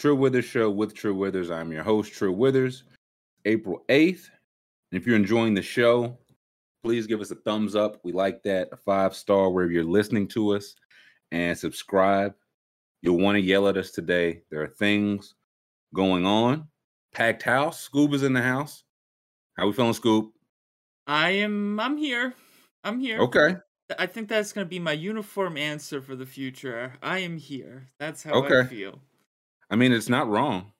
True Withers Show with True Withers. I'm your host, True Withers. April 8th. And if you're enjoying the show, please give us a thumbs up. We like that. A five star wherever you're listening to us and subscribe. You'll want to yell at us today. There are things going on. Packed house. Scoob is in the house. How we feeling, Scoop? I am. I'm here. I'm here. Okay. I think that's going to be my uniform answer for the future. I am here. That's how Okay. I feel. I mean, it's not wrong.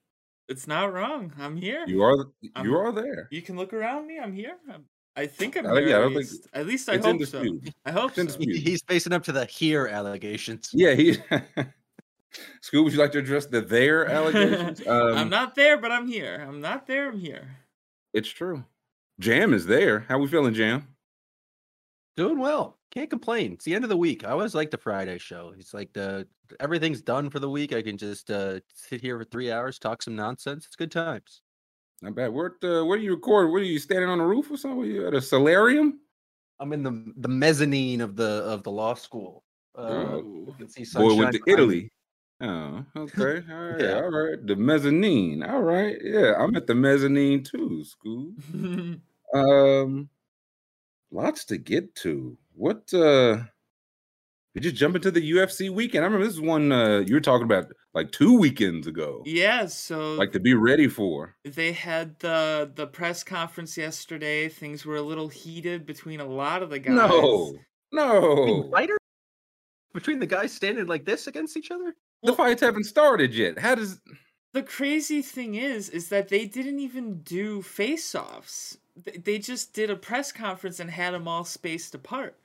It's not wrong. I'm here. You are you I'm- are there. You can look around me. I'm here. I'm, I think I'm Uh, yeah, I at don't think- least. At least I hope so. I hope It's so. He's facing up to the here allegations. Yeah, he Scoob, would you like to address the there allegations? Um, I'm not there, but I'm here. I'm not there. I'm here. It's true. Jam is there. How we feeling, Jam? Doing well. Can't complain. It's the end of the week. I always like the Friday show. It's like the everything's done for the week. I can just uh, sit here for three hours, talk some nonsense. It's good times. Not bad. Where uh, where do you record? Where are you standing on the roof or something? You at a solarium? I'm in the the mezzanine of the of the law school. Uh, Ooh. you can see Boy went to. Italy. Oh, okay. All right. Yeah. All right. The mezzanine. All right. Yeah, I'm at the mezzanine too, School. Um, lots to get to. What uh did you jump into the UFC weekend? I remember this is one uh you were talking about like two weekends ago. yeah. So Like to be ready for. they had the the press conference yesterday. Things were a little heated between a lot of the guys. No, Between no. fighters? Between the guys standing like this against each other? The fights haven't started yet. How does the crazy thing is is that they didn't even do face-offs Th- they just did a press conference and had them all spaced apart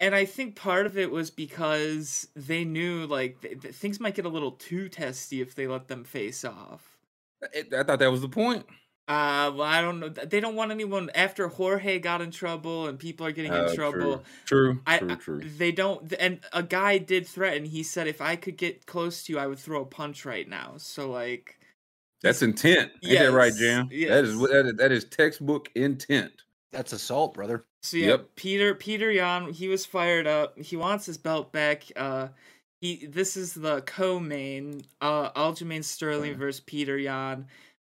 and i think part of it was because they knew like th- th- things might get a little too testy if they let them face off I I thought that was the point. uh well i don't know they don't want anyone after jorge got in trouble and people are getting Uh, in trouble True, true, I, true, I- true. they don't and a guy did threaten he said if i could get close to you i would throw a punch right now so like That's intent. Ain't that right, Yes, Jam? That is yes. what that is, that is textbook intent. That's assault, brother. So yeah, Yep. Peter Peter Yan, he was fired up. He wants his belt back. Uh he this is the co-main uh Aljamain Sterling Okay. versus Peter Yan.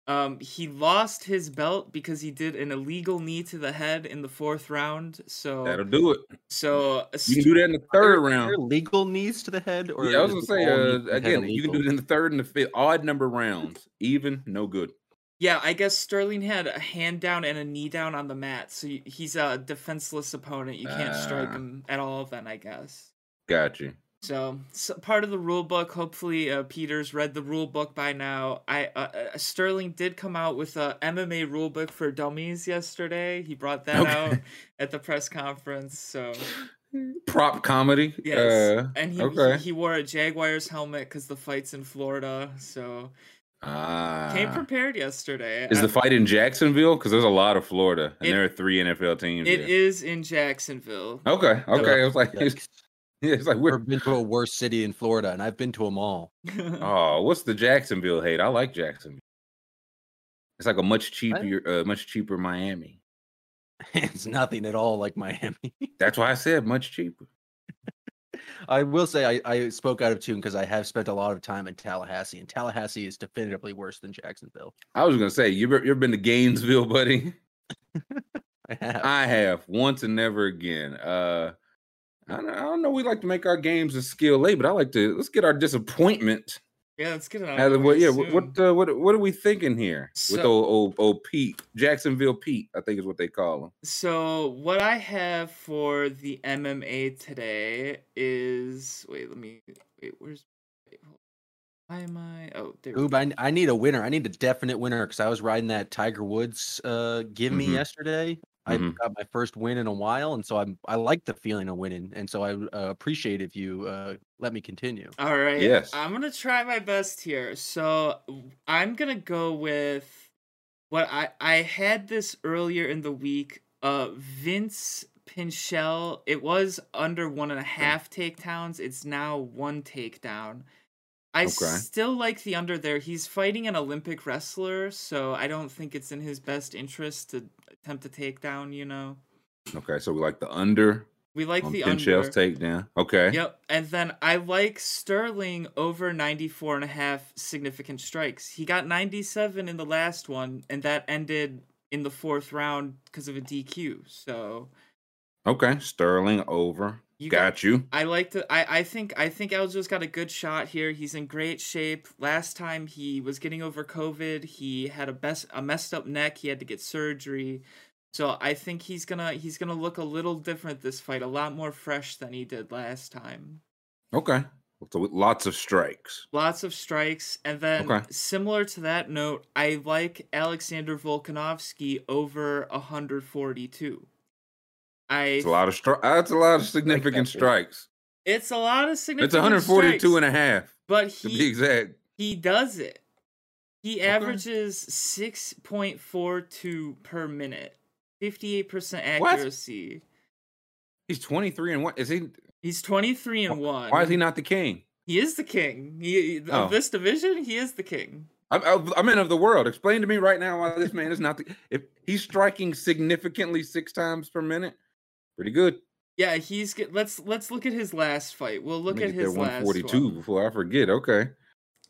Um he lost his belt because he did an illegal knee to the head in the fourth round. So That'll do it. so You can do that in the third Are there- are round. legal knees to the head? Or Yeah, I was gonna say uh, to the head again. You can do it in the third and the fifth, odd number rounds. Even, no good. yeah, I guess Sterling had a hand down and a knee down on the mat. So he's a defenseless opponent. You can't strike Ah. him at all then, I guess. Got you. So, so part of the rule book. Hopefully, uh, Peter's read the rule book by now. I uh, uh, Sterling did come out with a MMA rule book for dummies yesterday. He brought that Okay. out at the press conference. So Prop comedy. yes, Uh, and he, okay. he he wore a Jaguars helmet because the fight's in Florida. So ah. came prepared yesterday. Is I- the fight in Jacksonville? Because there's a lot of Florida, and It- there are three NFL teams. It there. is in Jacksonville. Okay, okay. It was like, it's, Yikes. it's like, we've been to a worse city in Florida, and I've been to them all. oh, what's the Jacksonville hate? I like Jacksonville. It's like a much cheaper, uh, much cheaper Miami. it's nothing at all like Miami. That's why I said much cheaper. I will say I, I spoke out of tune because I have spent a lot of time in Tallahassee, and Tallahassee is definitively worse than Jacksonville. I was gonna say, you ever, you ever been to Gainesville, buddy? I have. I have once and never again. Uh, I don't, I don't know. We like to make our games a skill late, but I like to let's get our disappointment yeah, let's get it out out of of the the way. way Yeah, what soon. what, uh, what what are we thinking here with old, old old Pete Jacksonville Pete? I think is what they call him. So what I have for the MMA today is wait, let me wait. Where's wait, why am I? Oh, there. Oob, I, I need a winner. I need a definite winner because I was riding that Tiger Woods uh give me Mhm. yesterday. I Mhm. got my first win in a while, and so I'm I like the feeling of winning, and so I uh, appreciate if you uh let me continue. All right. Yes. I'm gonna try my best here. So I'm gonna go with what I I had this earlier in the week. Uh, Vince Pichel. It was under one and a half takedowns. It's now one takedown. I Okay. still like the under there. He's fighting an Olympic wrestler, so I don't think it's in his best interest to attempt a takedown. You know. Okay, so we like the under We like the Pichel's under. takedown. Okay. Yep. And then I like Sterling over 94 and a half significant strikes. He got 97 in the last one, and that ended in the fourth round because of a DQ. So Okay. Sterling over. You Got you. I like to. I I think I think Aljo's got a good shot here. He's in great shape. Last time he was getting over COVID, he had a best a messed up neck. He had to get surgery. So I think he's gonna he's gonna look a little different this fight, a lot more fresh than he did last time. Okay. So lots of strikes. Lots of strikes, and then Okay. similar to that note, I like Alexander Volkanovski over 142. I It's a lot of stri- That's a lot of significant strikes. it's a lot of significant. It's 142 strikes, and a half but to be exact. he does it. He Okay. averages 6.42 per minute, 58% What? accuracy. He's 23 and one. Is he? He's 23 and 1. Why is he not the king? He is the king. He, Oh. Of this division, he is the king. I, I, I mean, of the world. Explain to me right now why this man is not the. If he's striking significantly six times per minute, pretty good. Yeah, he's get. Let's let's look at his last fight. We'll look Let me at get his that last 142 one. before I forget. Okay.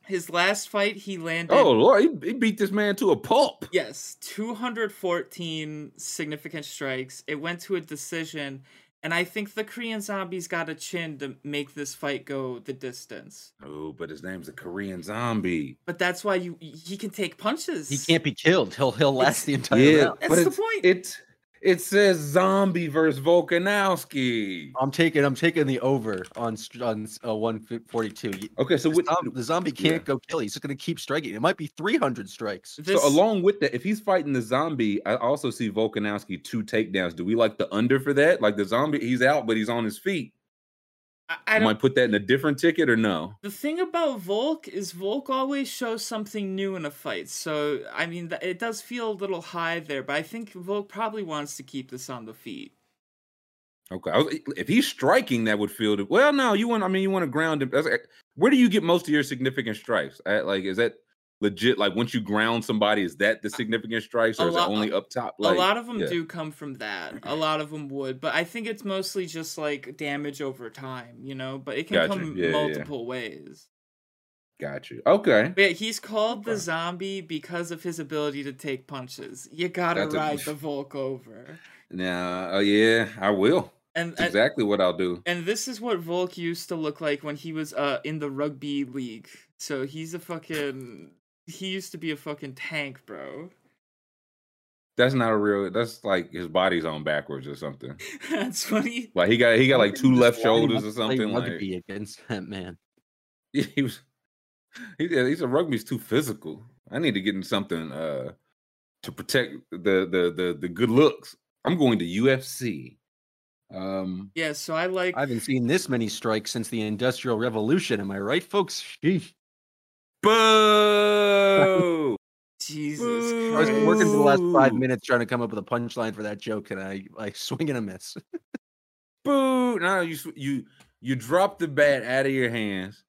His last fight, he landed. Oh Lord, he, he beat this man to a pulp. Yes, 214 significant strikes. It went to a decision, and I think the Korean Zombies got a chin to make this fight go the distance. Oh, but his name's a Korean zombie. But that's why you he can take punches. He can't be killed. He'll he'll last the entire Yeah, round. That's but the it's, point. It it says zombie versus Volkanovski. I'm taking I'm taking the over on on uh, 142. Okay, so The, with, zom- the zombie can't yeah. go kill. He's just gonna keep striking. It might be 300 strikes. This, so along with that, if he's fighting the zombie, I also see Volkanovski two takedowns. Do we like the under for that? Like the zombie, he's out, but he's on his feet. I, I might put that in a different ticket or no? the thing about Volk is Volk always shows something new in a fight. So I mean, it does feel a little high there, but I think Volk probably wants to keep this on the feet. Okay, was, if he's striking, that would feel. Well, no, you want. I mean, you want to ground him. Like- eh, where do you get most of your significant strikes? At, like, is that legit? Like, once you ground somebody, is that the significant strikes, a or is lot- it only up top? Like, a lot of them yeah. do come from that. A lot of them would, but I think it's mostly just like damage over time, you know. But it can Gotcha. come Yeah, yeah. multiple ways. Got you. Okay. But yeah, he's called the zombie because of his ability to take punches. You gotta That's a- ride the Volk over, Now, uh, yeah, I will. and That's and, exactly what I'll do. and this is what Volk used to look like when he was uh in the rugby league. So he's a fucking. He used to be a fucking tank, bro. That's not a real. That's like his body's on backwards or something. That's funny. Like he got he got like two left shoulders or wants to play something. Like rugby against that man. Yeah, he was. He, yeah, he said rugby's too physical. I need to get in something uh to protect the the the the good looks. I'm going to UFC. Um, Yeah, so I like. I haven't seen this many strikes since the Industrial Revolution. Am I right, folks? Sheesh. Boo! Jesus Boo. I was working for the last five minutes trying to come up with a punchline for that joke, and I I swing and a miss. Boo! No, you you you dropped the bat out of your hands.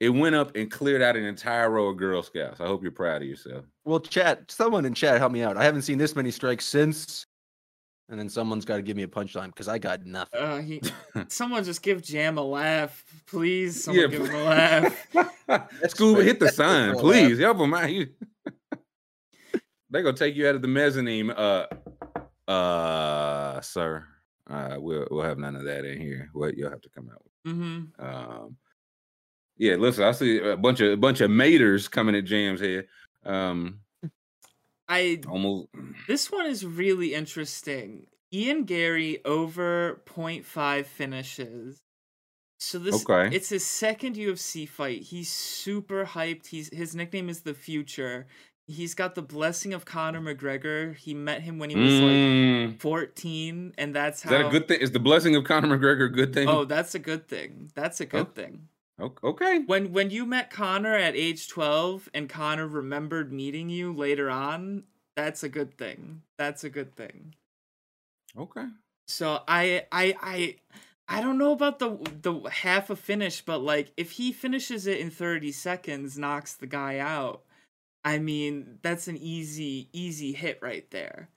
It went up and cleared out an entire row of Girl Scouts. I hope you're proud of yourself. Well, chat, someone in chat help me out. I haven't seen this many strikes since. And then someone's got to give me a punchline because I got nothing. Uh, he, someone just give Jam a laugh, please. Someone Yeah, give him a laugh. Scuba, hit the sign, please. Help him out. They're gonna take you out of the mezzanine. Uh, uh, sir. Uh, we'll we'll have none of that in here. What you'll have to come out with. Mm-hmm. Um, yeah. Listen, I see a bunch of a bunch of maters coming at Jam's here. Um, I almost. this one is really interesting. Ian Garry over 0.5 finishes. So this Okay. it's his second UFC fight. He's super hyped. He's his nickname is the Future. He's got the blessing of Conor McGregor. He met him when he was like Mm. 14, and that's Is how. that a good thing? Is the blessing of Conor McGregor a good thing? Oh, that's a good thing. That's a good thing. Okay. When when you met Connor at age 12 and Connor remembered meeting you later on, that's a good thing. That's a good thing. Okay. So I I I I don't know about the the half a finish, but like if he finishes it in 30 seconds, knocks the guy out, I mean, that's an easy easy hit right there.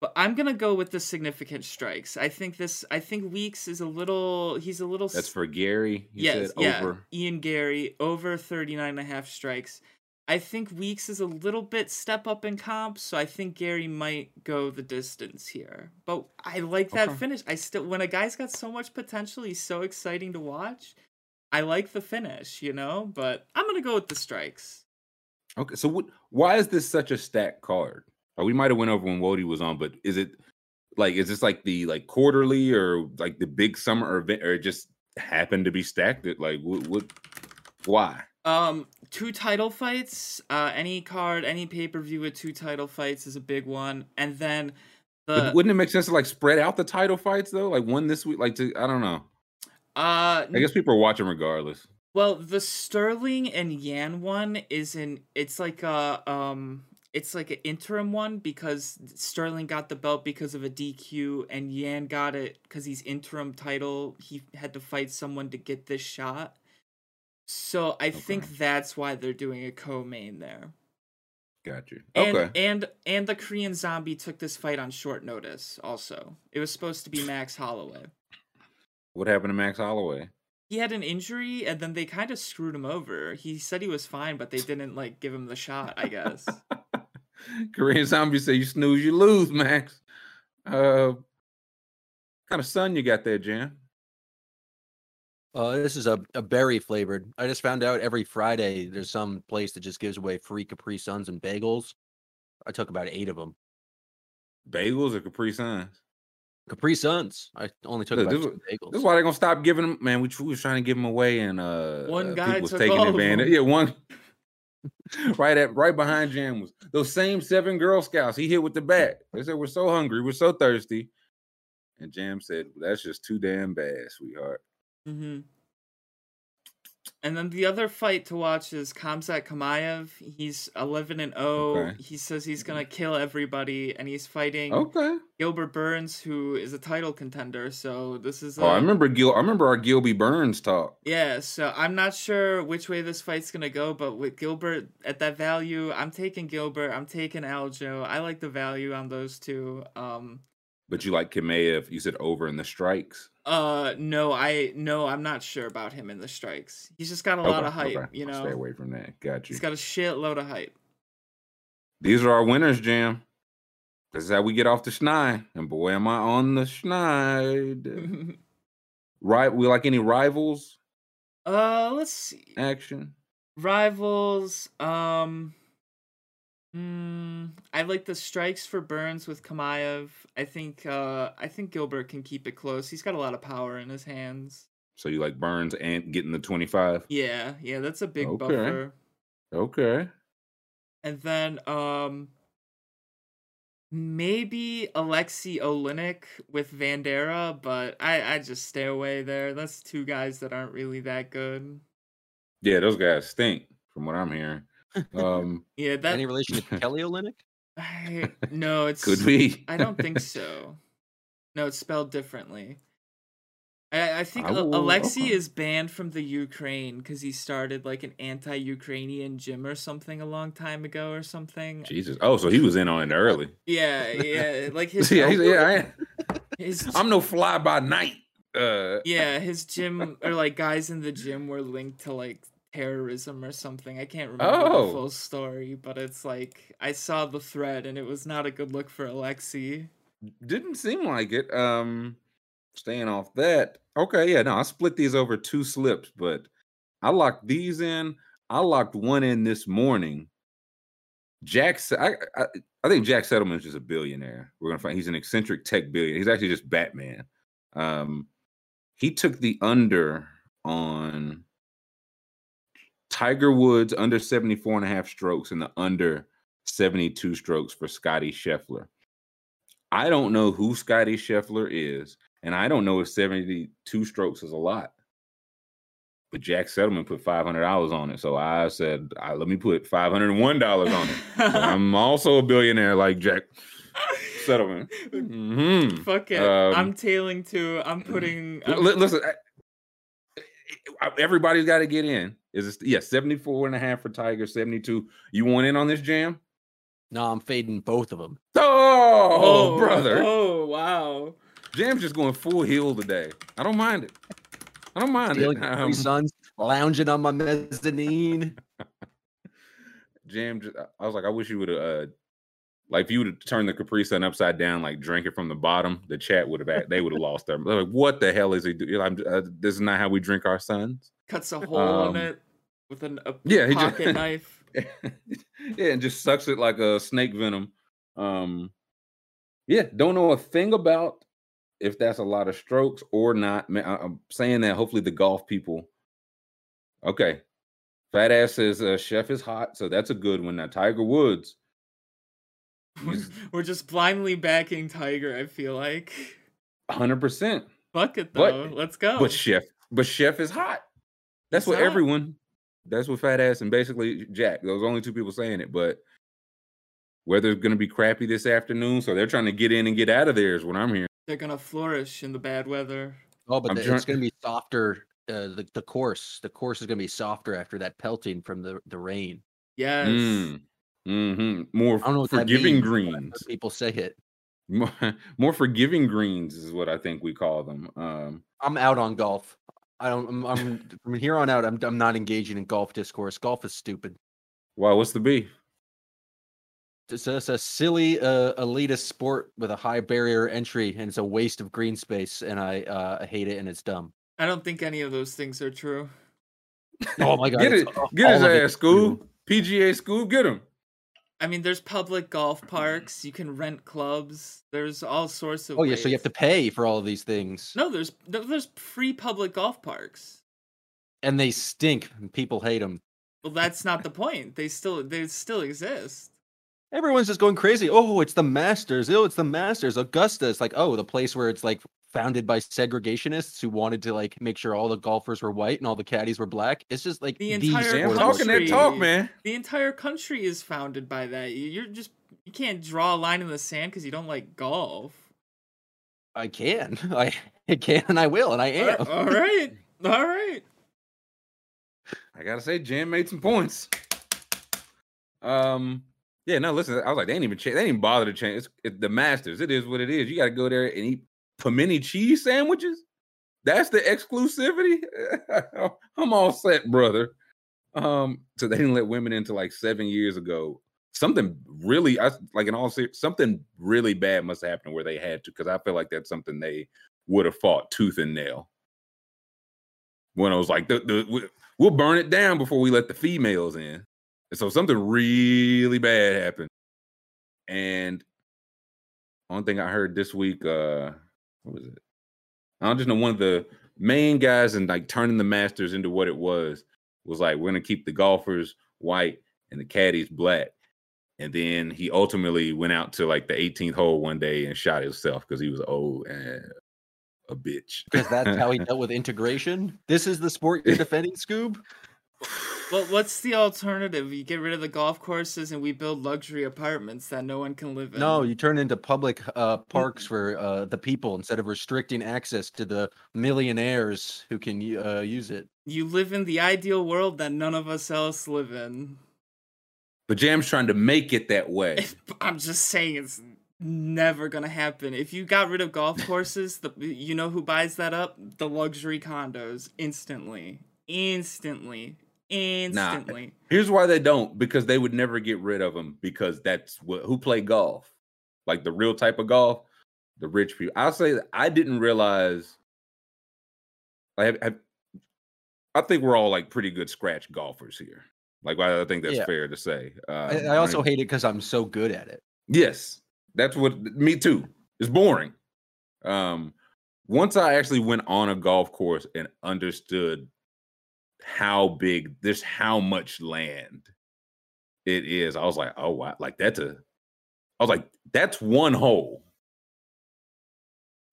But I'm gonna go with the significant strikes. I think this. I think Weeks is a little. He's a little. That's for Garry. You yes, yeah. over. Ian Garry over 39 and a half strikes. I think Weeks is a little bit step up in comp, so I think Garry might go the distance here. But I like that Okay. finish. I still when a guy's got so much potential, he's so exciting to watch. I like the finish, you know, but I'm gonna go with the strikes. Okay, so what, why is this such a stacked card? We might have went over when Wody was on, but is it like is this like the like quarterly or like the big summer event, or it just happened to be stacked? It like what, what why? Um, two title fights. Uh, any card, any pay per view with two title fights is a big one, and then But wouldn't it make sense to like spread out the title fights though? Like one this week, like to I don't know. uh I guess people are watching regardless. Well, the Sterling and Yan one is in. It's like a um. It's like an interim one because Sterling got the belt because of a DQ, and Yan got it because he's interim title. He had to fight someone to get this shot. So I think that's why they're doing a co-main there. Got you. And, okay. and and the Korean Zombie took this fight on short notice. Also, it was supposed to be Max Holloway. What happened to Max Holloway? he had an injury and then they kind of screwed him over. He said he was fine, but they didn't like give him the shot, I guess. Korean zombie say you snooze, you lose, Max. Uh kind of son you got there, Jam? Uh, this is a, a berry flavored. I just found out every Friday there's some place that just gives away free Capri Suns and bagels. I took about eight of them. Bagels or Capri Suns? Capri Suns. I only took Look, about this two bagels. This is why they're gonna stop giving them. Man, we, we was trying to give them away, and uh, One uh, guy people was taking advantage. them. Yeah, one right at right behind Jam was those same seven Girl Scouts. He hit with the bat. They said we're so hungry, we're so thirsty, and Jam said that's just too damn bad, sweetheart. Hmm And then the other fight to watch is Khamzat Chimaev. He's 11 and 0. Okay. He says he's going to kill everybody and he's fighting Okay. Gilbert Burns who is a title contender. So this is a, Oh, I remember Gil. I remember our Gilby Burns talk. Yeah, so I'm not sure which way this fight's gonna go, but with Gilbert at that value, I'm taking Gilbert. I'm taking Aljo. I like the value on those two. Um, But you like Chimaev? You said over in the strikes. Uh, no, I no, I'm not sure about him in the strikes. He's just got a lot of hype, okay. you know. stay away from that. Got you. He's got a shitload of hype. These are our winners, Jam. This is how we get off the schneid. And boy, am I on the schneid. right? We like any rivals uh, let's see. action? Rivals. Um. Hmm. I like the strikes for Burns with Chimaev. I think. Uh. I think Gilbert can keep it close. He's got a lot of power in his hands. So you like Burns and getting the 25? Yeah. Yeah. That's a big Okay. buffer. Okay. And then. Um. Maybe Alexei Oleinik with Vanderaa, but I I just stay away there. That's two guys that aren't really that good. Yeah, those guys stink from what I'm hearing. Um, Yeah. That. Any relation to Kelly Olynyk? I, no, it's could be. I don't think so. No, it's spelled differently. I, I think I will- Alexei okay. is banned from the Ukraine because he started like an anti-Ukrainian gym or something a long time ago or something. Jesus. Oh, so he was in on it early. Yeah, yeah, like his yeah, he's- yeah, I ain't- his I'm no fly by night. Uh, yeah his gym or like guys in the gym were linked to like terrorism or something. I can't remember Oh. the full story, but it's like I saw the thread and it was not a good look for Alexei. didn't seem like it. Um, staying off that. Okay, yeah, no, I split these over two slips, but I locked these in. I locked one in this morning. Jack, I, I, I think Jack Settleman's just a billionaire. We're gonna find he's an eccentric tech billionaire. He's actually just Batman. Um, he took the under on Tiger Woods under 74 and a half strokes and the under 72 strokes for Scotty Scheffler. I don't know who Scotty Scheffler is, and I don't know if 72 strokes is a lot. But Jack Settleman put $500 on it. So I said, "I- let me put $501 on it. I'm also a billionaire like Jack Settleman. Mhm. Fuck it. Um, I'm tailing too. I'm putting. I'm- li- listen, I- everybody's got to get in. Is this, yeah, 74 and a half for Tiger, 72. You want in on this jam? No, I'm fading both of them. Oh, oh brother. Oh, wow. Jam's just going full heel today. I don't mind it. I don't mind Stealing it. Um, Suns, lounging on my mezzanine. Jam, just, I was like, I wish you would have, uh, like, if you would have turned the Capri Sun upside down, like drank it from the bottom, the chat would have, they would have lost their. Like, what the hell is he doing? I'm, uh, this is not how we drink our suns. Cuts a hole Um, in it with an, a yeah, he just- pocket knife. yeah, and just sucks it like a snake venom. Um, yeah, don't know a thing about if that's a lot of strokes or not. I'm saying that hopefully the golf people. Okay, fat ass says uh, chef is hot, so that's a good one. Now Tiger Woods, We're just blindly backing Tiger, I feel like. 100, percent Fuck it, But- though. Let's go. but chef, but chef is hot. That's He's what hot. everyone. That's what fat ass and basically Jack. Those only two people saying it, but. Weather's gonna be crappy this afternoon, so they're trying to get in and get out of there. Is what I'm hearing. They're going to flourish in the bad weather. Oh, but the- trying- it's going to be softer. Uh, the the course, the course is going to be softer after that pelting from the the rain. Yes. Mm, hmm More I don't know what that forgiving means, greens. People say it. More, more forgiving greens is what I think we call them. Um, I'm out on golf. I don't. I'm, I'm from here on out. I'm I'm not engaging in golf discourse. Golf is stupid. wow, what's the beef? It's a, it's a silly uh, elitist sport with a high barrier entry, and it's a waste of green space. And I uh, hate it, and it's dumb. I don't think any of those things are true. Oh my god! Get it, all- get his all of ass, school PGA school, get him. I mean, there's public golf mm-hmm. parks. You can rent clubs. There's all sorts of. Oh yeah, so you have to pay for all of these things, No, there's there's free public golf parks. and they stink. And people hate them. Well, that's not the point. They still they still exist. Everyone's just going crazy. Oh, it's the Masters. Oh, it's the Masters. Augusta. It's like, oh, the place where it's like founded by segregationists who wanted to like make sure all the golfers were white and all the caddies were black. It's just like The the entire sport Damn, talking that country- talk, man. The entire country is founded by that. You- You're just you can't draw a line in the sand because you don't like golf. I can. I, I can and I will and I am. All- all right, all right. I gotta say, Jam made some points. Um, yeah, no, listen, I was like, they ain't even change, they ain't even bother to change. It's, it, the Masters, it is what it is. You gotta go there and eat pimenti cheese sandwiches. That's the exclusivity. I'm all set, brother. Um, so they didn't let women into like seven years ago. Something really, I like in all something really bad must have happened where they had to, because I feel like that's something they would have fought tooth and nail. When I was like, the, the, we- we'll burn it down before we let the females in. And so something really bad happened. And one thing I heard this week, uh, what was it? I don't just know one of the main guys and like turning the masters into what it was was like, we're gonna keep the golfers white and the caddies black. And then he ultimately went out to like the 18th hole one day and shot himself because he was old and a bitch. Because that's how he dealt with integration. This is the sport you're defending, Scoob. Well, what's the alternative? You get rid of the golf courses and we build luxury apartments that no one can live in. No, you turn into public uh, parks for uh, the people instead of restricting access to the millionaires who can uh, use it. you live in the ideal world that none of us else live in. But Jam's trying to make it that way. I'm just saying it's never gonna happen. If you got rid of golf courses, the you know who buys that up? The luxury condos instantly, instantly, instantly. Here's why they don't because they would never get rid of them because that's what who play golf, like the real type of golf, the rich people. I'll say that I didn't realize. I have, have- I think we're all like pretty good scratch golfers here. Like I I think that's Yeah. fair to say. Uh, I, I also hate it because I'm so good at it. Yes, that's what me too. It's boring. Um, once I actually went on a golf course and understood how big this, how much land it is, I was like, oh wow, like that's a. I was like, that's one hole.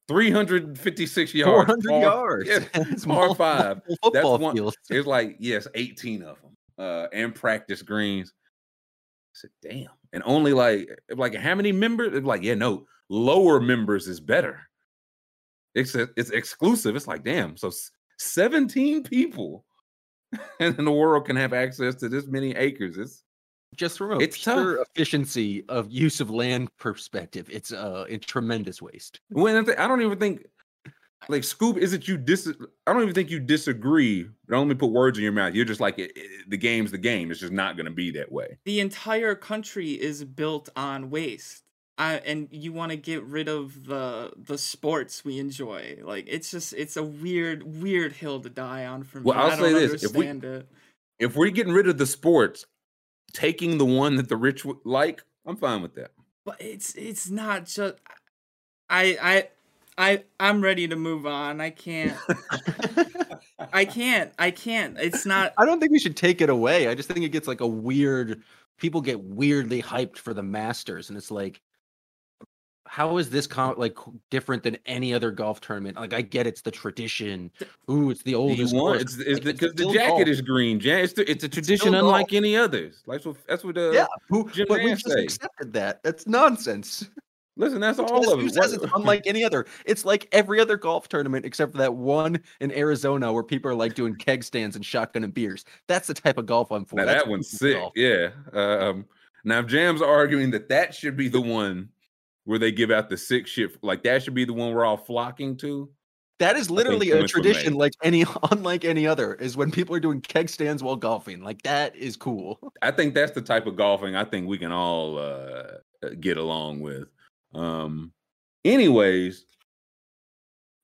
356 yards. 400 par- yards. Yeah, It's par five. Football one- fields. It's like, yes, 18 of them. Uh, and practice greens. I said, damn. And only like like how many members? It's like, yeah, no, lower members is better. It's it's exclusive. It's like, damn. So 17 people in the world can have access to this many acres. It's Just from a It's pure tough. efficiency of use of land perspective, it's uh, a tremendous waste. When I, thi- I don't even think like Scoop is it you dis I don't even think you disagree. Don't let me put words in your mouth. You're just like it, it- the game's the game. It's just not going to be that way. the entire country is built on waste. I, and you want to get rid of the the sports we enjoy. Like it's just it's a weird weird hill to die on for me. Well, I'll I say don't this, if we it. if we're getting rid of the sports, taking the one that the rich would like, I'm fine with that. But it's it's not just I I I I'm ready to move on. I can't I can't I can't. It's not I don't think we should take it away. I just think it gets like a weird. People get weirdly hyped for the Masters, and it's like, how is this com- like different than any other golf tournament? Like, I get it's the tradition. Ooh, it's the oldest. you want course. it's, it's Like, because the still jacket golf. is green. Ja- It's, the, it's a tradition still unlike golf. any others. Like so, that's what uh, Yeah, who, Jim but we Nantz just say. accepted that. That's nonsense. Listen, that's It's all of who it. says it's unlike any other. It's like every other golf tournament except for that one in Arizona where people are like doing keg stands and shotgun and beers. That's the type of golf I'm for. Now that one's sick. golf. Yeah. Um, now if Jam's arguing that that should be the one where they give out the sick shit, like that should be the one we're all flocking to. That is literally a tradition like any unlike any other is when people are doing keg stands while golfing. Like that is cool. I think that's the type of golfing I think we can all uh, get along with. Um, anyways,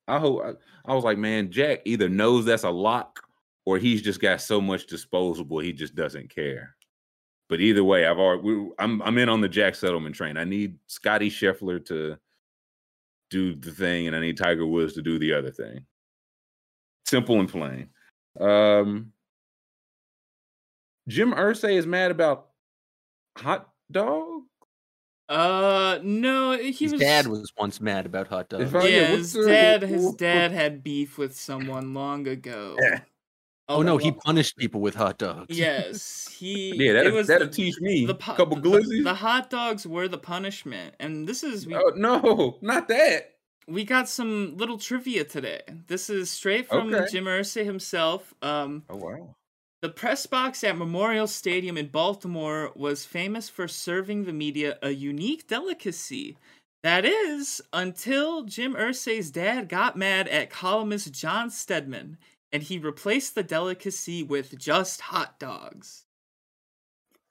I hope I, I was like, man, Jack either knows that's a lock or he's just got so much disposable he just doesn't care. But either way, I've already we, I'm I'm in on the Jack Settleman train. I need Scotty Scheffler to do the thing, and I need Tiger Woods to do the other thing. Simple and plain. Um, Jim Irsay is mad about hot dog. uh no, he His was dad was once mad about hot dogs. Yeah, yeah, his dad his dad had beef with someone long ago. Yeah. Oh no, he punished people with hot dogs. Yes, he Yeah, it that'll, was that'll the- teach me the a po- couple the- glizzies. The hot dogs were the punishment, and this is we oh no, not that. we got some little trivia today. This is straight from Okay. Jim Irsay himself. Um, Oh wow. the press box at Memorial Stadium in Baltimore was famous for serving the media a unique delicacy. That is, until Jim Irsay's dad got mad at columnist John Steadman, and he replaced the delicacy with just hot dogs.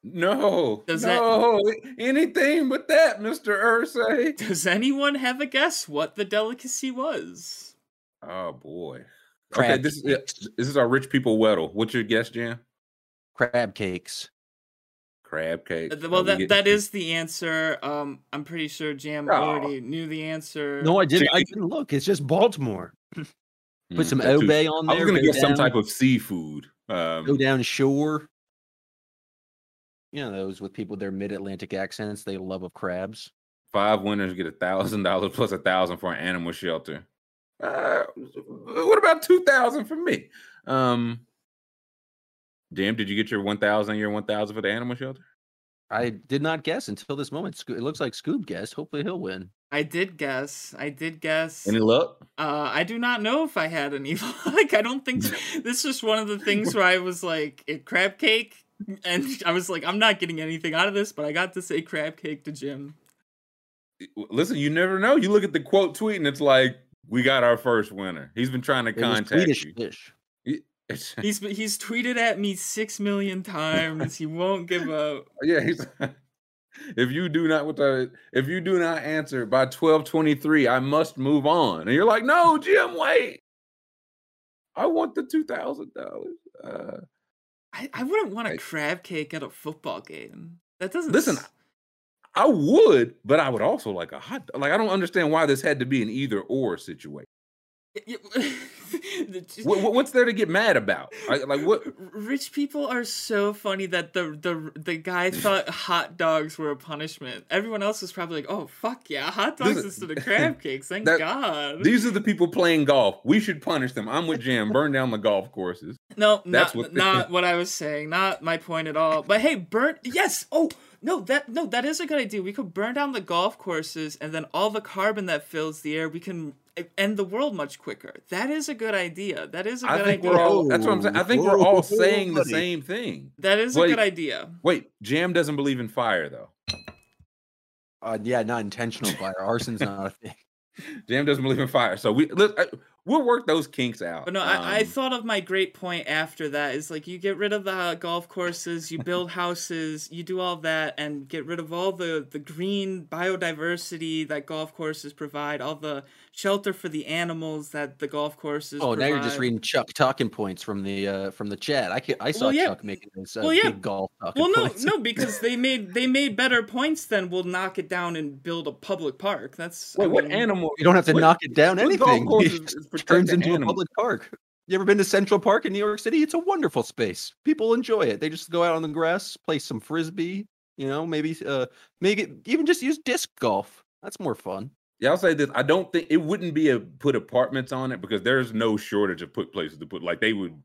No, Does that- no, anything but that, Mister Irsay. Does anyone have a guess what the delicacy was? Oh boy. okay, Crab this is this is our rich people weddle. What's your guess, Jam? Crab cakes. Crab cake. Th- Are Well, that getting- that is the answer. Um, I'm pretty sure Jam Oh. already knew the answer. No, I didn't. I didn't look. It's just Baltimore. Put Mm, some too- Old Bay on there. I was gonna go get some type of seafood. Um, go down shore. You know those with people with their mid-Atlantic accents. They love of crabs. five winners get a thousand dollars plus a thousand for an animal shelter. Uh, what about two thousand for me? Um, Jam, did you get your one thousand? Your one thousand for the animal shelter? I did not guess until this moment. It looks like Scoob guessed. Hopefully he'll win. I did guess. I did guess. Any luck? Uh, I do not know if I had any like. I don't think this is one of the things where I was like, "Eh, crab cake, and I was like, I'm not getting anything out of this, but I got to say crab cake to Jim. Listen, you never know. You look at the quote tweet and it's like, "We got our first winner." He's been trying to It contact Swedish you. fish. He's he's tweeted at me six million times. He won't give up. yeah, he's. If you do not what if you do not answer by twelve twenty three, I must move on. And you're like, no, Jim, wait. I want the two thousand dollars. Uh, I, I wouldn't want a I- crab cake at a football game. That doesn't Listen, s- I would, but I would also like a hot. Like I don't understand why this had to be an either or situation. Y- the- just- What, what- what's there to get mad about? Like what? Rich people are so funny that the the the guy thought hot dogs were a punishment. Everyone else was probably like, "Oh fuck yeah, hot dogs Listen, instead of crab cakes." Thank that- God. These are the people playing golf. We should punish them. I'm with Jam. Burn down the golf courses. no, that's not what- not what I was saying. Not my point at all. But hey, burn. Yes. Oh no, that no, that is a good idea. We could burn down the golf courses, and then all the carbon that fills the air, we can end the world much quicker. That is a good idea. That is a good think idea. we're all. That's what I'm saying. I think we're all saying the same thing. that is a good idea. Wait, Jam doesn't believe in fire though. Uh, yeah, not intentional fire. Arson's not a thing. Jam doesn't believe in fire, so we let, I, we'll work those kinks out. But no, I, I Um, thought of my great point after that is like you get rid of the uh, golf courses, you build houses, you do all that, and get rid of all the the green biodiversity that golf courses provide, all the shelter for the animals that the golf courses. Oh, now you're just reading Chuck talking points from the uh from the chat. I can, I saw Well, yeah. Chuck making those uh, Well, yeah. big golf talking points. Well, no, points. no, because they made they made better points than we'll knock it down and build a public park. That's Wait, I what animal? You don't have to What- knock it down what golf anything. course It is- just is protect turns into animals? a public park. You ever been to Central Park in New York City? It's a wonderful space. People enjoy it. They just go out on the grass, play some frisbee. You know, maybe uh, make it even just use disc golf. That's more fun. Yeah, I'll say this. I don't think it wouldn't be a put apartments on it because there's no shortage of put places to put. Like they would,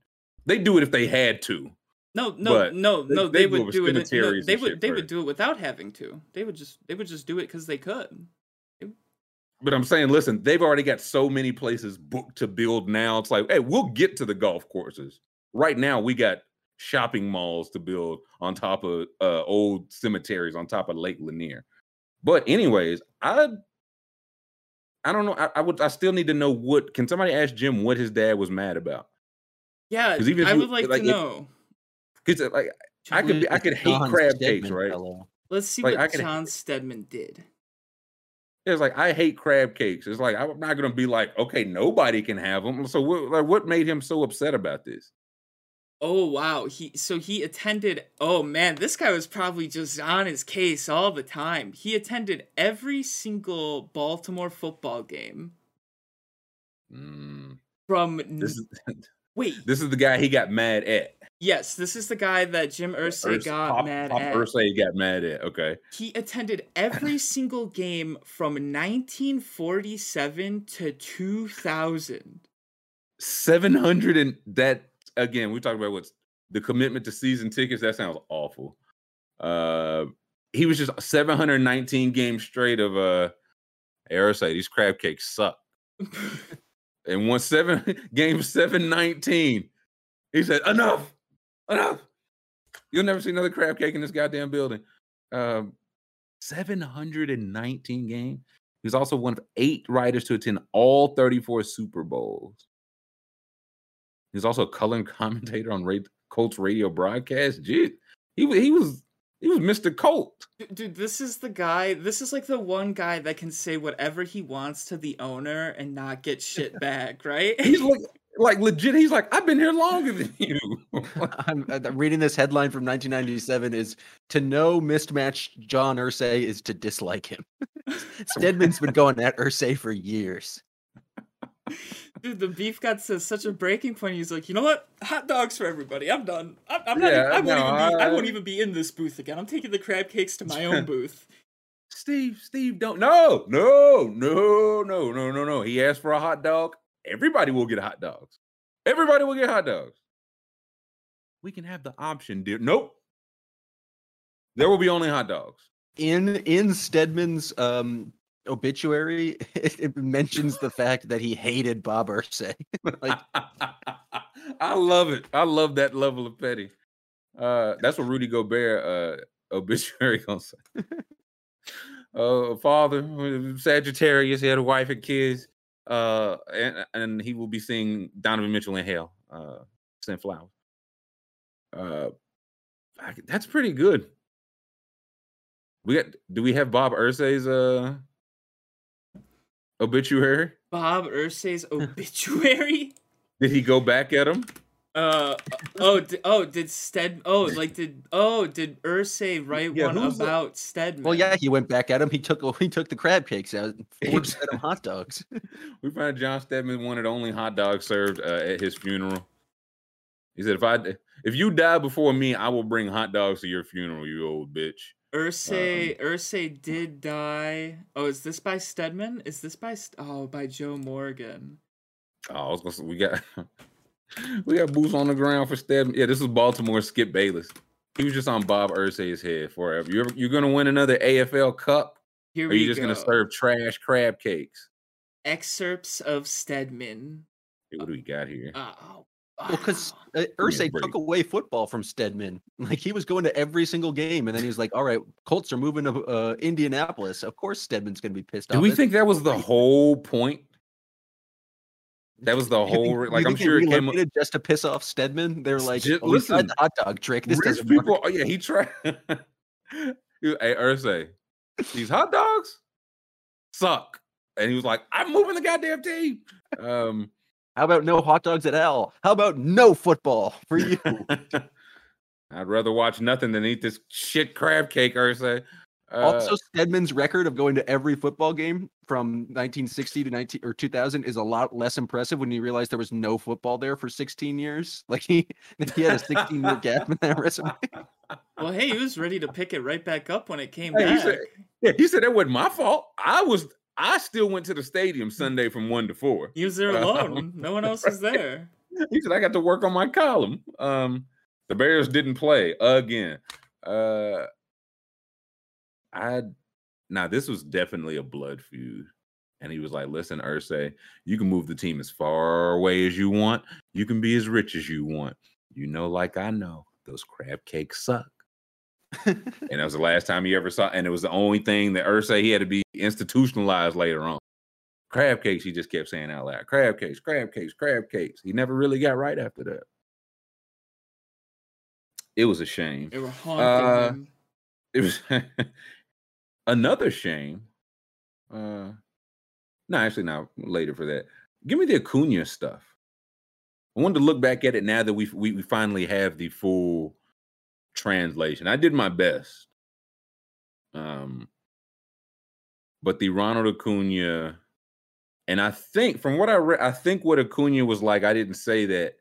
they do it if they had to. No, no, But no, they- no. they They, do would do it. No, they would. shit They would do it without having to. They would just. They would just do it because they could. But I'm saying, listen, they've already got so many places booked to build now. It's like, hey, we'll get to the golf courses. Right now, we got shopping malls to build on top of uh, old cemeteries on top of Lake Lanier. But anyways, I I don't know. I, I would I still need to know what can somebody ask Jim what his dad was mad about? Yeah, 'Cause even if I you- would like, like, to if- know. Because like I could be, I could hate John crab Steadman cakes, right? fellow. Let's see like, what could- John Steadman did. It's like I hate crab cakes. It's like I'm not gonna be like, okay, nobody can have them. So what, like, what made him so upset about this? Oh wow, he so he attended. Oh man, this guy was probably just on his case all the time. He attended every single Baltimore football game Mm, from. this is wait, this is the guy he got mad at. Yes, this is the guy that Jim Irsay Urs- got Pop, mad Pop at. Irsay got mad at. Okay, He attended every single game from 1947 to 2000. seven hundred and that again. We talked about what's the commitment to season tickets. That sounds awful. Uh, he was just seven hundred nineteen games straight of uh. Irsay, these crab cakes suck. and won seven game seven nineteen. He said, Enough, enough. You'll never see another crab cake in this goddamn building. Um, 719 game. He was also one of eight writers to attend all 34 Super Bowls. He's also a color commentator on Ra- Colts radio broadcast. Gee, he, he was he was Mr. Colt. Dude, dude, this is the guy. This is like the one guy that can say whatever he wants to the owner and not get shit back, right? He's like like legit. He's like, I've been here longer than you. I'm uh, reading this headline from 1997 is to know mismatched John Irsay is to dislike him. Steadman's been going at Irsay for years. Dude, the beef got to such a breaking point. He's like, you know what? Hot dogs for everybody. I'm done. I'm, I'm not. Yeah, even, I won't no, even be. I I- won't even be in this booth again. I'm taking the crab cakes to my own booth. Steve, Steve, don't no, no, no, no, no, no, no. He asked for a hot dog. Everybody will get hot dogs. Everybody will get hot dogs. We can have the option, dear. Nope. There will be only hot dogs. In in Steadman's um obituary, it, it mentions the fact that he hated Bob Irsay. like I love it. I love that level of petty. Uh, that's what Rudy Gobert uh, obituary gonna say. uh, father, uh, Sagittarius, he had a wife and kids. Uh, and and he will be seeing Donovan Mitchell in hell. Uh, send flowers. Uh, that's pretty good. We got. Do we have Bob Irsay's uh obituary? Bob Irsay's obituary. Did he go back at him? Uh oh di- oh did Sted oh like did oh did Irsay write Yeah, one who's the- about Steadman? well, yeah, he went back at him. He took he took the crab cakes out, and forced fed him hot dogs. We found John Steadman wanted only hot dogs served uh, at his funeral. He said, "If I if you die before me, I will bring hot dogs to your funeral, you old bitch." Irsay Irsay did die. Oh, is this by Steadman? Is this by St- oh by Joe Morgan? Oh, I was gonna say we got we got boots on the ground for Steadman. Yeah, this is Baltimore Skip Bayless. He was just on Bob Irsay's head forever. You're you're gonna win another AFL Cup, Here or are you just go. gonna serve trash crab cakes? excerpts of Steadman. Hey, what do we got here? Oh, Well, because wow. uh, Ursay took away football from Steadman. Like he was going to every single game, and then he was like, "All right, Colts are moving to uh, Indianapolis. Of course, Steadman's going to be pissed Do off." Do we think that was the whole point? That was the you think- whole like I'm sure it came just to piss off Steadman? They're like, Ju- "Oh, listen, the hot dog trick. This doesn't people. work." Oh yeah, he tried. Hey Irsay, these hot dogs suck, and he was like, "I'm moving the goddamn team." Um, How about no hot dogs at all? How about no football for you? I'd rather watch nothing than eat this shit crab cake, Irsay. Uh, also, Steadman's record of going to every football game from 1960 to 19 or 2000 is a lot less impressive when you realize there was no football there for 16 years. Like he he had a 16 year gap in that resume. well, hey, he was ready to pick it right back up when it came Hey, he back. said- yeah, he said that wasn't my fault. I was. I still went to the stadium Sunday from one to four. He was there Um, alone. no one else was there. He said I got to work on my column. Um, the Bears didn't play again. Uh, I now this was definitely a blood feud, and he was like, "Listen, Irsay, you can move the team as far away as you want. You can be as rich as you want. You know, like I know, those crab cakes suck." and that was the last time he ever saw. And it was the only thing that Irsay he had to be institutionalized later on. Crab cakes, he just kept saying out loud. Crab cakes, crab cakes, crab cakes. He never really got right after that. It was a shame. Haunting Uh. It was another shame. Uh no, actually, not later for that. Give me the Acuna stuff. I wanted to look back at it now that we we, we finally have the full translation. I did my best. Um, but the Ronald Acuna, and I think from what I read, I think what Acuna was like. I didn't say that.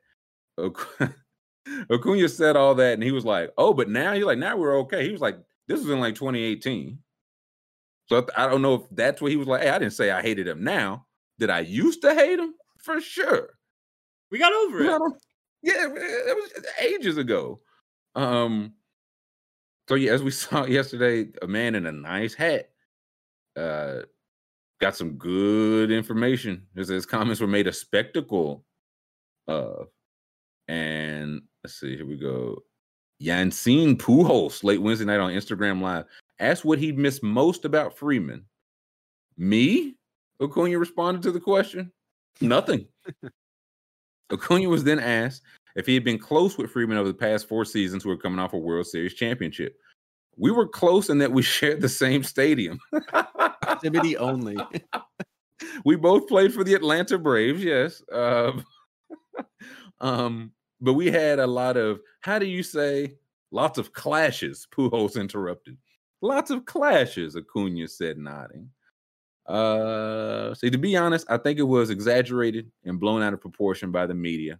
Acuna said all that, and he was like, "Oh, but now he's like, now we're okay." He was like, "This was in like 2018." So I don't know if that's what he was like. Hey, I didn't say I hated him. Now, did I used to hate him? For sure. We got over it. yeah, it was ages ago. Um. So yeah, as we saw yesterday, a man in a nice hat, uh, got some good information. His, his comments were made a spectacle of, and let's see, here we go. Yancine Pujols late Wednesday night on Instagram Live asked what he'd missed most about Freeman. Me? Acuna responded to the question. Nothing. Acuna was then asked if he had been close with Freeman over the past four seasons who were coming off a World Series championship. We were close in that we shared the same stadium. Proximity only. we both played for the Atlanta Braves, yes. Um, um, but we had a lot of, how do you say, lots of clashes, Pujols interrupted. Lots of clashes, Acuna said, nodding. Uh, see, to be honest, I think it was exaggerated and blown out of proportion by the media.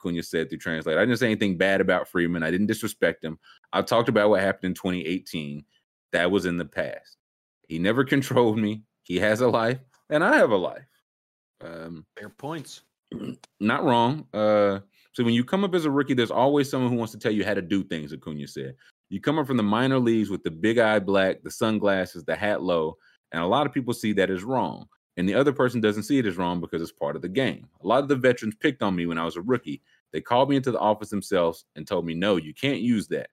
Cunha said through translate. I didn't say anything bad about Freeman. I didn't disrespect him. I talked about what happened in 2018. That was in the past. He never controlled me. He has a life, and I have a life. Um, Fair points. not wrong. Uh, so when you come up as a rookie, there's always someone who wants to tell you how to do things. Acuna said. You come up from the minor leagues with the big eye black, the sunglasses, the hat low, and a lot of people see that as wrong. And the other person doesn't see it as wrong because it's part of the game. A lot of the veterans picked on me when I was a rookie. They called me into the office themselves and told me, no, you can't use that.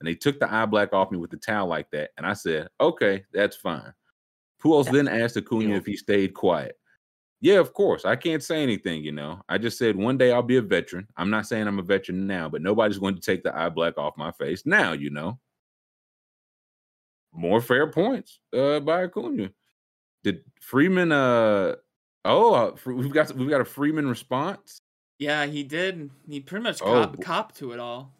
And they took the eye black off me with the towel like that. And I said, okay, that's fine. Pujols then asked Acuna if he stayed quiet. Yeah, of course. I can't say anything, you know. I just said one day I'll be a veteran. I'm not saying I'm a veteran now, but nobody's going to take the eye black off my face now, you know. More fair points uh, by Acuna. Did Freeman? Uh, oh, uh, we've got we've got a Freeman response. Yeah, he did. He pretty much Oh, cop, boy. cop to it all.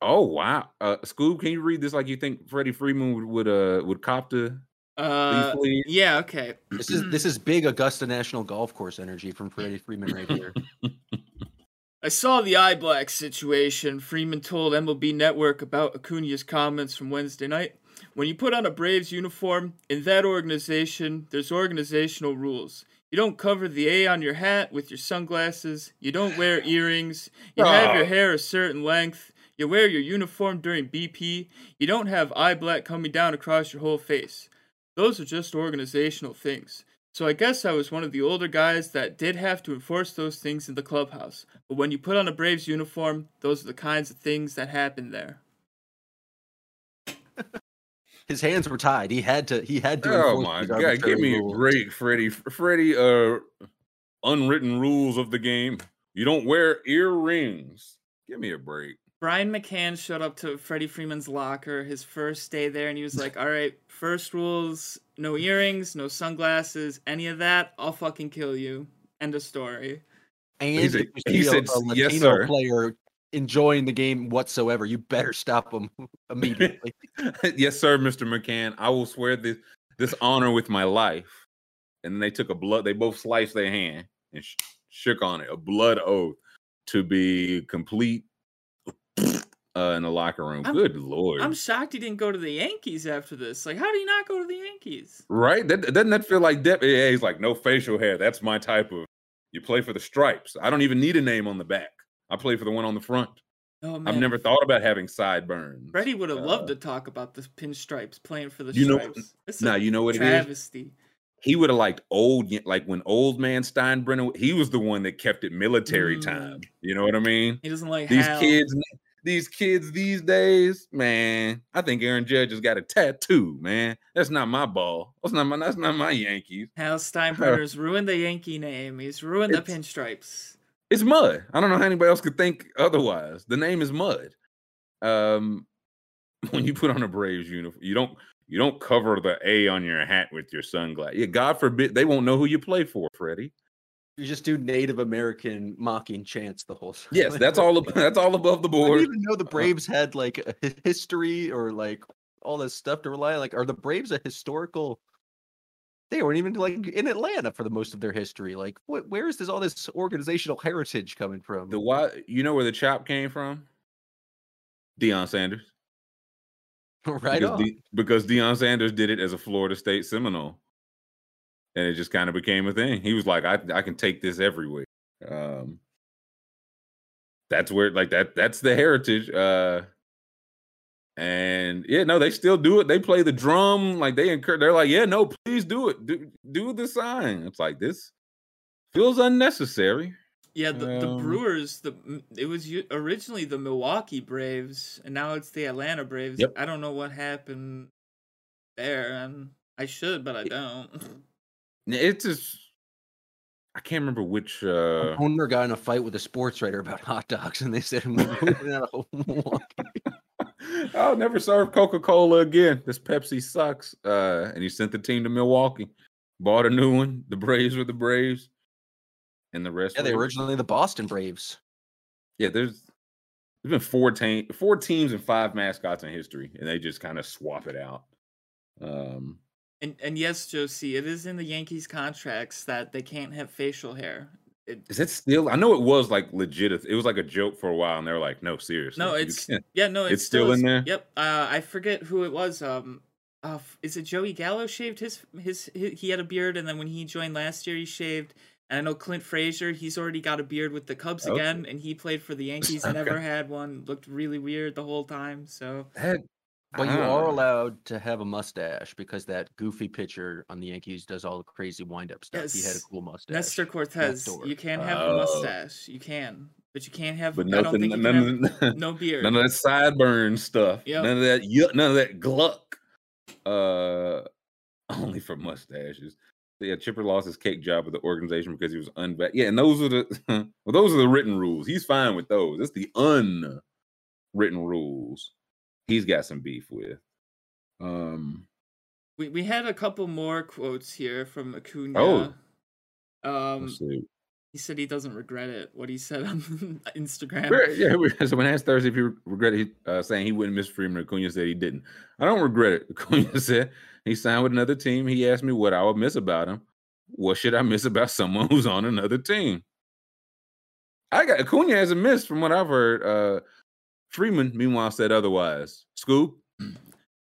Oh wow, uh, Scoob, can you read this like you think Freddie Freeman would would uh would cop to Uh, these yeah, okay. This is this is big Augusta National Golf Course energy from Freddie Freeman right here. I saw the eye black situation. Freeman told MLB Network about Acuna's comments from Wednesday night. When you put on a Braves uniform, in that organization, there's organizational rules. You don't cover the A on your hat with your sunglasses. You don't wear earrings. You have your Oh. hair a certain length. You wear your uniform during BP. You don't have eye black coming down across your whole face. Those are just organizational things. So I guess I was one of the older guys that did have to enforce those things in the clubhouse. But when you put on a Braves uniform, those are the kinds of things that happen there. His hands were tied. He had to. He had to. Oh my god, give me rules. a break, Freddie. Freddie, uh unwritten rules of the game. You don't wear earrings. Give me a break. Brian McCann showed up to Freddie Freeman's locker his first day there, and he was like, "All right, first rules: no earrings, no sunglasses, any of that. I'll fucking kill you." End of story. And He said- he see a- said, a "Yes, Latino sir." player enjoying the game whatsoever, you better stop him immediately. yes, sir, Mr. McCann. I will swear this this honor with my life. And then they took a blood. They both sliced their hand and sh- shook on it. A blood oath to be complete uh, in the locker room. I'm- Good lord! I'm shocked he didn't go to the Yankees after this. Like, how do you not go to the Yankees? right? That, doesn't that feel like Dep? Yeah, he's like no facial hair. That's my type of. You play for the stripes. I don't even need a name on the back. I play for the one on the front. Oh man, I've never thought about having sideburns. Freddie would have loved Uh, to talk about the pinstripes playing for the You know- stripes. It's Now a you know what it is. travesty. he would have liked old like when old man Steinbrenner he was the one that kept it military Mm. time. You know what I mean? He doesn't like These Hal. kids these kids these days, man, I think Aaron Judge has got a tattoo, man. That's not my ball. That's not my that's not my Yankees. Hal Steinbrenner's ruined the Yankee name. He's ruined the pinstripes. It's mud. I don't know how anybody else could think otherwise. The name is mud. Um when you put on a Braves uniform, you don't you don't cover the A on your hat with your sunglasses. Yeah, God forbid they won't know who you play for, Freddie. You just do Native American mocking chants the whole time. Yes, that's all. ab- That's all above the board. I board. didn't even know the uh-huh. Braves had like a history or like all this stuff to rely on. Like, are the Braves a historical? They weren't even like in Atlanta for the most of their history. Like, what? Where is this all this organizational heritage coming from? The why? You know where the chop came from? Deion Sanders. right because, on. De- because Deion Sanders did it as a Florida State Seminole, and it just kind of became a thing. He was like, "I I can take this everywhere." Um, that's where like that. That's the heritage. Uh, and yeah, no, they still do it. They play the drum, like they encourage. They're like, "Yeah, no, please do it. Do do the sign." It's like this feels unnecessary. Yeah, the, the Um, Brewers. The it was originally the Milwaukee Braves, and now it's the Atlanta Braves. Yep. I don't know what happened there, and I should, but I don't. It's just I can't remember which. Uh owner got in a fight with a sports writer about hot dogs, and they said, moving out of Milwaukee." I'll never serve Coca Cola again. This Pepsi sucks. Uh, and he sent the team to Milwaukee, bought a new one. The Braves were the Braves, and the rest. Yeah, they were were originally the Boston Braves. Yeah, there's there's been four team, four teams and five mascots in history, and they just kind of swap it out. Um, And and yes, Josie, it is in the Yankees contracts that they can't have facial hair. It, is it still? I know it was like legit. It was like a joke for a while, and they were like, "No, seriously, no, it's yeah, no, it's, it's still in there? Yep. Uh, I forget who it was. Um, uh, is it Joey Gallo shaved his, his his he had a beard, and then when he joined last year, he shaved. And I know Clint Frazier, he's already got a beard with the Cubs Okay. again, and he played for the Yankees. Never had one. Looked really weird the whole time. So That- But you are Ah. allowed to have a mustache because that goofy pitcher on the Yankees does all the crazy wind up stuff. He had a cool mustache. Nestor Cortes, you can have Oh. a mustache. You can, but you can't have. but I don't nothing, think you can none, have no beard. None of that sideburn stuff. Yep. None of that. None of that gluck. Uh, only for mustaches. Yeah, Chipper lost his cake job with the organization because he was unvet. Yeah, and those are the well, those are the written rules. He's fine with those. It's the unwritten rules. He's got some beef with. Um. We we had a couple more quotes here from Acuna. Oh. Um, he said he doesn't regret it. What he said on Instagram. Where- yeah, we- so when asked Thursday if he regretted uh, saying he wouldn't miss Freeman, Acuna said he didn't. I don't regret it. Acuna said he signed with another team. He asked me what I would miss about him. What should I miss about someone who's on another team? I got Acuna hasn't missed from what I've heard. Uh, Freeman, meanwhile, said otherwise. Scoop,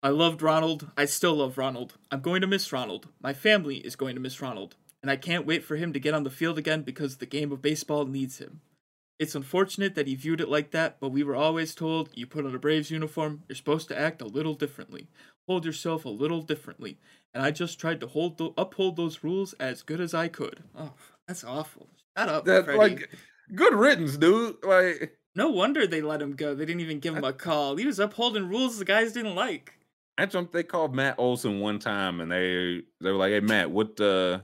I loved Ronald. I still love Ronald. I'm going to miss Ronald. My family is going to miss Ronald. And I can't wait for him to get on the field again because the game of baseball needs him. It's unfortunate that he viewed it like that, but we were always told you put on a Braves uniform, you're supposed to act a little differently, hold yourself a little differently, and I just tried to hold th- uphold those rules as good as I could. Oh, that's awful. Shut up, That Freddie. like good riddance, dude. Like No wonder they let him go. They didn't even give him a call. He was upholding rules the guys didn't like. I jumped. they called Matt Olson one time, and they they were like, "Hey Matt, what uh,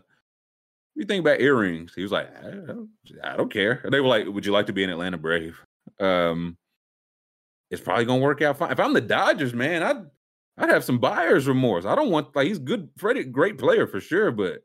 you think about earrings?" He was like, "I don't, I don't care." And they were like, "Would you like to be an Atlanta Brave?" Um, it's probably gonna work out fine. If I'm the Dodgers, man, I'd I'd have some buyer's remorse. I don't want like he's good, Freddie, great player for sure, but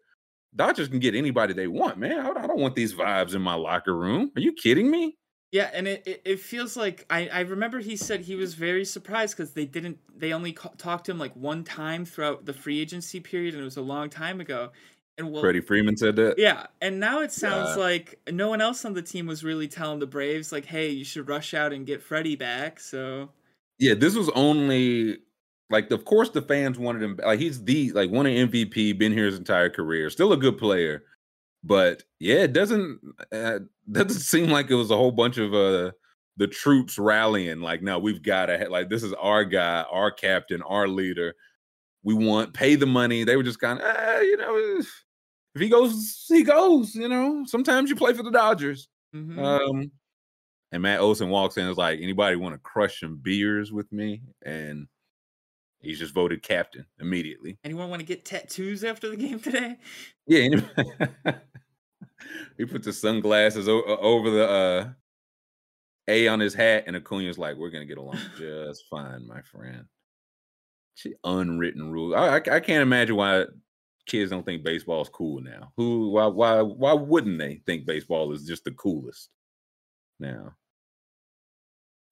Dodgers can get anybody they want, man. I, I don't want these vibes in my locker room. Are you kidding me? Yeah, and it, it, it feels like I, I remember he said he was very surprised because they didn't they only ca- talked to him like one time throughout the free agency period and it was a long time ago. And well, Freddie Freeman said that. yeah, and now it sounds Yeah. like no one else on the team was really telling the Braves like, hey, you should rush out and get Freddie back. So Yeah, this was only like, of course, the fans wanted him. Like, he's the like won an MVP, been here his entire career, still a good player. But yeah, it doesn't uh, doesn't seem like it was a whole bunch of uh the troops rallying. Like, no, we've got to like this is our guy, our captain, our leader. We want pay the money. They were just kind of, eh, you know, if if he goes, he goes. You know, sometimes you play for the Dodgers. mhm. Um, and Matt Olson walks in and is like, anybody want to crush some beers with me? And he's just voted captain immediately. anyone want to get tattoos after the game today? Yeah. Anybody... he puts the sunglasses o- over the uh, A on his hat, and Acuna's like, we're to get along just fine, my friend. She unwritten rule. I, I, I can't imagine why kids don't think baseball is cool now. Who? Why? Why? Why wouldn't they think baseball is just the coolest now?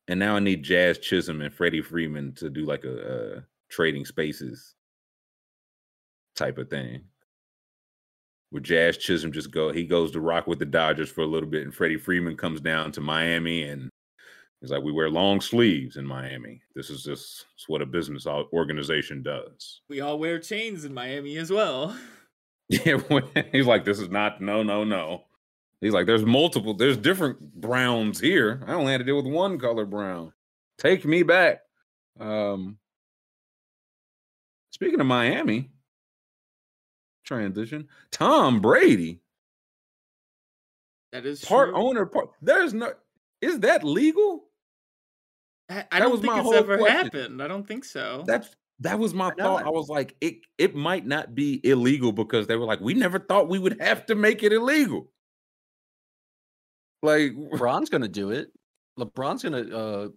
And now I need Jazz Chisholm and Freddie Freeman to do like a, a trading spaces type of thing. Where Jazz Chisholm just go, he goes to rock with the Dodgers for a little bit, and Freddie Freeman comes down to Miami and He's like, we wear long sleeves in Miami. This is just it's what a business organization does. We all wear chains in Miami as well. Yeah, he's like, this is not no, no, no. He's like, there's multiple, there's different browns here. I only had to deal with one color brown. Take me back. Um, speaking of Miami, transition. Tom Brady, That is part true. owner, part. There's no. Is that legal? I, I that don't was think my it's ever question. happened. I don't think so. That's that was my Why thought. not? I was like, it it might not be illegal because they were like, we never thought we would have to make it illegal. Like, LeBron's gonna do it. LeBron's gonna uh,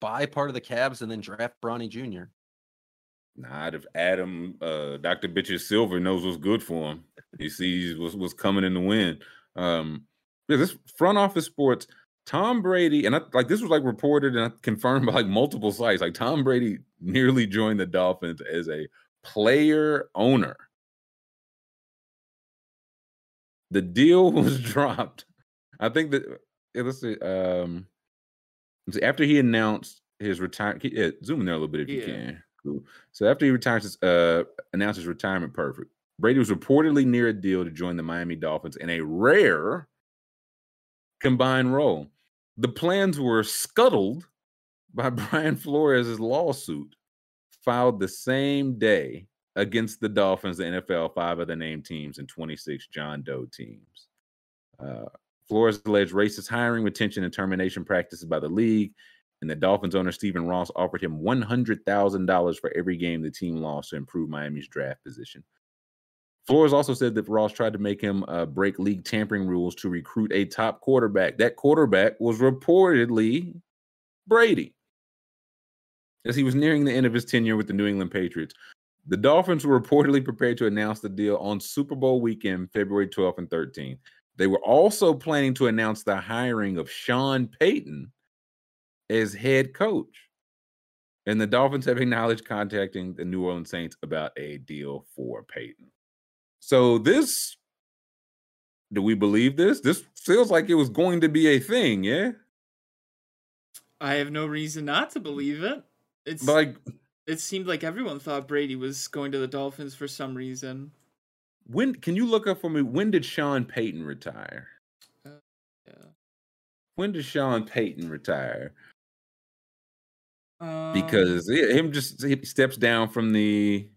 buy part of the Cavs and then draft Bronny Jr. not if Adam, uh, Dr. Bitches Silver knows what's good for him. He sees what's, what's coming in the wind. Um, yeah, this front office sports, Tom Brady, and I, like this was like reported and confirmed by like multiple sites. Like Tom Brady nearly joined the Dolphins as a player owner. The deal was dropped. I think that yeah, let's see. Um, after he announced his retirement, yeah, zoom in there a little bit if you can. Cool. So after he retires, uh, announced his retirement, perfect. Brady was reportedly near a deal to join the Miami Dolphins in a rare combined role. The plans were scuttled by Brian Flores' lawsuit filed the same day against the Dolphins, the NFL, five other named teams, and 26 John Doe teams. Uh, Flores alleged racist hiring, retention, and termination practices by the league, and the Dolphins owner Stephen Ross offered him $100,000 for every game the team lost to improve Miami's draft position. Flores also said that Ross tried to make him uh, break league tampering rules to recruit a top quarterback. That quarterback was reportedly Brady. As he was nearing the end of his tenure with the New England Patriots, the Dolphins were reportedly prepared to announce the deal on Super Bowl weekend, February 12th and 13th. They were also planning to announce the hiring of Sean Payton as head coach. And the Dolphins have acknowledged contacting the New Orleans Saints about a deal for Payton. So this do we believe this? This feels like it was going to be a thing, yeah? I have no reason not to believe it. It's But like it seemed like everyone thought Brady was going to the Dolphins for some reason. when can you look up for me when did Sean Payton retire? Uh, yeah. when did Sean Payton retire? Um, Because yeah, him just he steps down from the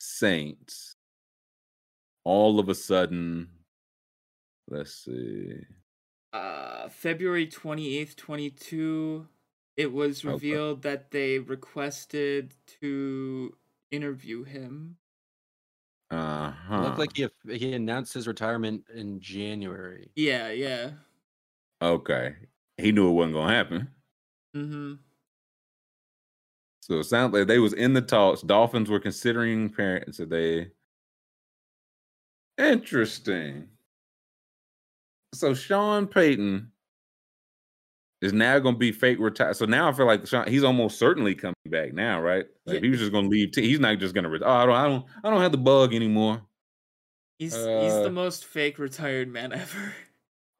Saints. All of a sudden, let's see. uh, February 28th, 22, it was Okay. revealed that they requested to interview him. Uh It huh. looked like he he announced his retirement in January. Yeah, yeah. okay. He knew it wasn't gonna happen. Mm-hmm. So it sounds like they was in the talks. Dolphins were considering parents. They interesting. So Sean Payton is now going to be fake retired. So now I feel like Sean, he's almost certainly coming back now, right? Like Yeah. he was just going to leave. T- he's not just going to. Re- oh, I don't. I don't. I don't have the bug anymore. He's he's Uh, the most fake retired man ever.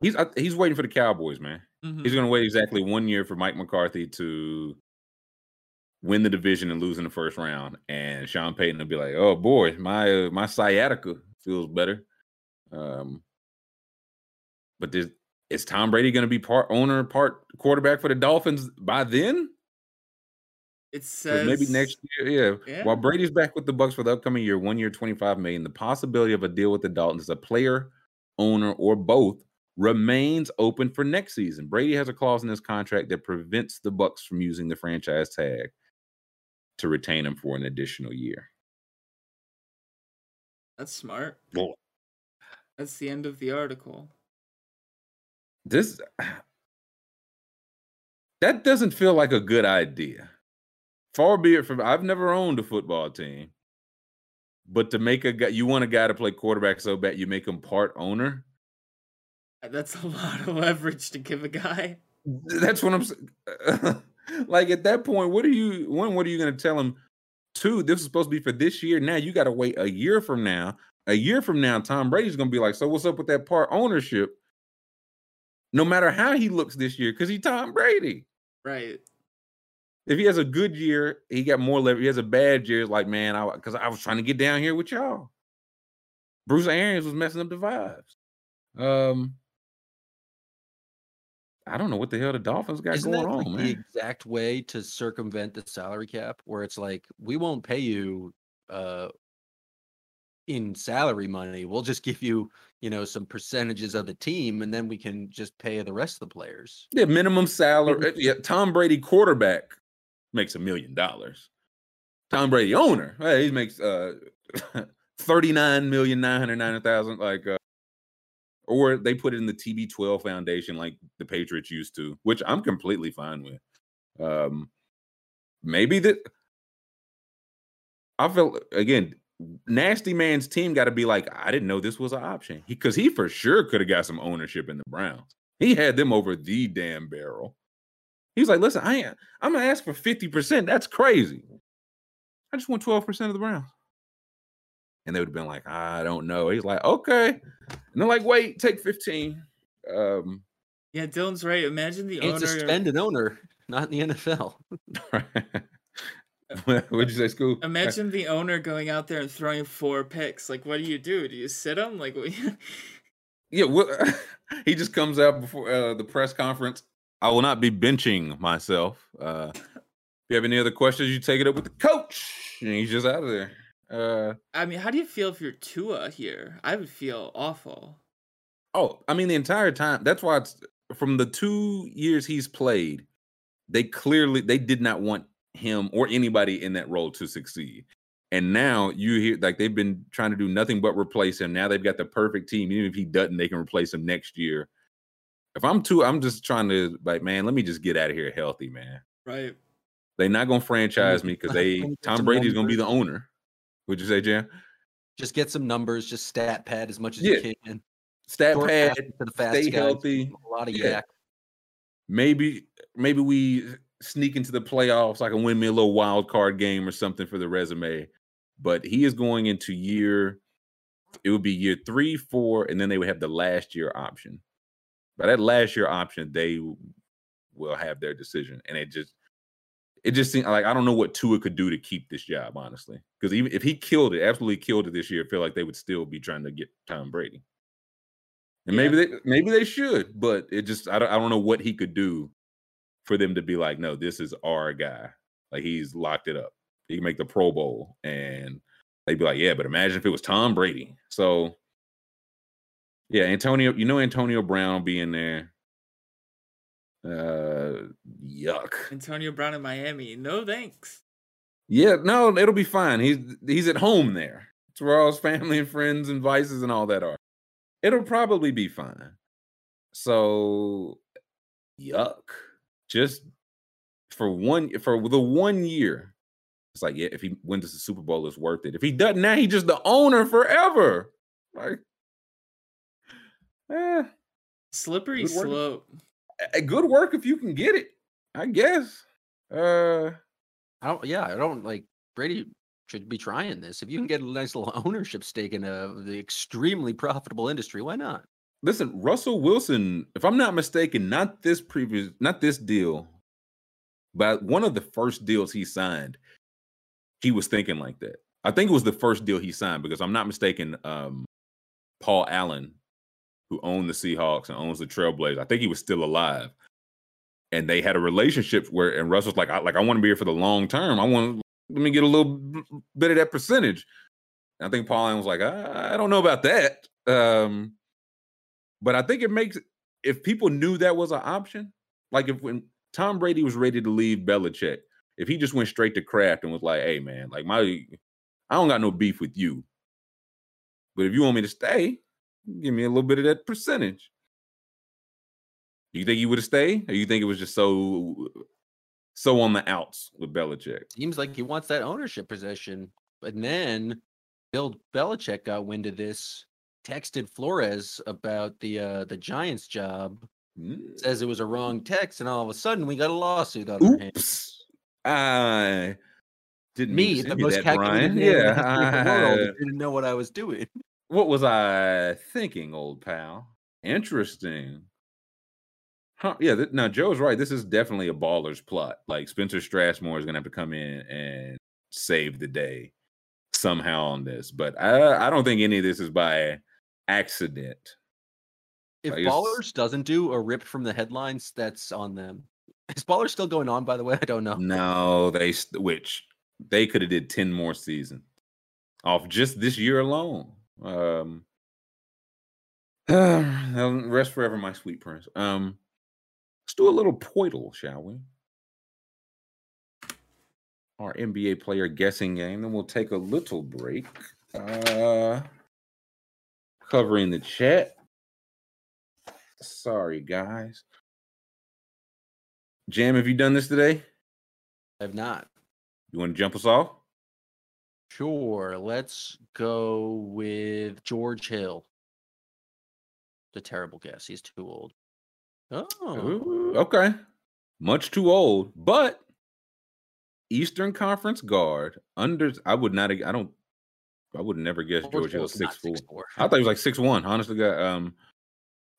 He's he's waiting for the Cowboys, man. Mhm. He's going to wait exactly one year for Mike McCarthy to win the division and lose in the first round, and Sean Payton will be like, "Oh boy, my uh, my sciatica feels better." Um, but this, is Tom Brady going to be part owner, part quarterback for the Dolphins by then? It says maybe next year, yeah. Yeah. While Brady's back with the Bucs for the upcoming year, one year, twenty-five million. The possibility of a deal with the Daltons, as a player, owner, or both, remains open for next season. Brady has a clause in his contract that prevents the Bucs from using the franchise tag to retain him for an additional year. That's smart. Well, That's the end of the article. this that doesn't feel like a good idea. Far be it from I've never owned a football team, but to make a guy you want a guy to play quarterback so bad you make him part owner. That's a lot of leverage to give a guy. That's what I'm saying. like at that point, what are you one? What are you going to tell him? Two, this is supposed to be for this year. Now you got to wait a year from now. A year from now, Tom Brady's going to be like, "So what's up with that part ownership?" No matter how he looks this year, because he's Tom Brady. Right. If he has a good year, he got more leverage. He has a bad year, it's like man, I because I was trying to get down here with y'all. Bruce Arians was messing up the vibes. Um, I don't know what the hell the Dolphins got Isn't going that like on, the exact way to circumvent the salary cap? Where it's like we won't pay you uh in salary money. We'll just give you, you know, some percentages of the team, and then we can just pay the rest of the players. Yeah, minimum salary. uh, Yeah, Tom Brady quarterback makes a million dollars. Tom Brady owner, hey, he makes uh thirty nine million nine hundred ninety thousand. Like, uh, or they put it in the TB12 Foundation, like the Patriots used to, which I'm completely fine with. Um, maybe that. I felt again, nasty man's team got to be like, I didn't know this was an option because he, for sure could have got some ownership in the Browns. He had them over the damn barrel. He was like, listen, I ain't, I'm gonna ask for 50%. That's crazy. I just want 12% of the Browns. And they would have been like, I don't know. He's like, okay. And they're like, wait, take 15. Um, Yeah, Dylan's right. Imagine the Can't owner. suspend an owner, not in the NFL. What'd you say, school? Imagine the owner going out there and throwing four picks. Like, what do you do? Do you sit him? Like, what- Yeah, well, he just comes out before uh, the press conference. I will not be benching myself. Uh, if you have any other questions, you take it up with the coach. And he's just out of there. Uh, I mean, how do you feel if you're Tua here? I would feel awful. oh, I mean, the entire time. That's why it's from the two years he's played, they clearly they did not want him or anybody in that role to succeed. And now you hear like they've been trying to do nothing but replace him. Now they've got the perfect team. Even if he doesn't, they can replace him next year. If I'm Tua, I'm just trying to like, man, let me just get out of here healthy, man. Right. They're not gonna franchise me because they Let me get Tom some Brady's gonna be the owner. Would you say, Jam? Just get some numbers, just stat pad as much as Yeah. you can. Stat Short pad, to the fast stay guys, healthy. A lot of Yeah. yak. Maybe, maybe we sneak into the playoffs. I can win me a little wild card game or something for the resume. But he is going into year. It would be year three, four, and then they would have the last year option. By that last year option, they will have their decision, and it just, it just seems like I don't know what Tua could do to keep this job, honestly. Because even if he killed it, absolutely killed it this year, I feel like they would still be trying to get Tom Brady. And maybe they maybe they should, but it just I don't I don't know what he could do for them to be like, no, this is our guy. Like he's locked it up. He can make the Pro Bowl, and they'd be like, yeah, but imagine if it was Tom Brady. So yeah, Antonio, you know Antonio Brown being there. Uh yuck. Antonio Brown in Miami. No thanks. Yeah, no, it'll be fine. He's he's at home there. It's where all his family and friends and vices and all that are. It'll probably be fine. So yuck. Just for one for the one year. It's like, yeah, if he wins the Super Bowl, it's worth it. If he doesn't, now he's just the owner forever. Like, eh, Slippery slope. work. Eh, good work if you can get it, I guess. Uh, I don't. Yeah, I don't like Brady should be trying this. If you can get a nice little ownership stake in a the extremely profitable industry, why not? listen, Russell Wilson, if I'm not mistaken, not this previous, not this deal, but one of the first deals he signed, he was thinking like that. I think it was the first deal he signed because I'm not mistaken. Um, Paul Allen, who owned the Seahawks and owns the Trailblazers, I think he was still alive, and they had a relationship where, and Russell's like, I like, I want to be here for the long term. I want let me get a little bit of that percentage. And I think Paul Allen was like, I, I don't know about that. Um, but I think it makes if people knew that was an option, like if when Tom Brady was ready to leave Belichick, if he just went straight to Kraft and was like, "Hey man, like my, I don't got no beef with you, but if you want me to stay, give me a little bit of that percentage." You think he would have stayed, or you think it was just so, so on the outs with Belichick? Seems like he wants that ownership position. And then Bill Belichick got wind of this, texted Flores about the uh the Giants job, Mm, says it was a wrong text, and all of a sudden we got a lawsuit on our hands. I didn't mean Me, the most that, calculated Brian. in Yeah, history of the world, I- didn't know what I was doing. What was I thinking, old pal? Interesting. Huh, yeah, th- now Joe's right. This is definitely a baller's plot. Like Spencer Strasmore is gonna have to come in and save the day somehow on this. But I, I don't think any of this is by accident. If Ballers doesn't do a rip from the headlines, that's on them. Is Ballers still going on? By the way, I don't know. No, they which they could have did 10 more seasons off just this year alone. Um they'll rest forever, my sweet prince. Um let's do a little Poeltl, shall we? Our NBA player guessing game, then we'll take a little break. Uh covering the chat. Sorry, guys. Jam, have you done this today? I have not. You want to jump us off? Sure. Let's go with George Hill. The terrible guess. He's too old. Oh, Ooh, okay. Much too old, but Eastern Conference guard under I would not I don't I would never guess George Hill Hill's not six four. I thought he was like six one. Honestly, God. Um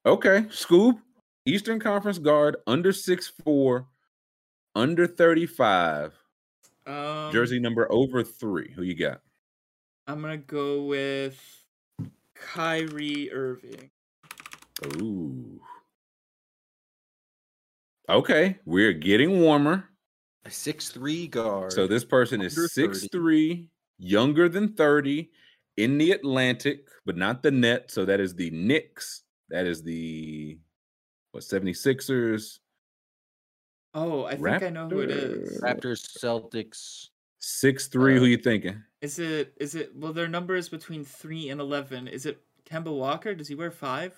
okay, Scoop. Eastern Conference guard under six four, under 35, Um, jersey number over three. Who you got? I'm gonna go with Kyrie Irving. Ooh. Okay, we're getting warmer. A six three guard. So this person is under 30. six three, younger than 30, in the Atlantic, but not the net. So that is the Knicks. That is the what 76ers. Oh, I think I know who it is. Raptors, Celtics. Six three. who Uh, you thinking? Is it? Is it? Well, their number is between three and eleven. Is it Kemba Walker? Does he wear five?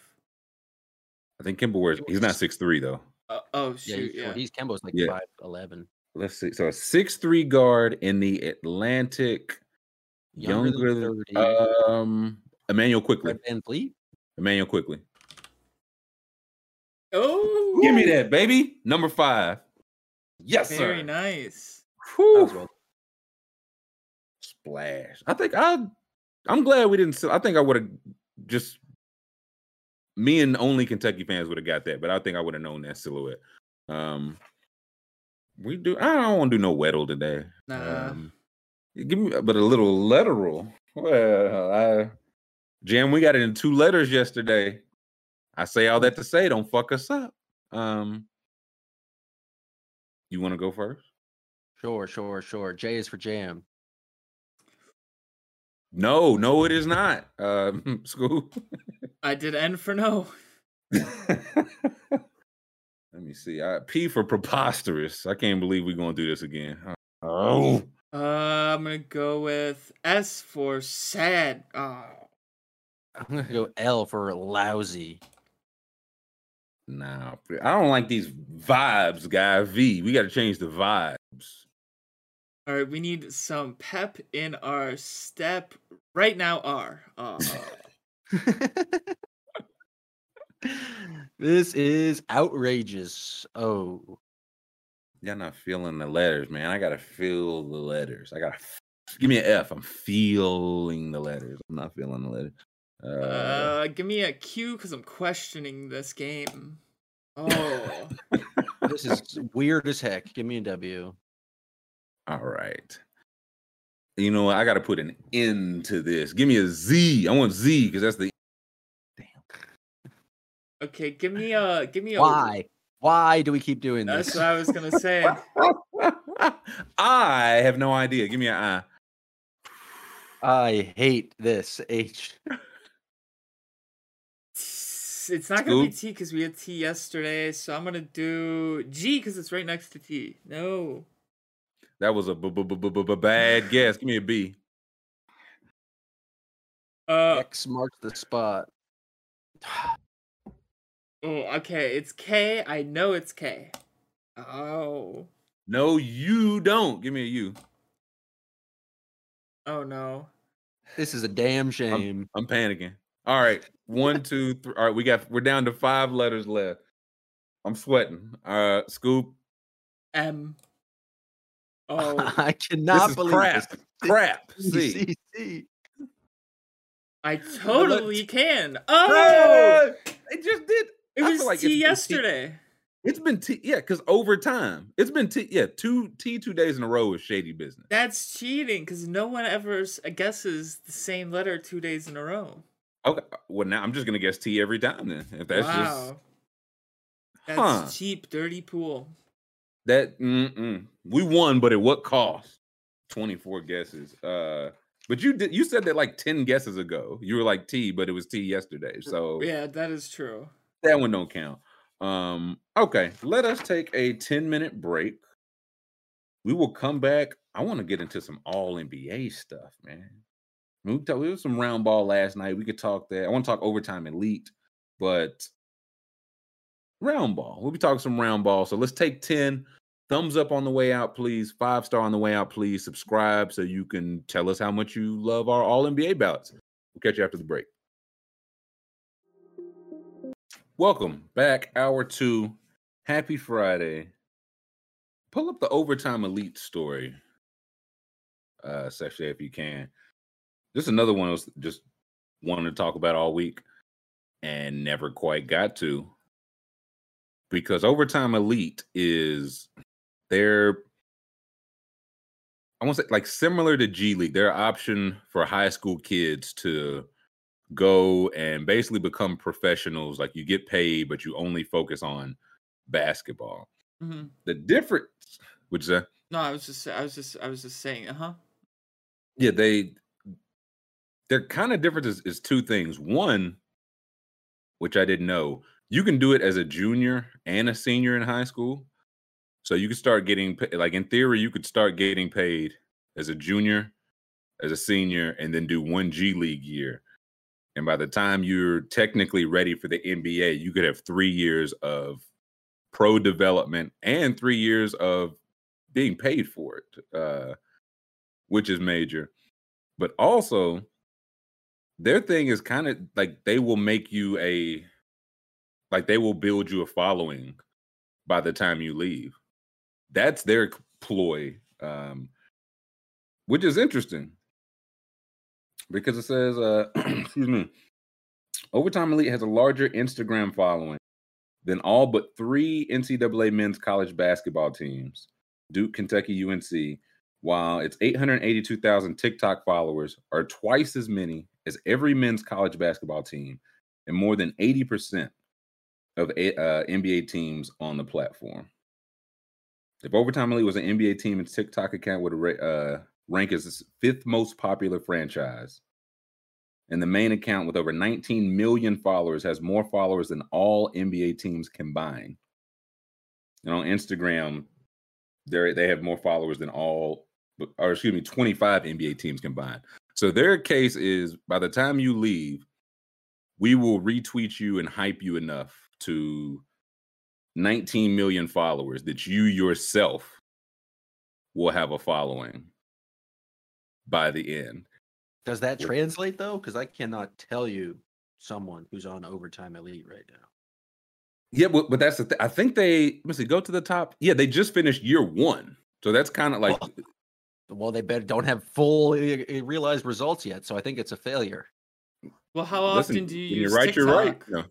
I think Kemba wears he's not six three though. Uh, oh Yeah, shoot! he's, Yeah. he's Kemba's like Yeah. five eleven. Let's see. So a six three guard in the Atlantic, Younger younger, than than 30. um Immanuel Quickley. Fred Van Fleet. Immanuel Quickley. Oh, Give me that, baby. Number five. Yes, Very sir. nice. Whew. That well- Splash. I think I. I'm glad we didn't. I think I would have just. Me and only Kentucky fans would have got that, but I think I would have known that silhouette. Um, we do. I don't want to do no Weddle today. Nah. Um, give me, but a little letteral. Well, I, Jam, we got it in two letters yesterday. I say all that to say, don't fuck us up. Um, you want to go first? Sure, sure, sure. J is for jam. No, no, it is not. Um, school. I did N for no. Let me see. I, P for preposterous. I can't believe we're gonna do this again. Oh, Uh, I'm gonna go with S for sad. Oh. I'm gonna go L for lousy. Nah. I don't like these vibes, guy. V. We got to change the vibes. All right, we need some pep in our step right now. R. Uh, this is outrageous. Oh, Y'all not feeling the letters, man. I gotta feel the letters. I gotta give me an F. I'm feeling the letters. I'm not feeling the letters. Uh, uh, give me a Q because I'm questioning this game. Oh, this is weird as heck. Give me a W. all right. You know what? I gotta put an end to this. Give me a Z. I want Z because that's the Damn. okay. Give me a. Give me a. Why? Why do we keep doing That's this? That's what I was gonna say. I have no idea. Give me an I. I hate this H. It's not gonna be T because we had T yesterday, so I'm gonna do G because it's right next to T. No. That was a b- b- b- b- b- bad guess. Give me a B. Uh X marks the spot. oh, okay. It's K. I know it's K. Oh. No, you don't. Give me a U. Oh no. This is a damn shame. I'm panicking. All right, one, two, three. All right, we got. We're down to five letters left. I'm sweating. Uh, Scoop. M. Oh. I This cannot is believe crap. this. Crap. C, C, C. I totally can. Oh. It just did. It was like T it's T- yesterday. It's been T. Yeah, because over time, it's been T. Yeah, two T two days in a row is shady business. That's cheating because no one ever guesses the same letter two days in a row. Okay. Well, now I'm just gonna guess T every time then. If that's wow. just That's Huh. cheap, dirty pool. that. Mm-mm. We won, but at what cost? Twenty four guesses. Uh, but you did. You said that like ten guesses ago. You were like T, but it was T yesterday. So Yeah, that is true. that one don't count. Um, okay, let us take a 10 minute break. We will come back. I want to get into some all NBA stuff, man. We talked we was some round ball last night. We could talk that. I want to talk overtime elite, but round ball. We'll be talking some round ball. So let's take 10. Thumbs up on the way out, please. Five star on the way out, please. Subscribe so you can tell us how much you love our all NBA bouts. We'll catch you after the break. Welcome back, hour two. Happy Friday. Pull up the overtime elite story uh section if you can. This is another one I was just wanted to talk about all week and never quite got to. Because overtime elite is their I want to say like similar to G League, their option for high school kids to go and basically become professionals. Like you get paid, but you only focus on basketball. hmm The difference, which is that, No, I was just, I was just, I was just saying. Uh huh. yeah, they they're kind of different is, is two things. One, which I didn't know, you can do it as a junior and a senior in high school. So you could start getting like in theory, you could start getting paid as a junior, as a senior, and then do one G League year. And by the time you're technically ready for the NBA, you could have three years of pro development and three years of being paid for it, uh, which is major. But also, their thing is kind of like they will make you a, like they will build you a following by the time you leave. That's their ploy, um, which is interesting because it says, uh, excuse me, Overtime Elite has a larger Instagram following than all but three NCAA men's college basketball teams Duke, Kentucky, UNC, while its 882,000 TikTok followers are twice as many as every men's college basketball team and more than 80% of uh, NBA teams on the platform. If Overtime Elite was an NBA team, its TikTok account would uh, rank as its fifth most popular franchise. And the main account with over 19 million followers has more followers than all NBA teams combined. And on Instagram, they they have more followers than all, or excuse me, 25 NBA teams combined. So their case is by the time you leave, we will retweet you and hype you enough to 19 million followers that you yourself will have a following by the end. Does that translate though? Because I cannot tell you someone who's on overtime elite right now. Yeah, but, but that's the thing. I think they let me see, go to the top. Yeah, they just finished year one. So that's kind of like well, well, they better don't have full eh, eh, eh, realized results yet. So I think it's a failure. Well, how often Listen, do you use you're right, TikTok? you're right. No.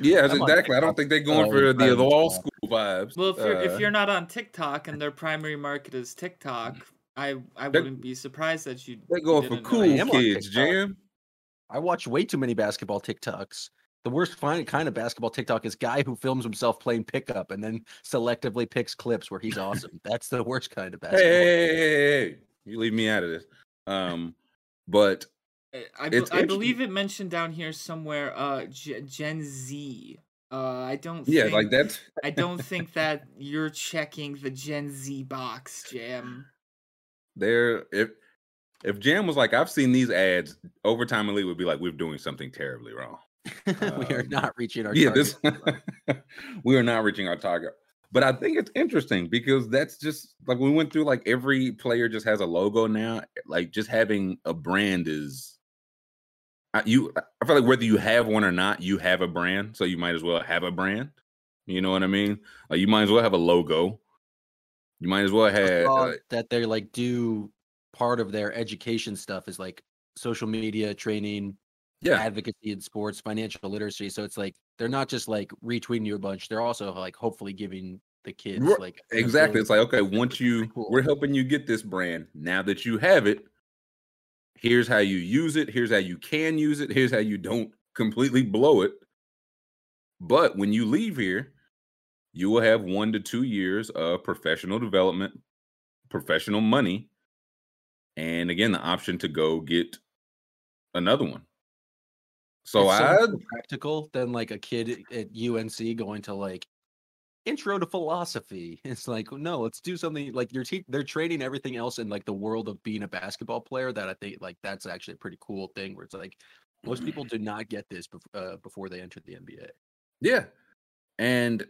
Yeah, exactly. I don't think they're going for the, the law school vibes. Well, if you're uh, if you're not on TikTok and their primary market is TikTok, I I wouldn't be surprised that you. They're going for cool kids, Jam. I watch way too many basketball TikToks. The worst kind of basketball TikTok is guy who films himself playing pickup and then selectively picks clips where he's awesome. That's the worst kind of basketball. Hey, hey, hey, hey, you leave me out of this. Um, but eh, I, be- I believe it mentioned down here somewhere uh G- Gen Z. Uh, I don't. Yeah, think, like that's. I don't think that you're checking the Gen Z box, Jam there if if Jam was like, I've seen these ads, Overtime Elite would be like, we're doing something terribly wrong. we are um, not reaching our yeah, target. This, we are not reaching our target. But I think it's interesting because that's just like we went through like every player just has a logo now. Like just having a brand is you I feel like whether you have one or not, you have a brand. So you might as well have a brand. You know what I mean? Like you might as well have a logo. You might as well have uh, that they like do part of their education stuff is like social media training, yeah, advocacy in sports, financial literacy. So it's like they're not just like retweeting you a bunch; they're also like hopefully giving the kids like exactly. It's like okay, once you cool. we're helping you get this brand. Now that you have it, here's how you use it. Here's how you can use it. Here's how you don't completely blow it. But when you leave here, you will have one to two years of professional development, professional money, and again, the option to go get another one. So I practical than like a kid at UNC going to like intro to philosophy. It's like no, let's do something like you're te- they're training everything else in like the world of being a basketball player. That I think like that's actually a pretty cool thing. Where it's like most people do not get this uh, before they enter the NBA. Yeah, and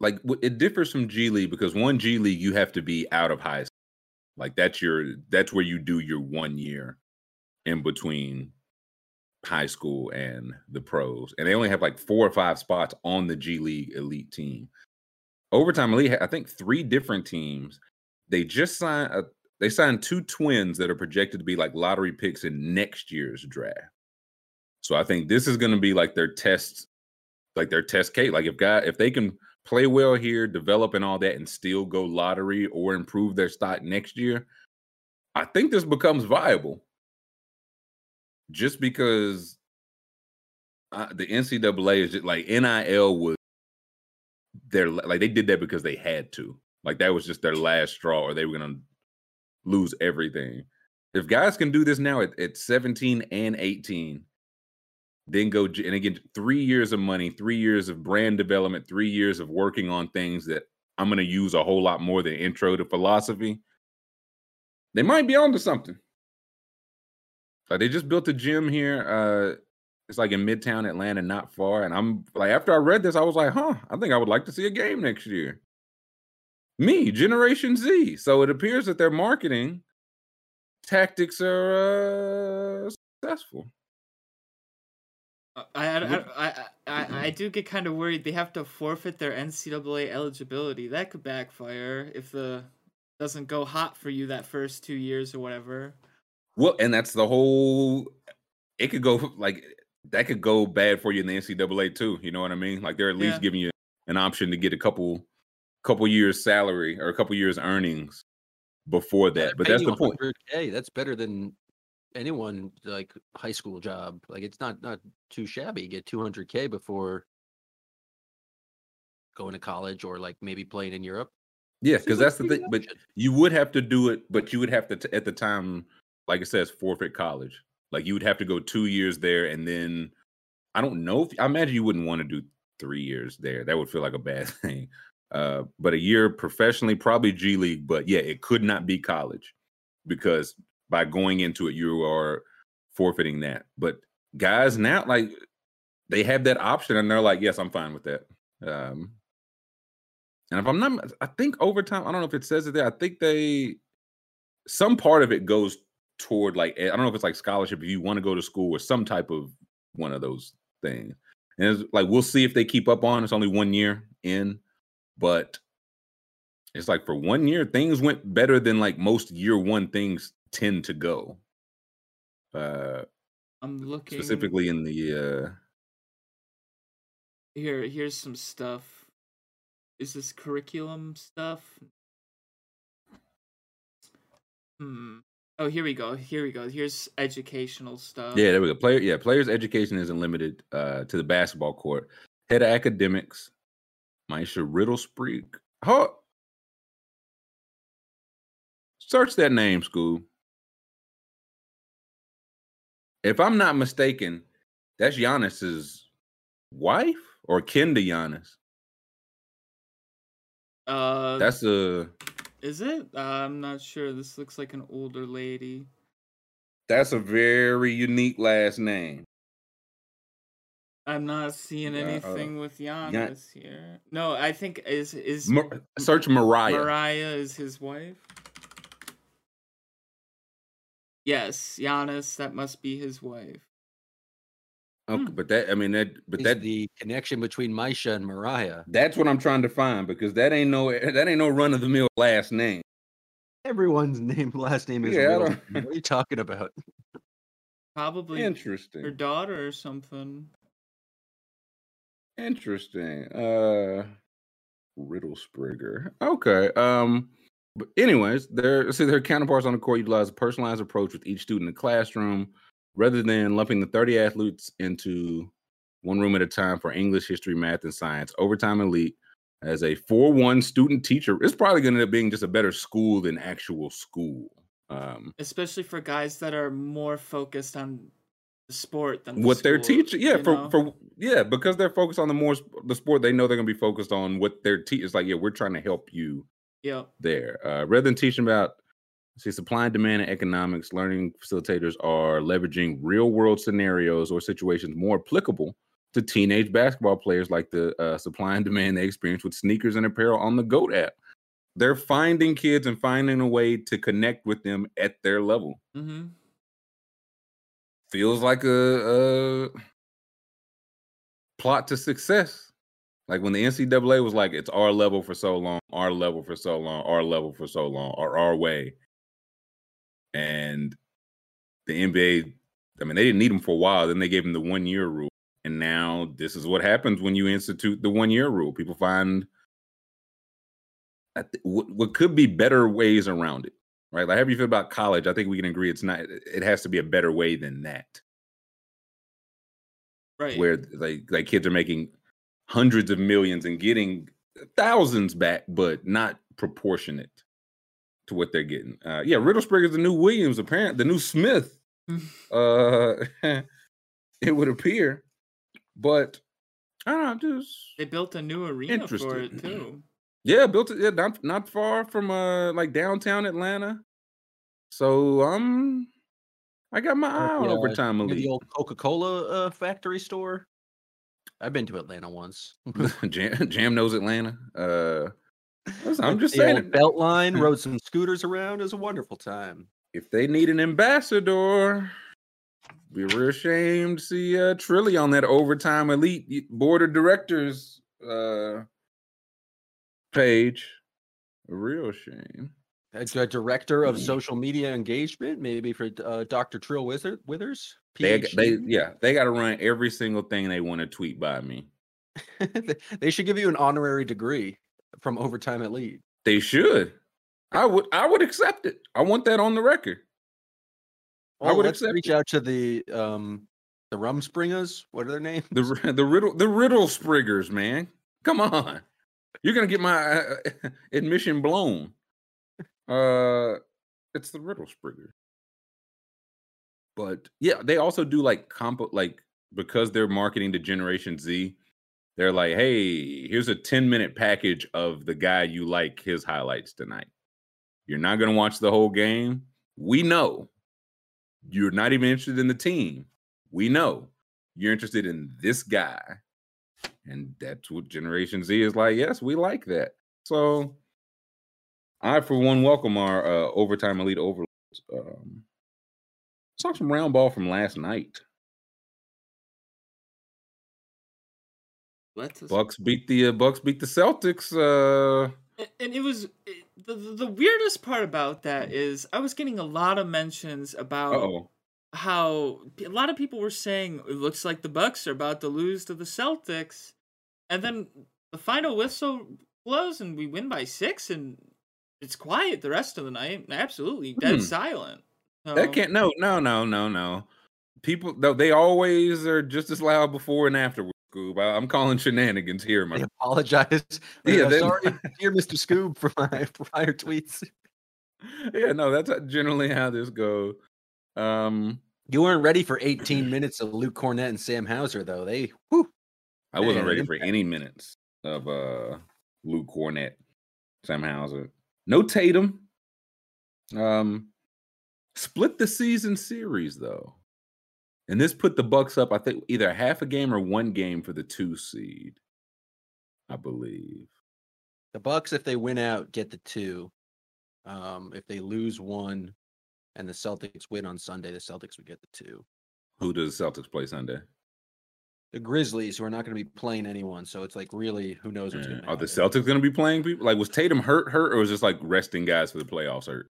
like it differs from G League because one G League you have to be out of high school. Like that's your that's where you do your one year in between high school and the pros. And they only have like four or five spots on the G League elite team. Overtime elite, I think three different teams. They just signed a, they signed two twins that are projected to be like lottery picks in next year's draft. So I think this is going to be like their test, like their test case. Like if guy if they can play well here, develop and all that, and still go lottery or improve their stock next year, I think this becomes viable. Just because the NCAA is just like NIL was their like they did that because they had to. Like that was just their last straw, or they were gonna lose everything. If guys can do this now at, at 17 and 18, then go and again three years of money three years of brand development three years of working on things that i'm to use a whole lot more than intro to philosophy they might be onto something like they just built a gym here uh it's like in midtown atlanta not far and i'm like after i read this i was like huh i think i would like to see a game next year me generation z so it appears that their marketing tactics are uh successful I, I, I, I, I do get kind of worried they have to forfeit their NCAA eligibility. That could backfire if the doesn't go hot for you that first two years or whatever. Well, and that's the whole. It could go like that could go bad for you in the NCAA too. You know what I mean? Like they're at least yeah. giving you an option to get a couple, couple years salary or a couple years earnings before that. But that's the point. Hey, that's better than anyone like high school job. Like it's not not too shabby. You get 200k before going to college or like maybe playing in Europe. Yeah, because that's the thing. But you would have to do it, but you would have to t- at the time, like it says, forfeit college. Like you would have to go two years there, and then I don't know. If, I imagine you wouldn't want to do three years there. That would feel like a bad thing. Uh, but a year professionally, probably G League. But yeah, it could not be college because by going into it, you are forfeiting that. But guys now, like they have that option, and they're like, "Yes, I'm fine with that." Um, and if I'm not, I think overtime. I don't know if it says it there. I think they some part of it goes toward like I don't know if it's like scholarship if you want to go to school or some type of one of those things. And it's like we'll see if they keep up on. It's only one year in, but it's like for one year things went better than like most year one things tend to go. Uh, I'm looking specifically in the uh here. Here's some stuff. Is this curriculum stuff? Hmm. Oh, here we go. Here we go. Here's educational stuff. Yeah, there we go. Player, yeah, players' education isn't limited uh, to the basketball court. Head of academics, Maisha Riddlesprigger. Huh. Search that name, school. If I'm not mistaken, that's Giannis's wife or kin to Giannis. Uh, That's a is it? Uh, I'm not sure. This looks like an older lady. that's a very unique last name. I'm not seeing uh, anything with Giannis here. No, I think is is Mar- search Mariah. Mariah is his wife. Yes, Giannis. That must be his wife. Okay, Hmm. but that I mean that but Is that the connection between Maisha and Mariah. That's what I'm trying to find because that ain't no that ain't no run of the mill last name. Everyone's name, last name is Yeah, I Riddleman. don't- What are you talking about? Probably interesting. her daughter or something. Interesting. Uh Riddlespringer. Okay. Um but anyways, their see their counterparts on the court utilize a personalized approach with each student in the classroom rather than lumping the 30 athletes into one room at a time for English, history, math, and science. Overtime Elite as a 4-1 student teacher, it's probably gonna end up being just a better school than actual school. Um Especially for guys that are more focused on the sport than the what they're teaching. Yeah, for know? for yeah, because they're focused on the more the sport, they know they're gonna be focused on what they're teaching. It's like, yeah, we're trying to help you Yep. there. Uh, rather than teaching about see supply and demand and economics, learning facilitators are leveraging real world scenarios or situations more applicable to teenage basketball players, like the uh, supply and demand they experience with sneakers and apparel on the Goat app. They're finding kids and finding a way to connect with them at their level Mm-hmm. feels like a, a plot to success. Like when the NCAA was like, it's our level for so long, our level for so long, our level for so long, or our way. And the NBA, I mean, they didn't need them for a while. Then they gave them the one year rule. And now this is what happens when you institute the one year rule. People find what, what could be better ways around it, right? Like, however you feel about college, I think we can agree it's not, it has to be a better way than that Right. where like like kids are making hundreds of millions and getting thousands back, but not proportionate to what they're getting. Uh, yeah, Riddlespringer is the new Williams, apparently the new Smith. uh, it would appear, but I don't know, just they built a new arena for it too. yeah, built it yeah, not not far from uh like downtown Atlanta. So um, I got my eye on Yeah, overtime elite. the old Coca-Cola uh, factory store. I've been to Atlanta once. Jam, Jam knows Atlanta. Uh, listen, I'm just the saying, old it- belt line, rode some scooters around. It was a wonderful time. if they need an ambassador, be real ashamed to see uh, Trilly on that overtime elite board of directors uh, page. A real shame. As a director of social media engagement, maybe for uh, Dr. Trill Wither- Withers. They, they, yeah, they got to run every single thing they want to tweet by me. they should give you an honorary degree from Overtime Elite. They should. I would. I would accept it. I want that on the record. I would let's accept reach it. out to the um the Rumspringers. What are their names? The the riddle the riddle spriggers, man. Come on. You're gonna get my uh, admission blown. Uh, it's the Riddle Springer. But yeah, they also do like comp like because they're marketing to Generation Z. They're like, hey, here's a 10 minute package of the guy you like his highlights tonight. You're not gonna watch the whole game. We know you're not even interested in the team. We know you're interested in this guy. And that's what Generation Z is like. Yes, we like that. So I, for one, welcome our uh, overtime elite overlords. Um, saw some round ball from last night. Let's Bucks beat the uh, Bucks beat the Celtics. Uh, And- and it was it- the the the weirdest part about that is I was getting a lot of mentions about oh, how a lot of people were saying it looks like the Bucks are about to lose to the Celtics, and then the final whistle blows and we win by six, and it's quiet the rest of the night. Absolutely dead Hmm. silent. So, that can't. No, no, no, no, no. People, though, they always are just as loud before and afterwards. Scoob, I, I'm calling shenanigans here, my I apologize. Yeah, they- sorry, dear Mr. Scoob, for my prior tweets. yeah, no, that's generally how this goes. Um, You weren't ready for 18 minutes of Luke Kornet and Sam Hauser, though. They, whew, I wasn't ready for any minutes of uh Luke Kornet, Sam Hauser. No Tatum. Um split the season series though. And this put the Bucks up, I think, either half a game or one game for the two seed. I believe. the Bucks, if they win out, get the two. Um, if they lose one, and the Celtics win on Sunday, the Celtics would get the two. Who does the Celtics play Sunday? The Grizzlies, who are not going to be playing anyone, so it's like really, who knows what's going to Are the Celtics gonna be playing people? Like was Tatum hurt hurt or was just like resting guys for the playoffs hurt?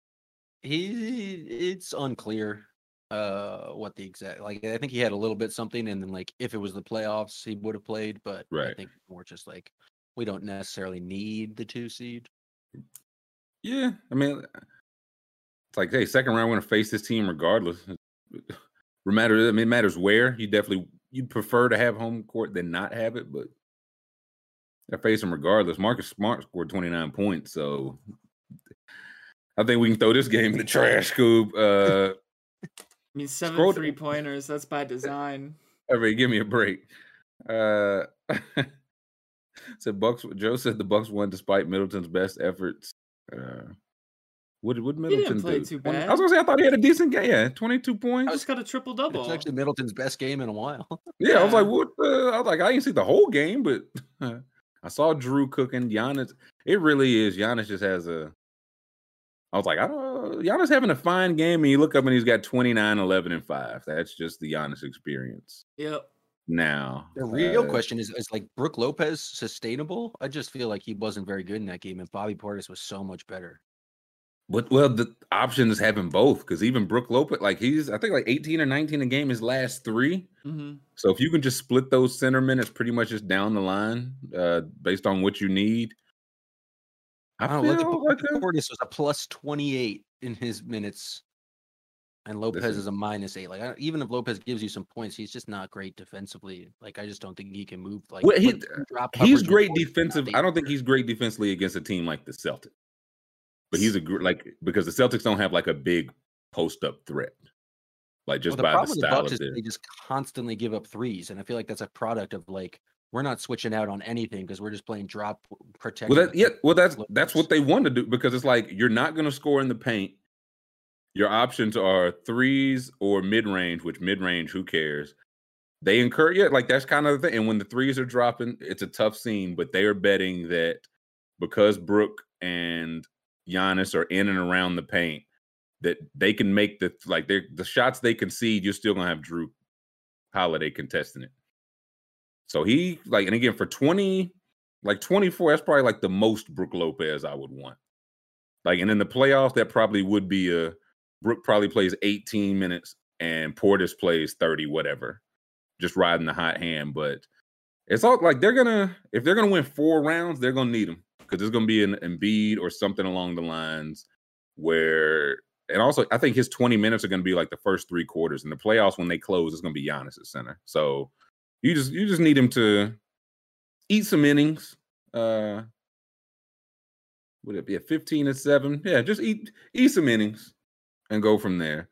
He, it's unclear uh what the exact like i think he had a little bit something and then like if it was the playoffs he would have played but i Right. think more just like we don't necessarily need the two seed Yeah, I mean, it's like, hey, second round, we're gonna face this team regardless. No matter, I mean, it matters where. You definitely you'd prefer to have home court than not have it, but I face them regardless. Marcus Smart scored twenty nine points, so I think we can throw this game in the trash, Scoob. Uh, I mean, seven Scroll- three pointers. That's by design. everybody, give me a break. Uh, said Bucks. Joe said the Bucks won despite Middleton's best efforts. Uh, what what didn't Middleton play do? too 20 I was gonna say I thought he had a decent game. Yeah, twenty two points. I just got a triple double. it's actually middleton's best game in a while Yeah, I was like, what? The? I was like, I didn't see the whole game, but I saw Jrue cooking. Giannis, it really is. Giannis just has a. I was like, I don't. Giannis having a fine game, and you look up and he's got 29, 11, and five. That's just the Giannis experience. Yep. Now, the real uh, question is is like brooke lopez sustainable i just feel like he wasn't very good in that game and bobby portis was so much better But well, the option is having both because even Brooke Lopez, like he's, I think like 18 or 19 a game his last three. hmm So if you can just split those center minutes pretty much just down the line, uh, based on what you need. I, I don't know. Look feel at like Portis was a plus 28 in his minutes, and Lopez Listen. is a minus eight. Like I, even if Lopez gives you some points, he's just not great defensively. Like I just don't think he can move. Like Well, he- drop he's great defensive. I don't think he's great defensively against a team like the Celtics. But he's a gr- like because the Celtics don't have like a big post up threat, like Well, just the by the problem with the style Bucks of is their. they just constantly give up threes, and I feel like that's a product of like we're not switching out on anything because we're just playing drop protection. Well, that, yeah, well, that's that's what they want to do because it's like you're not going to score in the paint. Your options are threes or mid range, which mid range, who cares? They incur, yeah, like that's kind of the thing. And when the threes are dropping, it's a tough scene, but they are betting that because Brooke and Giannis are in and around the paint, that they can make the like the shots they concede, you're still gonna have Jrue Holiday contesting it. So he like, and again for 20, like 24, that's probably like the most Brooke Lopez I would want. Like, and in the playoffs, that probably would be a Brooke probably plays 18 minutes and Portis plays 30, whatever, just riding the hot hand. But it's all like they're gonna if they're gonna win four rounds, they're gonna need him because there's gonna be an Embiid or something along the lines where. And also, I think his 20 minutes are to be like the first three quarters. In the playoffs, when they close, it's to be Giannis at center. So you just you just need him to eat some innings, uh, would it be a 15 and 7? Yeah, just eat eat some innings and go from there.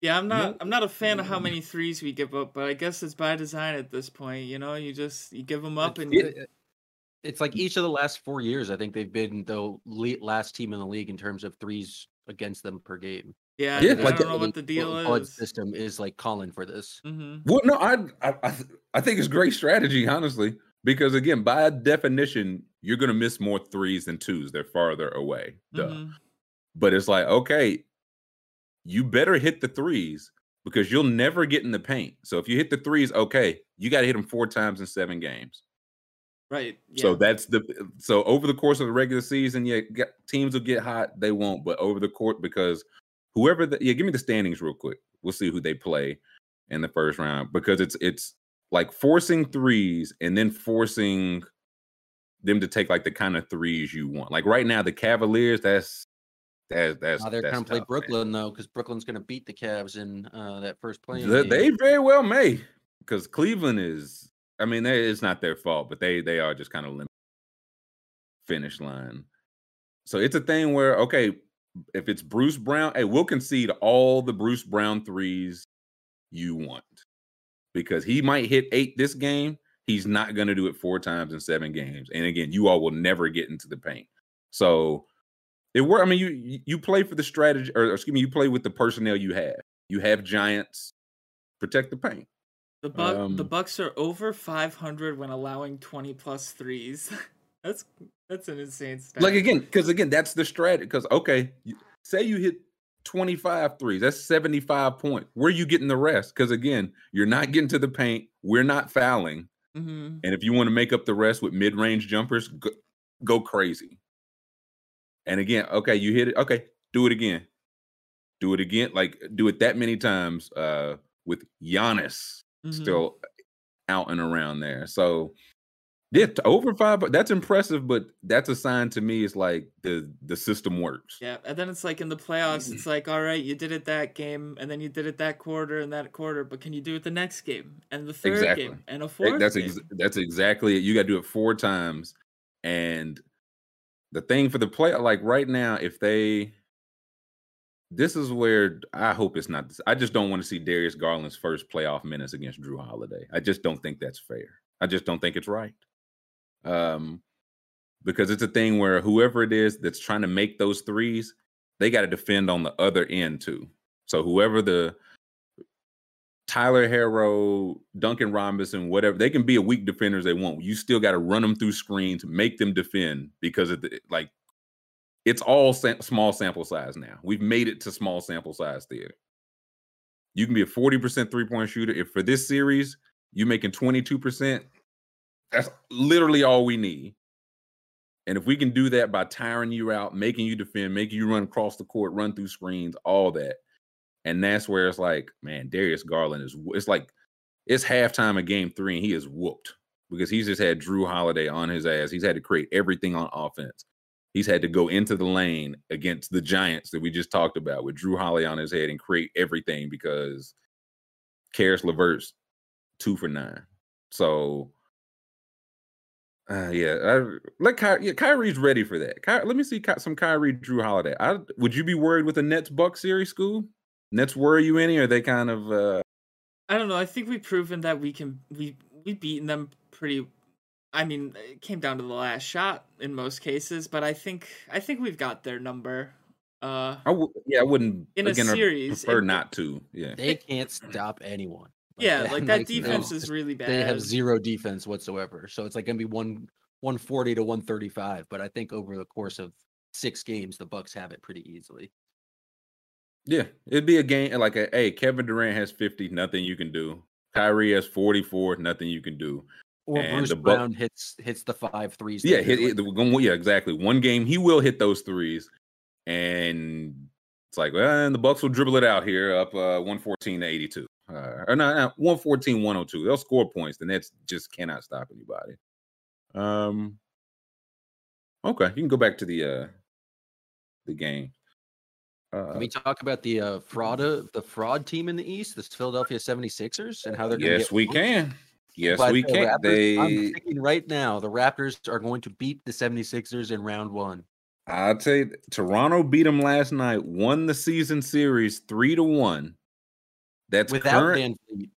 Yeah, I'm not. No. I'm not a fan of how many threes we give up, but I guess it's by design at this point. You know, you just you give them up, and It- you, it- it's like each of the last four years, I think they've been the last team in the league in terms of threes against them per game. Yeah, Yeah, I like don't the- know what the deal Blood is. system is like calling for this. hmm Well, no, I I I, think it's great strategy, honestly, because again, by definition, you're gonna miss more threes than twos. They're farther away. Duh. hmm But it's like, okay, you better hit the threes because you'll never get in the paint. So if you hit the threes, okay, you got to hit them four times in seven games. Right. Yeah. So that's the so over the course of the regular season, yeah, get, teams will get hot. They won't, but over the court because whoever the yeah, give me the standings real quick. We'll see who they play in the first round because it's it's like forcing threes and then forcing them to take like the kind of threes you want. Like right now, the Cavaliers, that's that's that's Now they're that's to play tough, man. Brooklyn though, because Brooklyn's going to beat the Cavs in uh, that first play. They, they very well may because Cleveland is. I mean, they, it's not their fault, but they they are just kind of limit finish line. So it's a thing where okay, if it's Bruce Brown, hey, we'll concede all the Bruce Brown threes you want because he might hit eight this game. He's not going to do it four times in seven games. And again, you all will never get into the paint. So it work. I mean, you you- play for the strategy, or excuse me, you play with the personnel you have. You have giants. Protect the paint. the buck the um, Bucks are over 500 when allowing 20 plus threes. that's that's an insane stat. Like again, because again, that's the strategy. Because okay, you- say you hit 25 threes, that's 75 points. Where are you getting the rest? Because again, you're not getting to the paint. We're not fouling. hmm And if you want to make up the rest with mid-range jumpers, go, go crazy. And again, okay, you hit it. Okay, do it again. Do it again. Like do it that many times uh with Giannis Mhm. still out and around there. So yeah, t- over five, that's impressive, but that's a sign to me it's like the the system works. Yeah, and then it's like in the playoffs, it's like, all right, you did it that game, and then you did it that quarter and that quarter, but can you do it the next game and the third Exactly. game and a Eh, fourth That's game? ex- that's exactly it. You got to do it four times. And the thing for the play, like right now, if they, this is where I hope it's not. This, I just don't want to see Darius Garland's first playoff minutes against Jrue Holiday. I just don't think that's fair. I just don't think it's right. Um, because it's a thing where whoever it is that's trying to make those threes, they got to defend on the other end too. So whoever the Tyler Herro, Duncan Robinson, whatever, they can be a weak defenders they want. You still got to run them through screens, make them defend because the, like it's all small sample size now. We've made it to small sample size theater. You can be a 40% three point shooter. If for this series you're making 22%, that's literally all we need. And if we can do that by tiring you out, making you defend, making you run across the court, run through screens, all that, and that's where it's like, man, Darius Garland is it's like it's halftime of Game Three, and he is whooped because he's just had Jrue Holiday on his ass. He's had to create everything on offense. He's had to go into the lane against the Giants that we just talked about with Jrue Holiday on his head and create everything because Caris LeVert's two for nine. So. Uh, yeah, I, let Ky- yeah, Kyrie's ready for that. Ky- let me see Ky- some Kyrie Jrue Holiday. I, would you be worried with the Nets Buck series, school? Nets worry you any? Or are they kind of uh I don't know. I think we've proven that we can we we beaten them pretty. I mean, it came down to the last shot in most cases, but I think I think we've got their number. Uh, I w- yeah, I wouldn't In a again, I series, prefer it- not to. Yeah. They can't stop anyone. Yeah, like that like, defense no. is really bad. They have zero defense whatsoever. So it's like gonna be one 140 to 135. But I think over the course of six games, the Bucks have it pretty easily. Yeah. It'd be a game like a hey, Kevin Durant has 50, nothing you can do. Kyrie has 44, nothing you can do. Or And Bruce the Buck- Brown hits hits the five threes. Yeah, that hit, are, hit the, yeah, exactly. One game he will hit those threes, and it's like, well, and the Bucks will dribble it out here up uh, 114 to 82. Uh, or not, not 114, 102. They'll score points. The Nets just cannot stop anybody. Um, okay, you can go back to the uh the game. Uh, Can we talk about the uh, fraud uh, the fraud team in the East, the Philadelphia 76ers, and how they're gonna yes, get we punked? can. Yes, But we the can. Raptors- They, I'm thinking right now, the Raptors are going to beat the 76ers in round one. I'll tell you, Toronto beat them last night, won the season series three to one. That's Without current Van Fleet.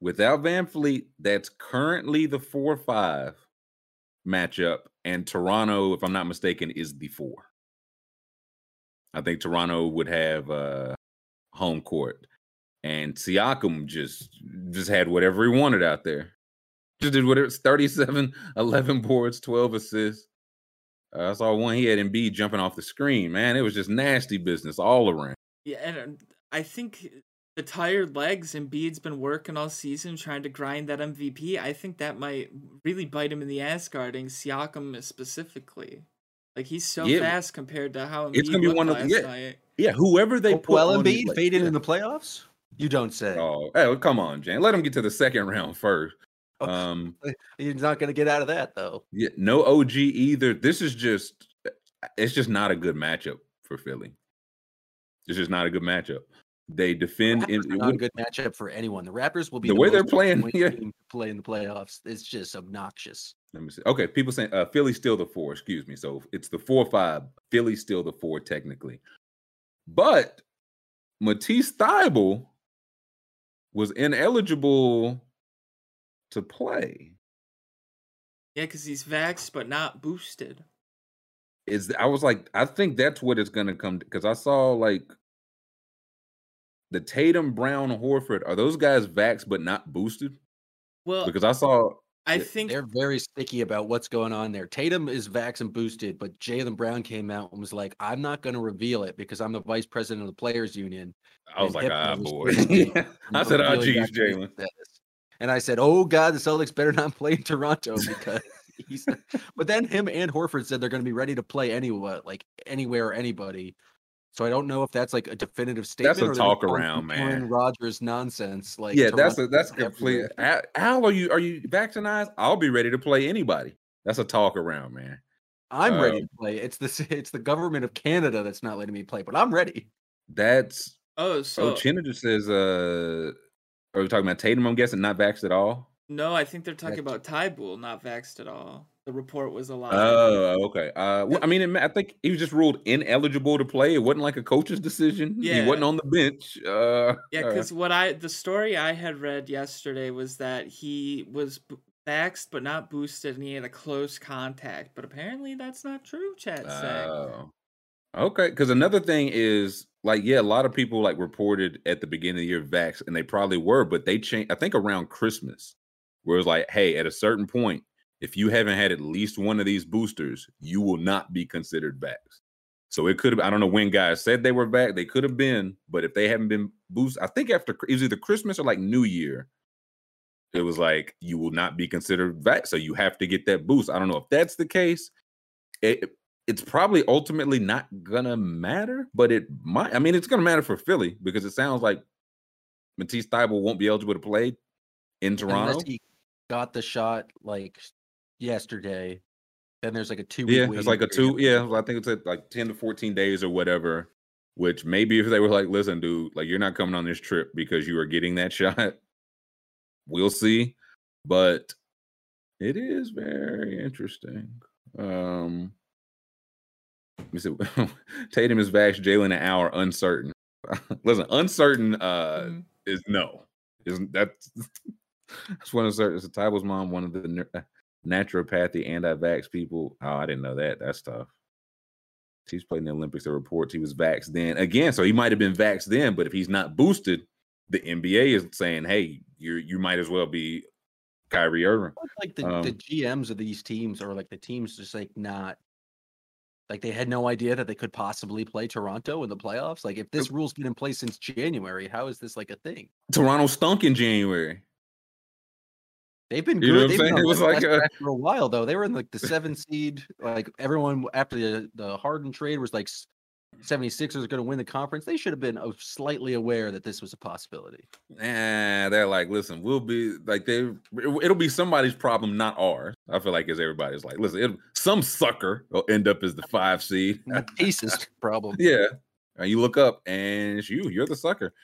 without VanVleet. That's currently the four five matchup, and Toronto, if I'm not mistaken, is the four. I think Toronto would have uh, home court, and Siakam just just had whatever he wanted out there. Just did whatever. it's 37, 11 boards, 12 assists. Uh, I saw one he had Embiid jumping off the screen. Man, it was just nasty business all around. Yeah, and um, I think the tired legs Embiid's been working all season trying to grind that MVP. I think that might really bite him in the ass guarding Siakam specifically. Like he's so Yeah. fast compared to how Embiid It's gonna be one of- last yeah. night. Yeah, whoever they put well, on the- Embiid like, faded yeah. in the playoffs? You don't say. Oh, hey, well, come on, Jan. Let him get to the second round first. Oh. Um, He's not going to get out of that, though. yeah, no OG either. This is just, it's just not a good matchup for Philly. It's just not a good matchup. They defend in not a good matchup for anyone. The Raptors will be The way they're playing, yeah. team to play in the playoffs. It's just obnoxious. Let me see. Okay, people saying uh, Philly's still the four. Excuse me. So it's the four five. Philly's still the four technically, but Matisse Thybulle was ineligible to play. Yeah, because he's vaxxed but not boosted. Is I was like, I think that's what it's gonna come because I saw like the Tatum, Brown, Horford. Are those guys vaxxed but not boosted? Well, Because I saw I think They're very sticky about what's going on there. Tatum is vax and boosted, but Jaylen Brown came out and was like, I'm not going to reveal it because I'm the vice president of the Players Union. I was like, HIPAA ah, boy. I said, oh, revealing geez, Jaylen. And I said, oh, God, the Celtics better not play in Toronto because he's. but then him and Horford said they're going to be ready to play anywhere, like anywhere or anybody. So I don't know if that's like a definitive statement. That's a or talk around, man. Rogers nonsense. Like yeah, that's a that's complete. everywhere. Al, Al, are you are you vaccinated? I'll be ready to play anybody. That's a talk around, man. I'm ready Um, to play. It's the it's the government of Canada that's not letting me play, but I'm ready. That's oh so. so Chinna just says, uh, are we talking about Tatum? I'm guessing not vaxxed at all. no, I think they're talking That's- about Thybulle not vaxxed at all. The report was a lie. Oh, okay. Uh, well, I mean, it, I think he was just ruled ineligible to play. It wasn't like a coach's decision. Yeah. he wasn't on the bench. Uh, Yeah, uh, because what I the story I had read yesterday was that he was vaxxed but not boosted, and he had a close contact. But apparently, that's not true. Chat said. Oh. Okay, because another thing is like, yeah, a lot of people like reported at the beginning of the year vax, and they probably were, but they changed. I think around Christmas, where it was like, hey, at a certain point, if you haven't had at least one of these boosters, you will not be considered vax. So it could have. I don't know when guys said they were back. They could have been, but if they haven't been boosted, I think after it was either Christmas or like New Year. It was like you will not be considered back. so you have to get that boost. I don't know if that's the case. It, it's probably ultimately not gonna matter, but it might. I mean, it's gonna matter for Philly because it sounds like Matisse Thybulle won't be eligible to play in Toronto. Got the shot like yesterday, then there's like a two. Yeah, it's like a two. Yeah, I think it's like ten to fourteen days or whatever. Which maybe if they were like, "Listen, dude, like you're not coming on this trip because you are getting that shot," we'll see. But it is very interesting. Um, let me see. Tatum is vax. Jaylen an hour uncertain. Listen, uncertain uh Mhm. is no. Isn't that? That's one of the. It's a Thybulle's mom, one of the neur- naturopathy anti-vax people. Oh, I didn't know that. That's tough. He's played in the Olympics. The reports he was vaxxed then again. So he might have been vaxxed then, but if he's not boosted, the NBA is saying, "Hey, you you might as well be Kyrie Irving." like the, the um, GMs of these teams or like the teams just like not like they had no idea that they could possibly play Toronto in the playoffs. Like if this rule's been in place since January, how is this like a thing? Toronto stunk in January. They've been You know good. They've been? It was like a- for a while though. They were in like the seven seed. Like everyone after the the Harden trade was like 76ers are going to win the conference. They should have been uh, slightly aware that this was a possibility. Nah, they're like, listen, we'll be like they. It'll be somebody's problem, not ours. I feel like as everybody's like, listen, some sucker will end up as the five seed. Pieces problem. yeah, and you look up and it's you. You're the sucker.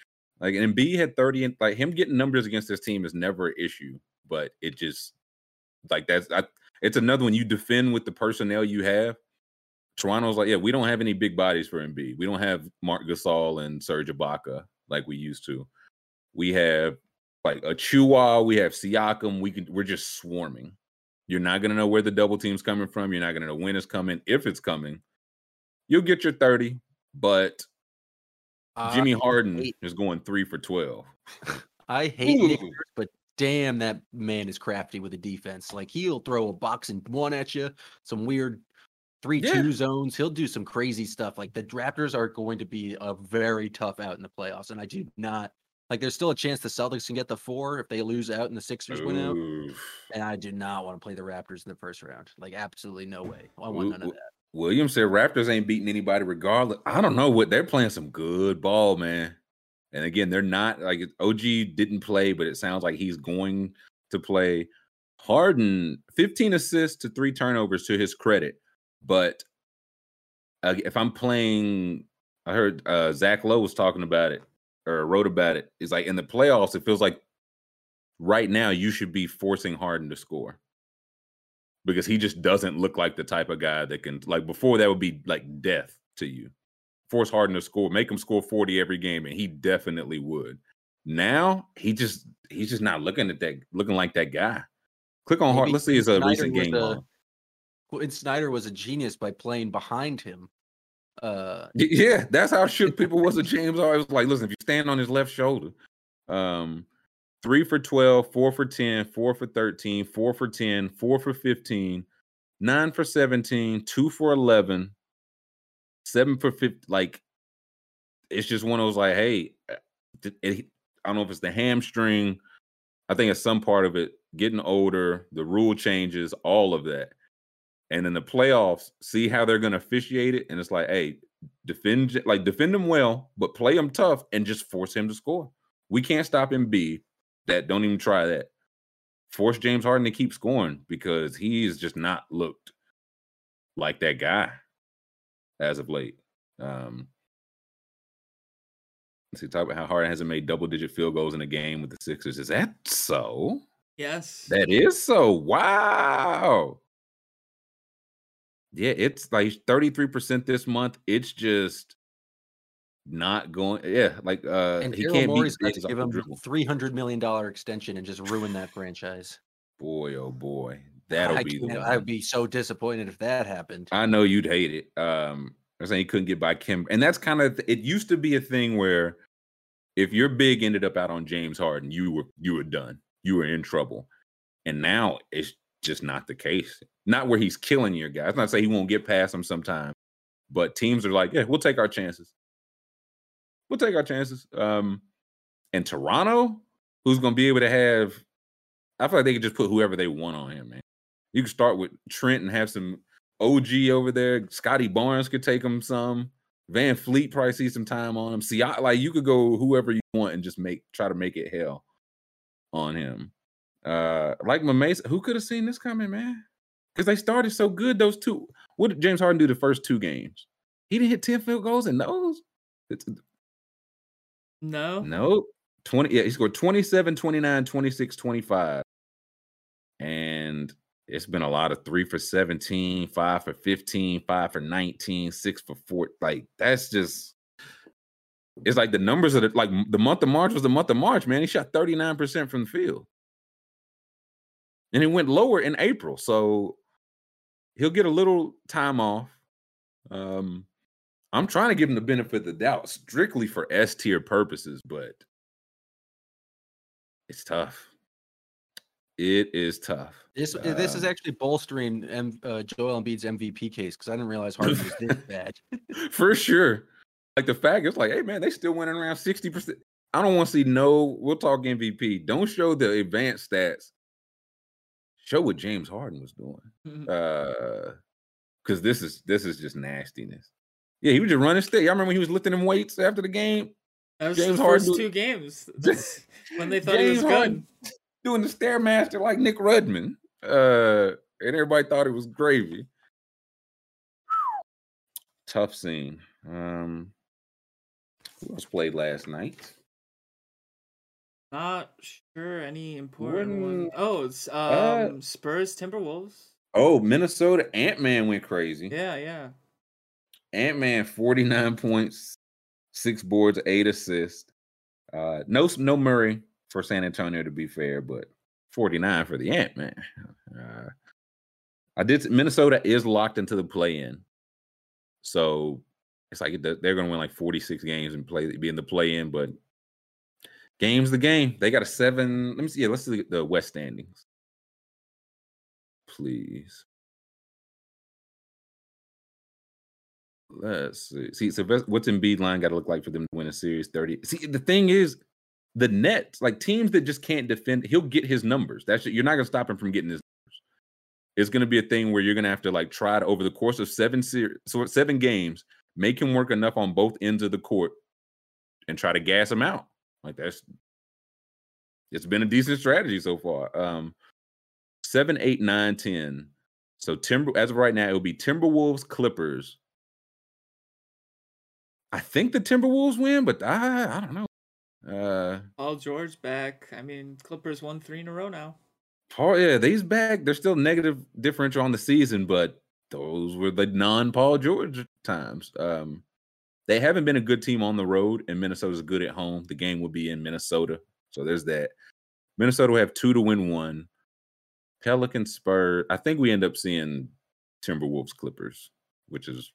Like Embiid had thirty, and like him getting numbers against this team is never an issue. But it just like that's I, it's another one you defend with the personnel you have. Toronto's like, yeah, we don't have any big bodies for Embiid. We don't have Marc Gasol and Serge Ibaka like we used to. We have like Achiuwa, we have Siakam. We can we're just swarming. You're not gonna know where the double team's coming from. You're not gonna know when it's coming, if it's coming. You'll get your 30, but Jimmy Harden hate- is going three for 12. I hate Nick but damn, that man is crafty with the defense. Like he'll throw a box and one at you, some weird three Yeah. two zones. He'll do some crazy stuff. Like the Raptors are going to be a very tough out in the playoffs, and I do not like. There's still a chance the Celtics can get the four if they lose out and the Sixers win out, and I do not want to play the Raptors in the first round. Like absolutely no way. I want Ooh, none of that. Williams said Raptors ain't beating anybody regardless. I don't know what they're playing some good ball, man. And again, they're not like OG didn't play, but it sounds like he's going to play. Harden, 15 assists to three turnovers to his credit. But uh, if I'm playing, I heard uh, Zach Lowe was talking about it or wrote about it. It's like in the playoffs, it feels like right now you should be forcing Harden to score because he just doesn't look like the type of guy that can like before that would be like death to you. Force Harden to score, make him score 40 every game, and he definitely would. Now he just he's just not looking at that looking like that guy. Click on Harden. Let's see his recent game a- log. Quin Snyder was a genius by playing behind him. Uh, Yeah, that's how shook people was. A James always like, listen, if you stand on his left shoulder, um, three for 12, four for 10, four for 13, four for 10, four for 15, nine for 17, two for 11, seven for 50. Like, it's just one of those, like, hey, uh, th- it- I don't know if it's the hamstring. I think it's some part of it, getting older, the rule changes, all of that. And in the playoffs, see how they're going to officiate it. And it's like, hey, defend like defend him well, but play him tough and just force him to score. We can't stop him. B that don't even try that. Force James Harden to keep scoring because he's just not looked like that guy as of late. Um, let's see, talk about how Harden hasn't made double digit field goals in a game with the Sixers. Is that so? Yes. That is so. Wow. Yeah, it's like 33% this month. It's just not going. Yeah, like uh and he Daryl can't Morey's beat got to give him dribble. three hundred million dollar extension and just ruin that franchise. Boy, oh boy. That'll I be. I'd be so disappointed if that happened. I know you'd hate it. Um, I was saying he couldn't get by Kim, and that's kind of it. Used to be a thing where if your big ended up out on James Harden, you were you were done. You were in trouble, and now it's just not the case. Not where he's killing your guys. Not to say he won't get past them sometime, but teams are like, yeah, we'll take our chances. We'll take our chances. Um, and Toronto, who's going to be able to have? I feel like they could just put whoever they want on him, man. You can start with Trent and have some OG over there. Scottie Barnes could take him some. VanVleet probably see some time on him. See, I, like you could go whoever you want and just make try to make it hell on him. Uh, like Mamesa, who could have seen this coming, man? Because they started so good. Those two. What did James Harden do the first two games? He didn't hit ten field goals in those. It's, No. Nope. 20 yeah, he scored 27, 29, 26, 25. It's been a lot of 3 for 17, 5 for 15, 5 for 19, 6 for 4. Like that's just it's like the numbers of the like the month of March was the month of March, man. He shot 39% from the field. And it went lower in April. So he'll get a little time off. Um I'm trying to give him the benefit of the doubt strictly for S tier purposes, but it's tough. It is tough. This this is Um, actually bolstering M, uh, Joel Embiid's MVP case because I didn't realize Harden was this bad. for sure. Like the fact it's like, hey man, they still winning around 60%. I don't want to see no, we'll talk MVP. Don't show the advanced stats. Show what James Harden was doing. Mhm. Uh because this is this is just nastiness. Yeah, he was just running stick. Y'all remember when he was lifting them weights after the game? That was James the Harden first do- two games. When they thought he was Harden good. Doing the stairmaster like Nick Rudman. Uh, and everybody thought it was gravy. Tough scene. Um, who else played last night? Not sure any important one. Oh, it's Uh, um Spurs Timberwolves. Oh, Minnesota Ant Man went crazy. Yeah, yeah. Ant Man, 49 points, six boards, eight assists. Uh, no, no Murray for San Antonio, to be fair, but 49 for the Ant Man. Uh, I did. Minnesota is locked into the play in, so it's like they're going to win like 46 games and play be in the play in, but game's the game. They got a seven. Let me see. Yeah, let's see the West standings, please. Let's see. See, so what's Embiid line got to look like for them to win a series? Thirty. See, the thing is, the Nets, like teams that just can't defend, he'll get his numbers. That's you're not gonna stop him from getting his numbers. It's gonna be a thing where you're gonna have to like try to over the course of seven series, so seven games, make him work enough on both ends of the court, and try to gas him out. Like that's, it's been a decent strategy so far. Um, seven, eight, nine, ten. So Timber as of right now, it will be Timberwolves, Clippers. I think the Timberwolves win, but I I don't know. Uh Paul George back. I mean, Clippers won three in a row now. Paul, yeah, these back. They're still negative differential on the season, but those were the non-Paul George times. Um, they haven't been a good team on the road, and Minnesota's good at home. The game will be in Minnesota, so there's that. Minnesota will have two to win one. Pelican Spurs. I think we end up seeing Timberwolves Clippers, which is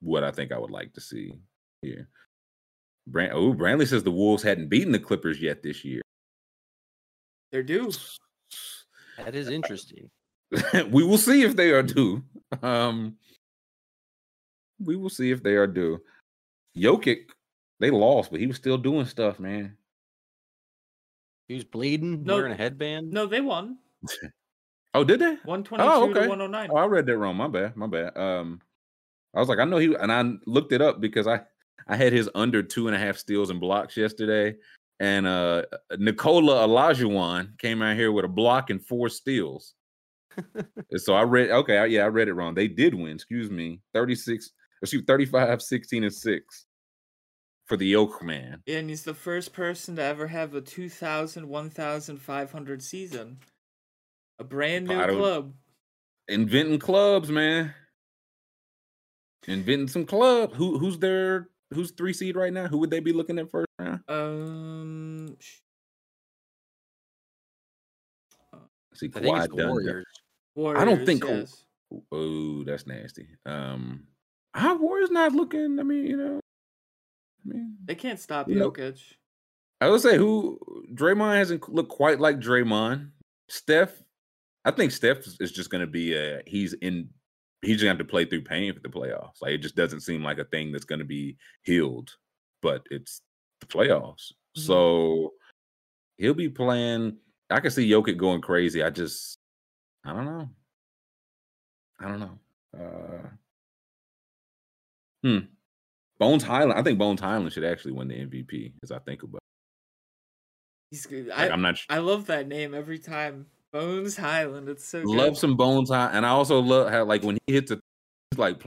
what I think I would like to see here. Brand, oh, Brandley says the Wolves hadn't beaten the Clippers yet this year. They're due. That is interesting. we will see if they are due. Um, we will see if they are due. Jokic, they lost, but he was still doing stuff, man. He was bleeding, No. wearing a headband. No, they won. Oh, did they? 122 okay. to 109. Oh, I read that wrong. My bad. My bad. Um, I was like, I know he, and I looked it up because I, I had his under two and a half steals and blocks yesterday, and uh, Nikola Olajuwon came out here with a block and four steals. So I read, okay, I, yeah, I read it wrong. They did win. Excuse me, thirty six, excuse 35, 16, and six for the Yoke man. And he's the first person to ever have a 2,000, 1,500 season. A brand new club. Inventing clubs, man. Inventing some club. Who who's their who's three seed right now? Who would they be looking at first round? Um, sh- See, I think Kawhi it's the done- Warriors. Warriors, think- yes. Oh, that's nasty. Um, our Warriors not looking. I mean, you know, I mean, They can't stop Jokic. I would say who Draymond hasn't looked quite like Draymond. Steph, I think Steph is just going to be a he's in. He's going to have to play through pain for the playoffs. Like it just doesn't seem like a thing that's going to be healed, but it's the playoffs, Mhm. so he'll be playing. I can see Jokic going crazy. I just, I don't know. I don't know. Uh, hmm. Bones Hyland. I think Bones Hyland should actually win the MVP. As I think about. He's good. Like, I, I'm not. I love that name every time. Bones Hyland. It's so love good. some Bones High, and I also love how like when he hits a he's like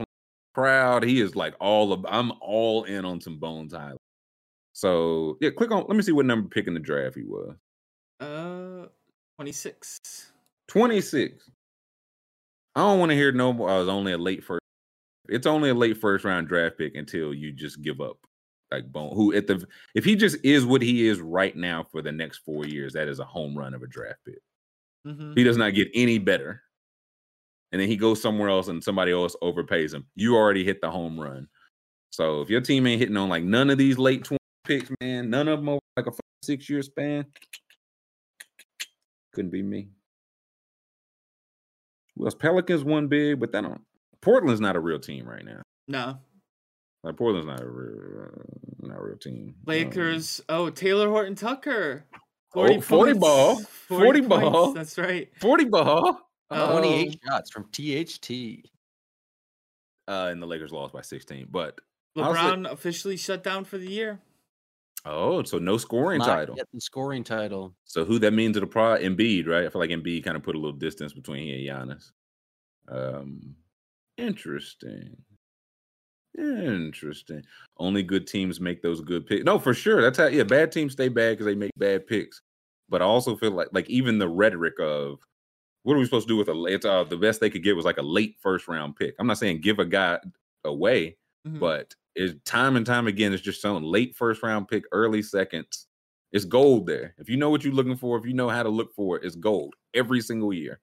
crowd, he is like all of. I'm all in on some Bones Hyland. So yeah, click on. Let me see what number pick in the draft he was. Uh, 26. Twenty six. I don't want to hear no more. I was only a late first. It's only a late first round draft pick until you just give up. Like Bone, who at the if he just is what he is right now for the next four years, that is a home run of a draft pick. Hmm He does not get any better. And then he goes somewhere else and somebody else overpays him. You already hit the home run. So if your team ain't hitting on like none of these late 20 picks, man, none of them over like a five, six year span, couldn't be me. Well, Pelicans won big, but then Portland's not a real team right now. No. Like Portland's not a real, not a real team. Um, Lakers. oh, Talen Horton Tucker. Oh, 40 ball. 40 points, ball. That's right. 40 ball. Oh. 28 shots from THT. Uh, and the Lakers lost by 16. But LeBron Honestly- officially shut down for the year. oh, so no scoring Not title. yet the scoring title. So who that means to the pro Embiid, right? I feel like Embiid kind of put a little distance between he and Giannis. Um, interesting, Interesting. Only good teams make those good picks. No, for sure. That's how. Yeah, bad teams stay bad because they make bad picks. But I also feel like, like even the rhetoric of what are we supposed to do with a? It's uh, the best they could get was like a late first round pick. I'm not saying give a guy away, Mhm. but it's time and time again. It's just some late first round pick, early seconds. It's gold there. If you know what you're looking for, if you know how to look for it, it's gold every single year.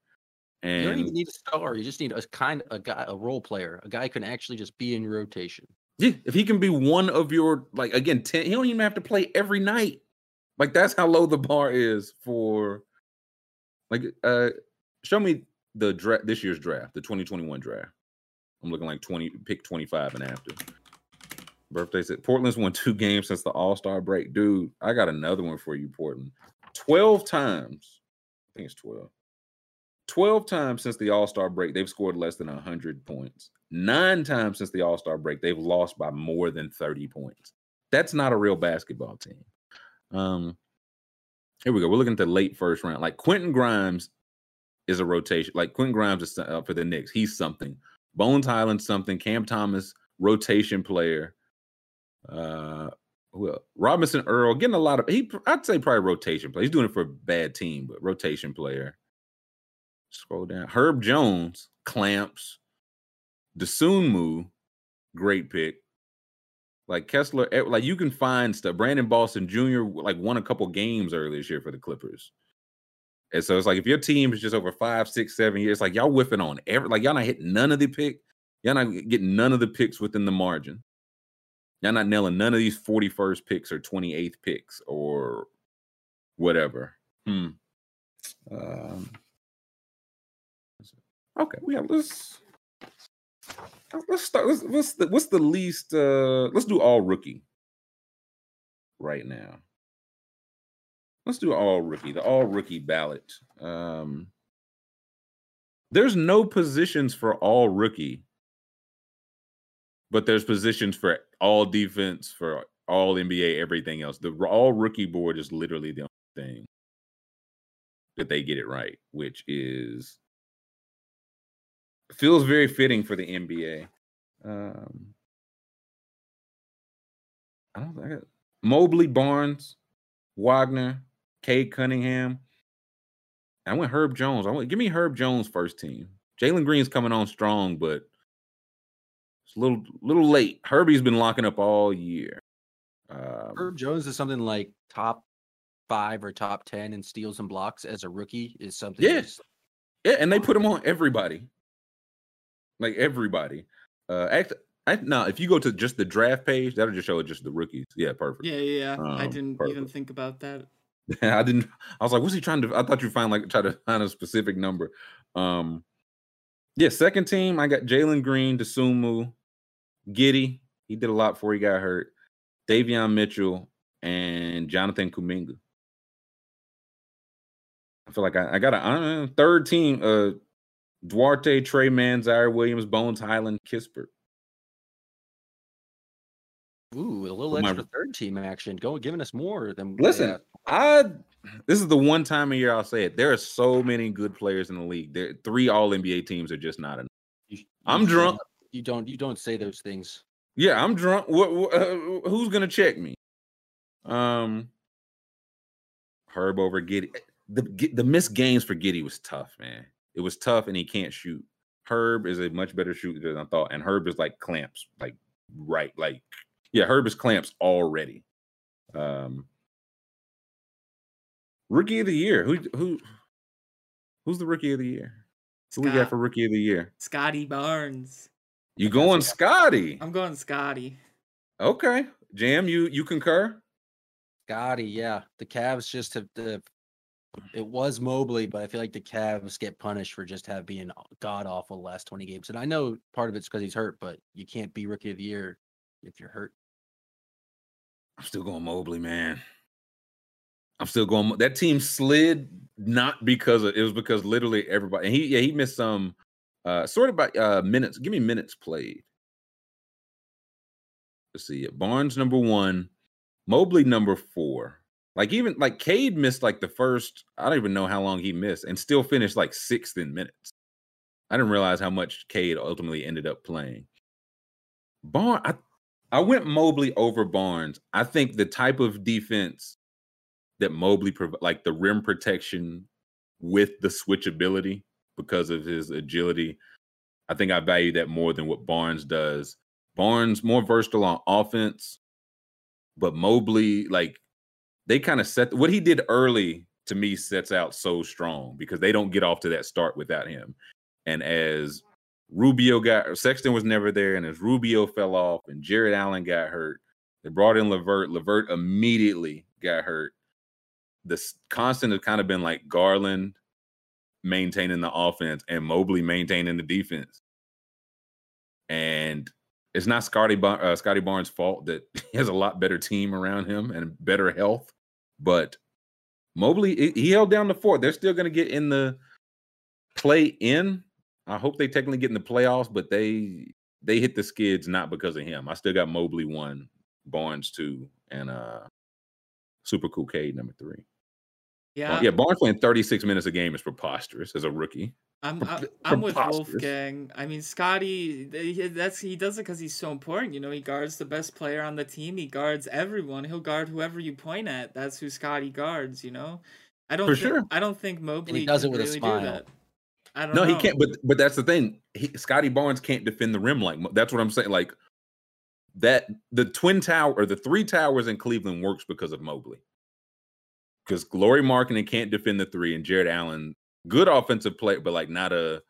You don't even need a star. You just need a kind of a guy, a role player, a guy can actually just be in rotation. Yeah, if he can be one of your like again, 10, he don't even have to play every night. Like that's how low the bar is for like uh show me the draft this year's draft, the 2021 draft. I'm looking like 20 pick 25 and after. Birthday said Portland's won two games since the All-Star break. Dude, I got another one for you, Portland. 12 times. I think it's 12. 12 times since the All-Star break, they've scored less than 100 points. Nine times since the All-Star break, they've lost by more than 30 points. That's not a real basketball team. Um, here we go. We're looking at the late first round. Like Quentin Grimes is a rotation. Like Quentin Grimes is uh, for the Knicks. He's something. Bones Hyland something. Cam Thomas rotation player. Uh, well, Robinson Earl getting a lot of he. I'd say probably rotation player. He's doing it for a bad team, but rotation player. Scroll down. Herb Jones clamps. Dosunmu, great pick. Like Kessler, eh, like you can find stuff. Brandon Boston Jr. like won a couple games earlier this year for the Clippers. And so it's like if your team is just over five, six, seven years, like y'all whiffing on every like y'all not hitting none of the pick. Y'all not getting none of the picks within the margin. Y'all not nailing none of these 41st picks or 28th picks or whatever. Hmm. Um, okay, we have let's let's start. Let's, what's the what's the least? uh Let's do all rookie right now. Let's do all rookie. The all rookie ballot. Um, there's no positions for all rookie, but there's positions for all defense, for all NBA, everything else. The all rookie board is literally the only thing that they get it right, which is feels very fitting for the NBA. Um, I don't think Mobley, Barnes, Wagner, Cade Cunningham. I went Herb Jones. I went give me Herb Jones first team. Jalen Green's coming on strong, but it's a little little late. Herbie's been locking up all year. Um, Herb Jones is something like top five or top ten in steals and blocks as a rookie is something. Yeah. Yeah, and they put him on everybody. Like everybody. Uh act I, no, if you go to just the draft page, that'll just show it just the rookies. Yeah, perfect. Yeah, yeah. yeah. I Um, didn't even think about that. I didn't I was like, what's he trying to I thought you find like try to find a specific number. Um yeah, second team, I got Jalen Green, Dosunmu, Giddey. He did a lot before he got hurt. Davion Mitchell and Jonathan Kuminga. I feel like I, I got a know, third team. Uh, Duarte, Tre Mann, Ziaire Williams, Bones Hyland, Kispert. Ooh, a little extra third team action. Go giving us more than Listen, yeah. I this is the one time of year I'll say it. There are so many good players in the league. There three all NBA teams are just not enough. You you I'm drunk. You don't. You don't say those things. Yeah, I'm drunk. What, what uh, who's gonna check me? Um Herb over Giddey. The the missed games for Giddey was tough, man. It was tough and he can't shoot. Herb is a much better shooter than I thought. And Herb is like clamps, like right, like yeah, Herb is clamps already. Um Rookie of the year. Who who who's the rookie of the year? Who we got for rookie of the year? Scottie Barnes. You going Scottie? I'm going Scottie. Okay. Jam, you you concur? Scottie, yeah. The Cavs just have the. It was Mobley, but I feel like the Cavs get punished for just have being god awful the last twenty games. And I know part of it's because he's hurt, but you can't be rookie of the year if you're hurt. I'm still going Mobley, man. I'm still going. That team slid not because of it was because literally everybody. And he yeah he missed some uh sort of about uh minutes. Give me minutes played. Let's see. Barnes number one, Mobley number four. Like even like Cade missed like the first. I don't even know how long he missed, and still finished like sixth in minutes. I didn't realize how much Cade ultimately ended up playing. Barnes, I, I went Mobley over Barnes. I think the type of defense that Mobley like the rim protection with the switchability because of his agility, I think I value that more than what Barnes does. Barnes more versatile on offense, but Mobley, like they kind of set what he did early to me sets out so strong because they don't get off to that start without him. And as Rubio got Sexton was never there, and as Rubio fell off and Jarrett Allen got hurt, they brought in LeVert. LeVert immediately got hurt. The constant has kind of been like Garland maintaining the offense and Mobley maintaining the defense. And it's not Scottie uh, Scottie Barnes' fault that he has a lot better team around him and better health, but Mobley he held down the fort. They're still going to get in the play in. I hope they technically get in the playoffs, but they they hit the skids not because of him. I still got Mobley one, Barnes two, and uh Super Cool Cade number three. Yeah, uh, yeah. Barnes playing 36 minutes a game is preposterous as a rookie. I'm I, uh, I'm with Wolfgang. I mean, Scottie. That's he does it because he's so important. You know, he guards the best player on the team. He guards everyone. He'll guard whoever you point at. That's who Scottie guards. You know, I don't. For think, sure. I don't think Mobley and he does it with really a smile. I don't no, know. he can't. But but that's the thing. He, Scottie Barnes can't defend the rim like that's what I'm saying. Like that, the twin tower or the three towers in Cleveland works because of Mobley. Because Lauri Markkanen can't defend the three, and Jarrett Allen, good offensive play, but like not a.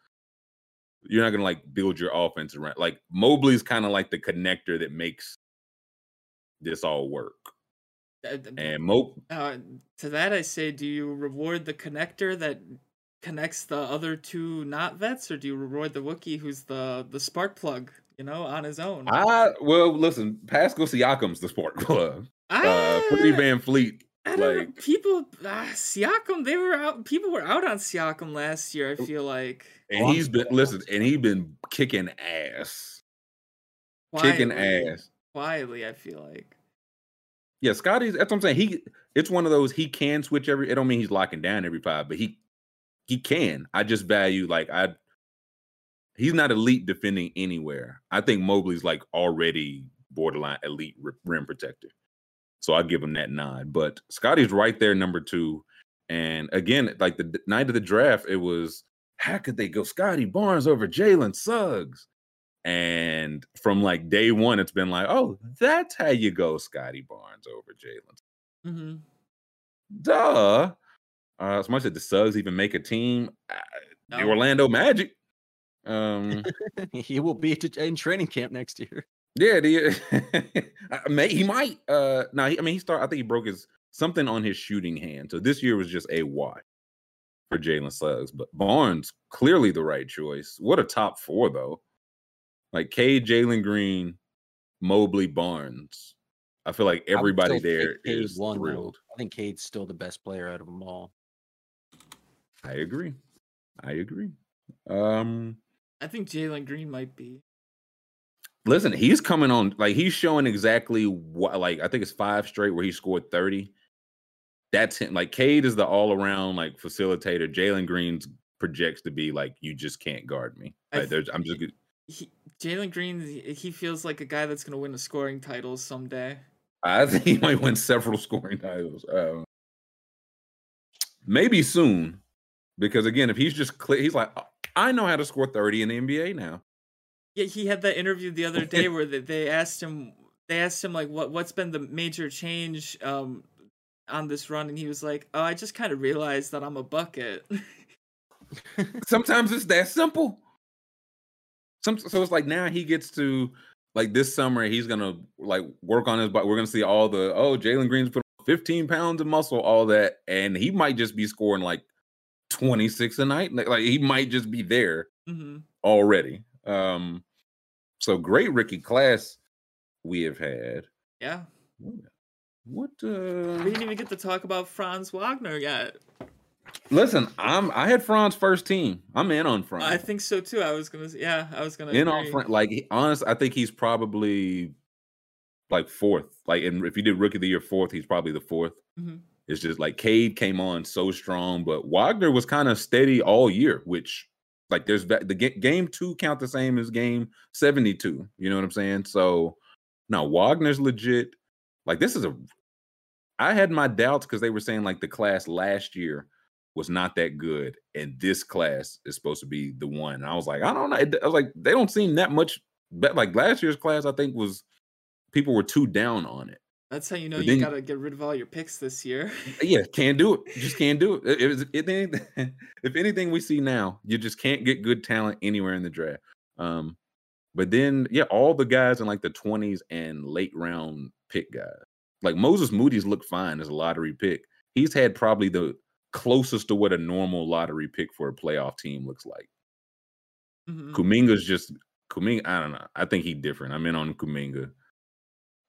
You're not gonna like build your offense around. Like Mobley's kind of like the connector that makes this all work. Uh, And Mo, uh, to that I say, do you reward the connector that connects the other two not vets, or do you reward the Wookiee who's the the spark plug? You know, on his own. I well listen. Pascal Siakam's the sport club. Uh, Freddie Ah, VanVleet I don't know. like people uh, Siakam. They were out. People were out on Siakam last year. I feel like And Oh, he's been listen, and he's been kicking ass, kicking ass. Quietly, I feel like. Yeah, Scottie's. That's what I'm saying. He, it's one of those. He can switch every. It don't mean he's locking down every five, but he, he can. I just value like I. He's not elite defending anywhere. I think Mobley's like already borderline elite rim protector, so I give him that nod. But Scottie's right there, number two. And again, like the night of the draft, it was how could they go Scottie Barnes over Jalen Suggs? And from like day one, it's been like, oh, that's how you go Scottie Barnes over Jalen. Mm-hmm. Duh. Uh, much as the Suggs even make a team. Uh, The Orlando Magic. Um, he will be in training camp next year. Yeah, the, I may, he might. Uh, no, he, I mean, he started. I think he broke his something on his shooting hand. So this year was just a a Y for Jalen Suggs. But Barnes clearly the right choice. What a top four though. Like Cade, Jalen Green, Mobley, Barnes. I feel like everybody there is there take Cade is one, though. thrilled. I think Cade's still the best player out of them all. I agree. I agree. Um, I think Jalen Green might be. Listen, he's coming on like he's showing exactly what like I think it's five straight where he scored 30. That's him. Like Cade is the all-around like facilitator. Jalen Green's projects to be like you just can't guard me. Like, there's, I'm just Jalen Green, he feels like a guy that's gonna win a scoring title someday. I think he might win several scoring titles. Um, maybe soon, because again, if he's just clear, he's like, "Oh, I know how to score 30 in the NBA now. Yeah, he had that interview the other day where they, they asked him, they asked him like, what what's been the major change um on this run, and he was like, oh, I just kind of realized that I'm a bucket. Sometimes it's that simple. Some so it's like now he gets to like this summer he's gonna like work on his body. We're gonna see all the oh Jalen Green's put 15 pounds of muscle, all that, and he might just be scoring like 26 a night. Like, like he might just be there hmm already. Um, so great rookie class we have had. Yeah, What Uh... we didn't even get to talk about Franz Wagner yet. listen, I'm I had Franz first team. I'm in on Franz. I think so too. I was gonna, yeah, I was gonna. in on agree. Franz. Like he- honest, I think he's probably like fourth. Like and if you did rookie of the year fourth, he's probably the 4th Mhm. It's just like Cade came on so strong, but Wagner was kind of steady all year, which like there's the game two count the same as game 72. You know what I'm saying? So now Wagner's legit. Like this is a I had my doubts because they were saying like the class last year was not that good, and this class is supposed to be the one. And I was like, I don't know. I was like, they don't seem that much. But like last year's class, I think was people were too down on it. That's how you know you got to get rid of all your picks this year. yeah, can't do it. Just can't do it. It, it, it. If anything we see now, you just can't get good talent anywhere in the draft. Um, but then yeah, all the guys in like the twenties and late round pick guys, like Moses Moody's look fine as a lottery pick. He's had probably the closest to what a normal lottery pick for a playoff team looks like. Mm-hmm. Kuminga's just Kuminga. I don't know. I think he's different. I'm in on Kuminga.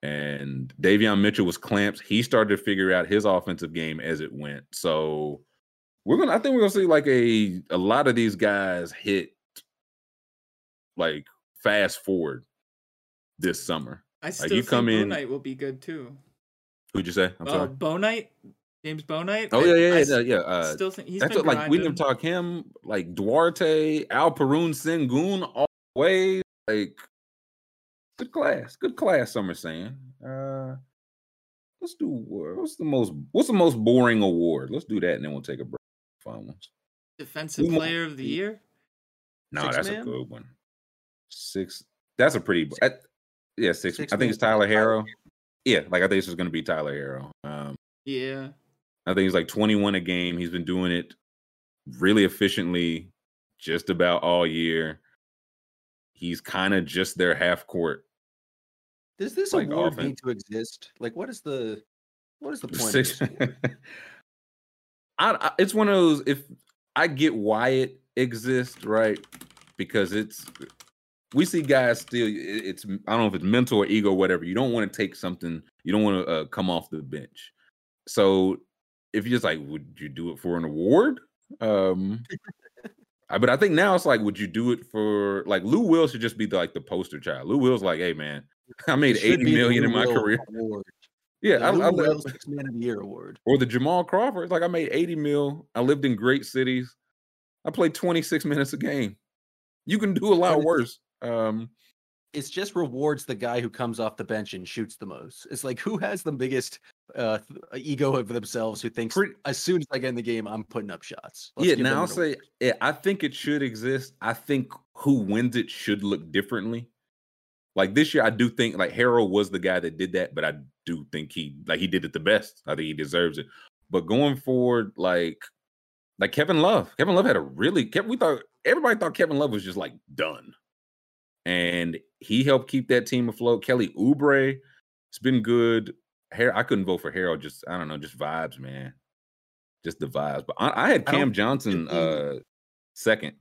And Davion Mitchell was clamps. He started to figure out his offensive game as it went. So we're gonna. I think we're gonna see like a a lot of these guys hit like fast forward this summer. I still like you think come in. Night will be good too. Who'd you say? I'm uh, sorry. Bouknight, James Bouknight. Oh yeah, yeah, yeah, yeah. Uh, still think he's that's what, like we didn't talk him like Duarte, Alperen Sengun all the way. Like good class, good class. Some are saying. Uh, let's do what's the most what's the most boring award? Let's do that, and then we'll take a break. Fun ones. Defensive Player of the Year. No, that's man? a good one. Six. That's a pretty. yeah, six. six I think it's Tyler Herro. Yeah, like I think this is going to be Tyler Herro. Um, yeah. I think he's like 21 a game. He's been doing it really efficiently just about all year. He's kind of just their half court. Does this like, award offense. need to exist? Like, what is the what is the point? Six, I, I, it's one of those. If I get why it exists, right? Because it's we see guys still. It's I don't know if it's mental or ego, or whatever. You don't want to take something. You don't want to uh, come off the bench. So if you're just like, would you do it for an award? Um, but I think now it's like, would you do it for like Lou Will should just be the, like the poster child. Lou Will's like, hey man, I made eighty million in my career. Award. Yeah, the I, I Six Man of the Year award, or the Jamal Crawford. It's like I made eighty mil. I lived in great cities. I played twenty six minutes a game. You can do a lot worse. Um, it's just rewards the guy who comes off the bench and shoots the most. It's like who has the biggest uh, ego of themselves who thinks Pretty, as soon as I get in the game, I'm putting up shots. Let's yeah, now I'll say yeah, I think it should exist. I think who wins it should look differently. Like this year, I do think like Herro was the guy that did that, but I do think he like he did it the best. I think he deserves it. But going forward, like like Kevin Love, Kevin Love had a really we thought everybody thought Kevin Love was just like done and he helped keep that team afloat. Kelly Oubre, it's been good. Hair, I couldn't vote for Herro. Just I don't know, just vibes, man. Just the vibes. But I, I had Cam I Johnson uh second.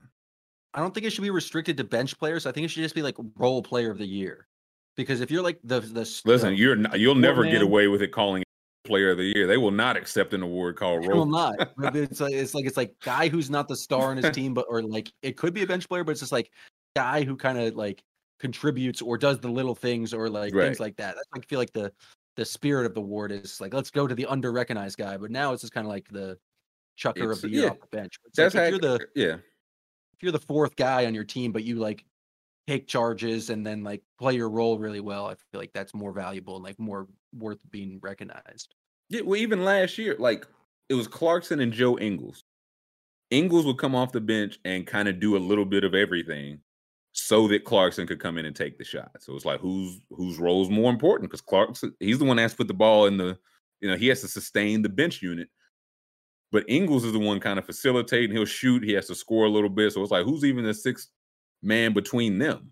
I don't think it should be restricted to bench players. I think it should just be like role player of the year. Because if you're like the the listen, the, you're not, you'll never man, get away with it calling player of the year. They will not accept an award called role. Will not. it's like it's like it's like guy who's not the star on his team, but or like it could be a bench player, but it's just like guy who kind of like contributes or does the little things or like right. things like that. That's I feel like the the spirit of the ward is like let's go to the under recognized guy, but now it's just kind of like the chucker it's, of the year yeah. off the bench. It's That's like if you're the yeah you're the fourth guy on your team, but you like take charges and then like play your role really well, I feel like that's more valuable and like more worth being recognized. Yeah, well, even last year, like it was Clarkson and Joe Ingles. Ingles would come off the bench and kind of do a little bit of everything so that Clarkson could come in and take the shot. So it's like whose whose role is more important? Because Clarkson, he's the one that has to put the ball in the, you know, he has to sustain the bench unit. But Ingles is the one kind of facilitating. He'll shoot. He has to score a little bit. So it's like who's even the sixth man between them?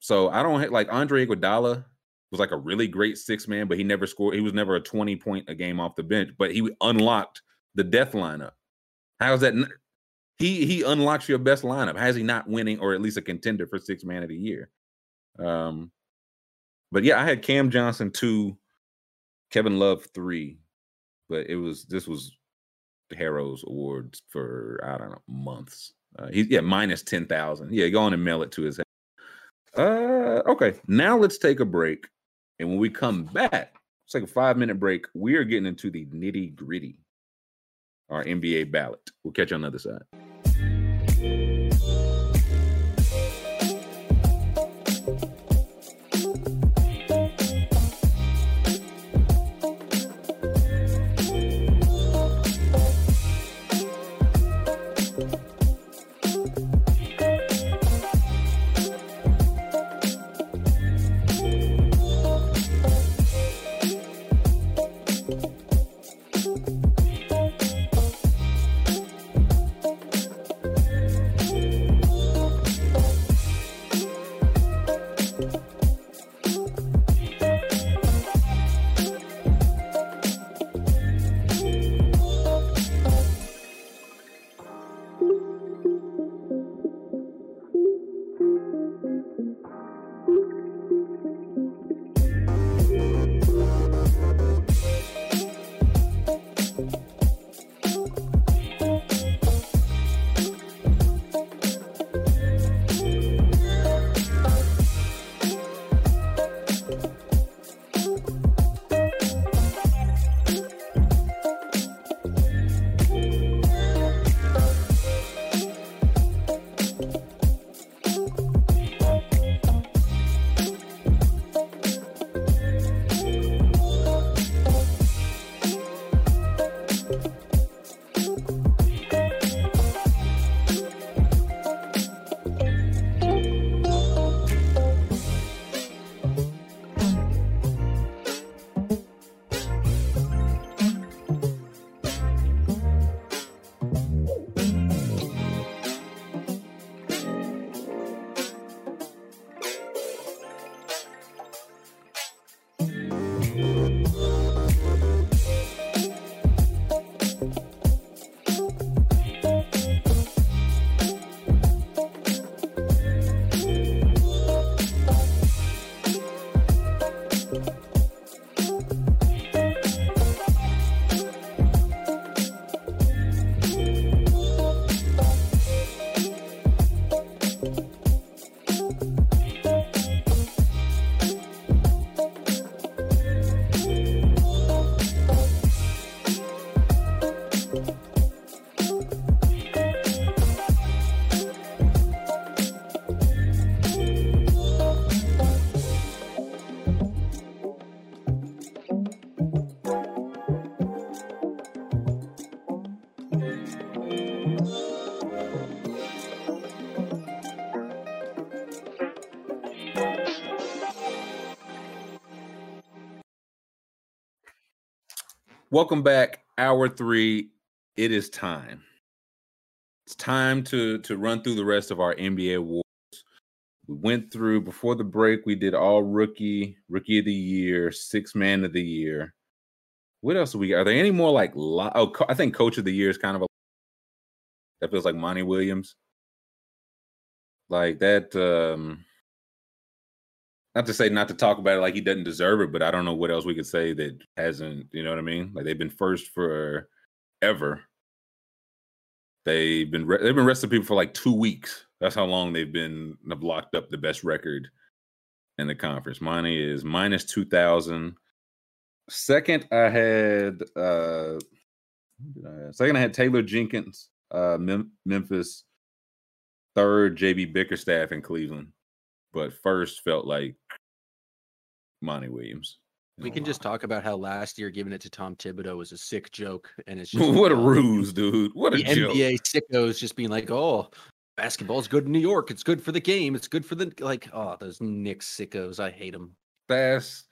So I don't like Andre Iguodala was like a really great six man, but he never scored. He was never a twenty point a game off the bench. But he unlocked the death lineup. How's that? he he unlocks your best lineup. Has he not winning or at least a contender for six man of the year? Um, but yeah, I had Cam Johnson two, Kevin Love three, but it was this was Herro's awards for I don't know months. Uh, he's yeah minus ten thousand. Yeah, go on and mail it to his head. Uh, okay. Now let's take a break, and when we come back, let's take a five minute break. We are getting into the nitty gritty, our NBA ballot. We'll catch you on the other side. Welcome back, hour three. It is time. It's time to to run through the rest of our NBA awards. We went through before the break. We did all rookie, rookie of the year, six man of the year. What else do we? Are there any more like? Li- oh, I think coach of the year is kind of a. That feels like Monty Williams. Like that. um Not to say not to talk about it like he doesn't deserve it, but I don't know what else we could say that hasn't. You know what I mean? Like they've been first for ever. They've been re- they've been resting people for like two weeks. That's how long they've been have locked up the best record in the conference. Monty is minus two thousand. Second, I had uh second I had Taylor Jenkins, uh Mem- Memphis. Third, JB Bickerstaff in Cleveland. But first felt like Monty Williams. We can just talk about how last year giving it to Tom Thibodeau was a sick joke, and it's just what a uh, ruse, dude. What a The joke. NBA sickos just being like, "Oh, basketball's good in New York. It's good for the game. It's good for the like." Oh, those Knicks sickos. I hate them. That's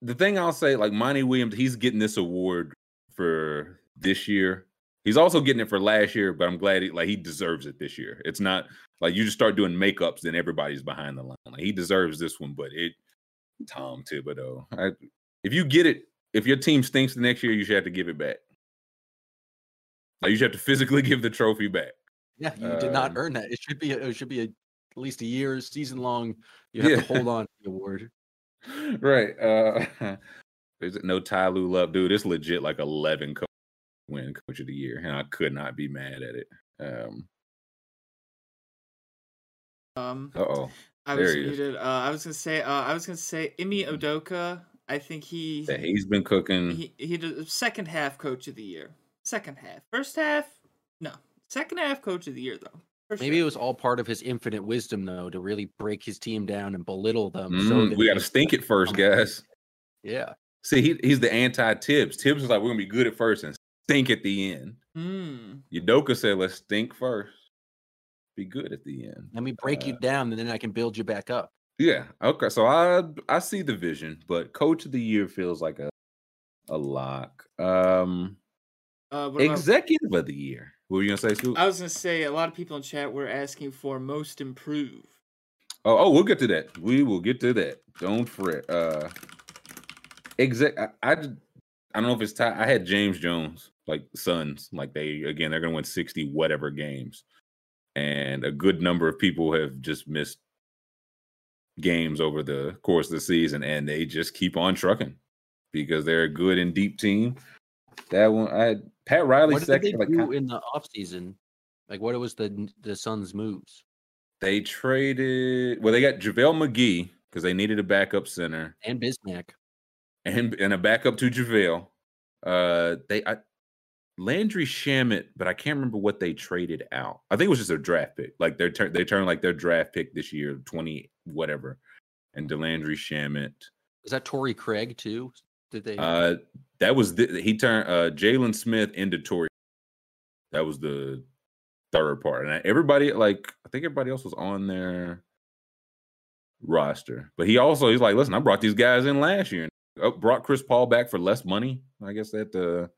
The thing I'll say, like Monty Williams, he's getting this award for this year. He's also getting it for last year, but I'm glad he like he deserves it this year. It's not like you just start doing makeups, then everybody's behind the line. Like he deserves this one, but it Tom Thibodeau. I, if you get it, if your team stinks the next year, you should have to give it back. Like you should have to physically give the trophy back. Yeah, you did not Um, earn that. It should be. A, it should be a, at least a year, season long. You have Yeah. to hold on to the award. right. Uh there's no Ty Lue Love, dude. It's legit like 11 co- win coach of the year, and I could not be mad at it. Um, Um, oh. I was muted. Uh, I was gonna say. Uh, I was gonna say Ime Udoka. I think he Yeah, he's been cooking. he he did second half coach of the year. Second half. First half, no. Second half coach of the year though. For Maybe it was all part of his infinite wisdom, though, to really break his team down and belittle them. so Mm, that we got to stink it first, guys. Yeah, See, he, he's the anti Thibs. Thibs is like, we're going to be good at first and stink at the end. Hmm. Udoka said, let's stink first, be good at the end. let me break you Uh, down, and then I can build you back up. Yeah. Okay. So I I see the vision, but coach of the year feels like a a lock. Um Uh, what about- executive of the year. What were you gonna say, Scoop? I was gonna say a lot of people in chat were asking for most improved. Oh, oh, we'll get to that. We will get to that. Don't fret. Uh exec I, I d- I don't know if it's time. I had James Jones, like Suns, like they again, they're gonna win 60 whatever games. And a good number of people have just missed games over the course of the season, and they just keep on trucking because they're a good and deep team. That one I had Pat Riley What did they second. Like, in the offseason? Like, what was the the Suns' moves? they traded well, they got JaVale McGee because they needed a backup center. And Bismack. And and a backup to JaVale. Uh, they I, Landry Shamet, but I can't remember what they traded out. I think it was just a draft pick. Like their turn, they turned like their draft pick this year, twenty whatever, and Delandry Shamet. Was that Torrey Craig too? Did they? Uh, that was the, he turned uh Jalen Smith into Torrey. That was the third part, and everybody like I think everybody else was on their roster, but he also he's like, listen, I brought these guys in last year, uh, brought Chris Paul back for less money. I guess that uh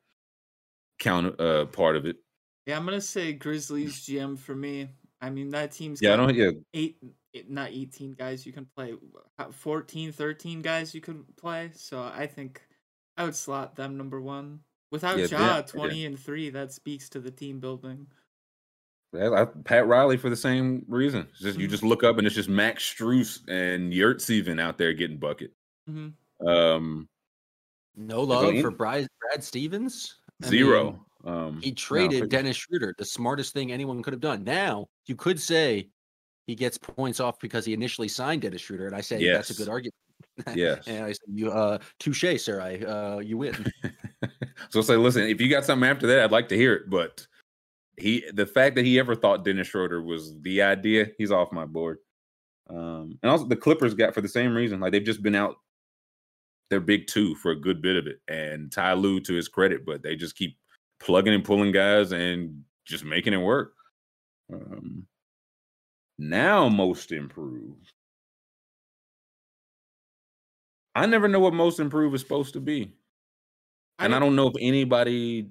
count uh part of it. Yeah, I'm gonna say Grizzlies GM for me. I mean that team's Yeah, I don't. Yeah, eight not 18 guys you can play uh, 14 13 guys you can play so i think i would slot them number one without Yeah, ja that- yeah. 20 and 3 that speaks to the team building Yeah, I, Pat Riley for the same reason. It's just you Mhm. just look up and it's just Max Strus and Yurtseven out there getting bucket. hmm Um, no love for Brad, Brad Stevens. I zero. mean, um, he traded but- Dennis Schroeder, the smartest thing anyone could have done. Now you could say he gets points off because he initially signed Dennis Schroeder, and I say that's a good argument. Yes. and I said, "You, uh, touche, sir. I, uh, you win." so say, listen, if you got something after that, I'd like to hear it. But he, the fact that he ever thought Dennis Schroeder was the idea, he's off my board. Um, and also the Clippers got for the same reason, like they've just been out their big two for a good bit of it. And Ty Lue, to his credit, but they just keep plugging and pulling guys and just making it work. Um, now most improved. I never know what most improved is supposed to be. and I don't know if anybody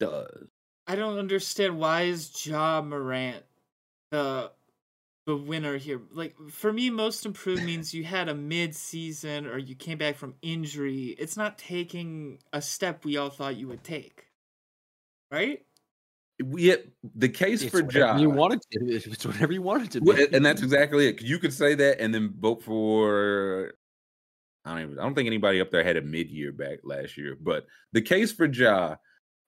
does. I don't understand why is Ja Morant the the winner here. Like for me, most improved means you had a mid season or you came back from injury. It's not taking a step we all thought you would take. Right? Yeah, the case It's for whatever Ja, you wanted to. It's whatever you wanted to be. And that's exactly it. You could say that and then vote for. I don't even. I don't think anybody up there had a mid-year back last year. But the case for Ja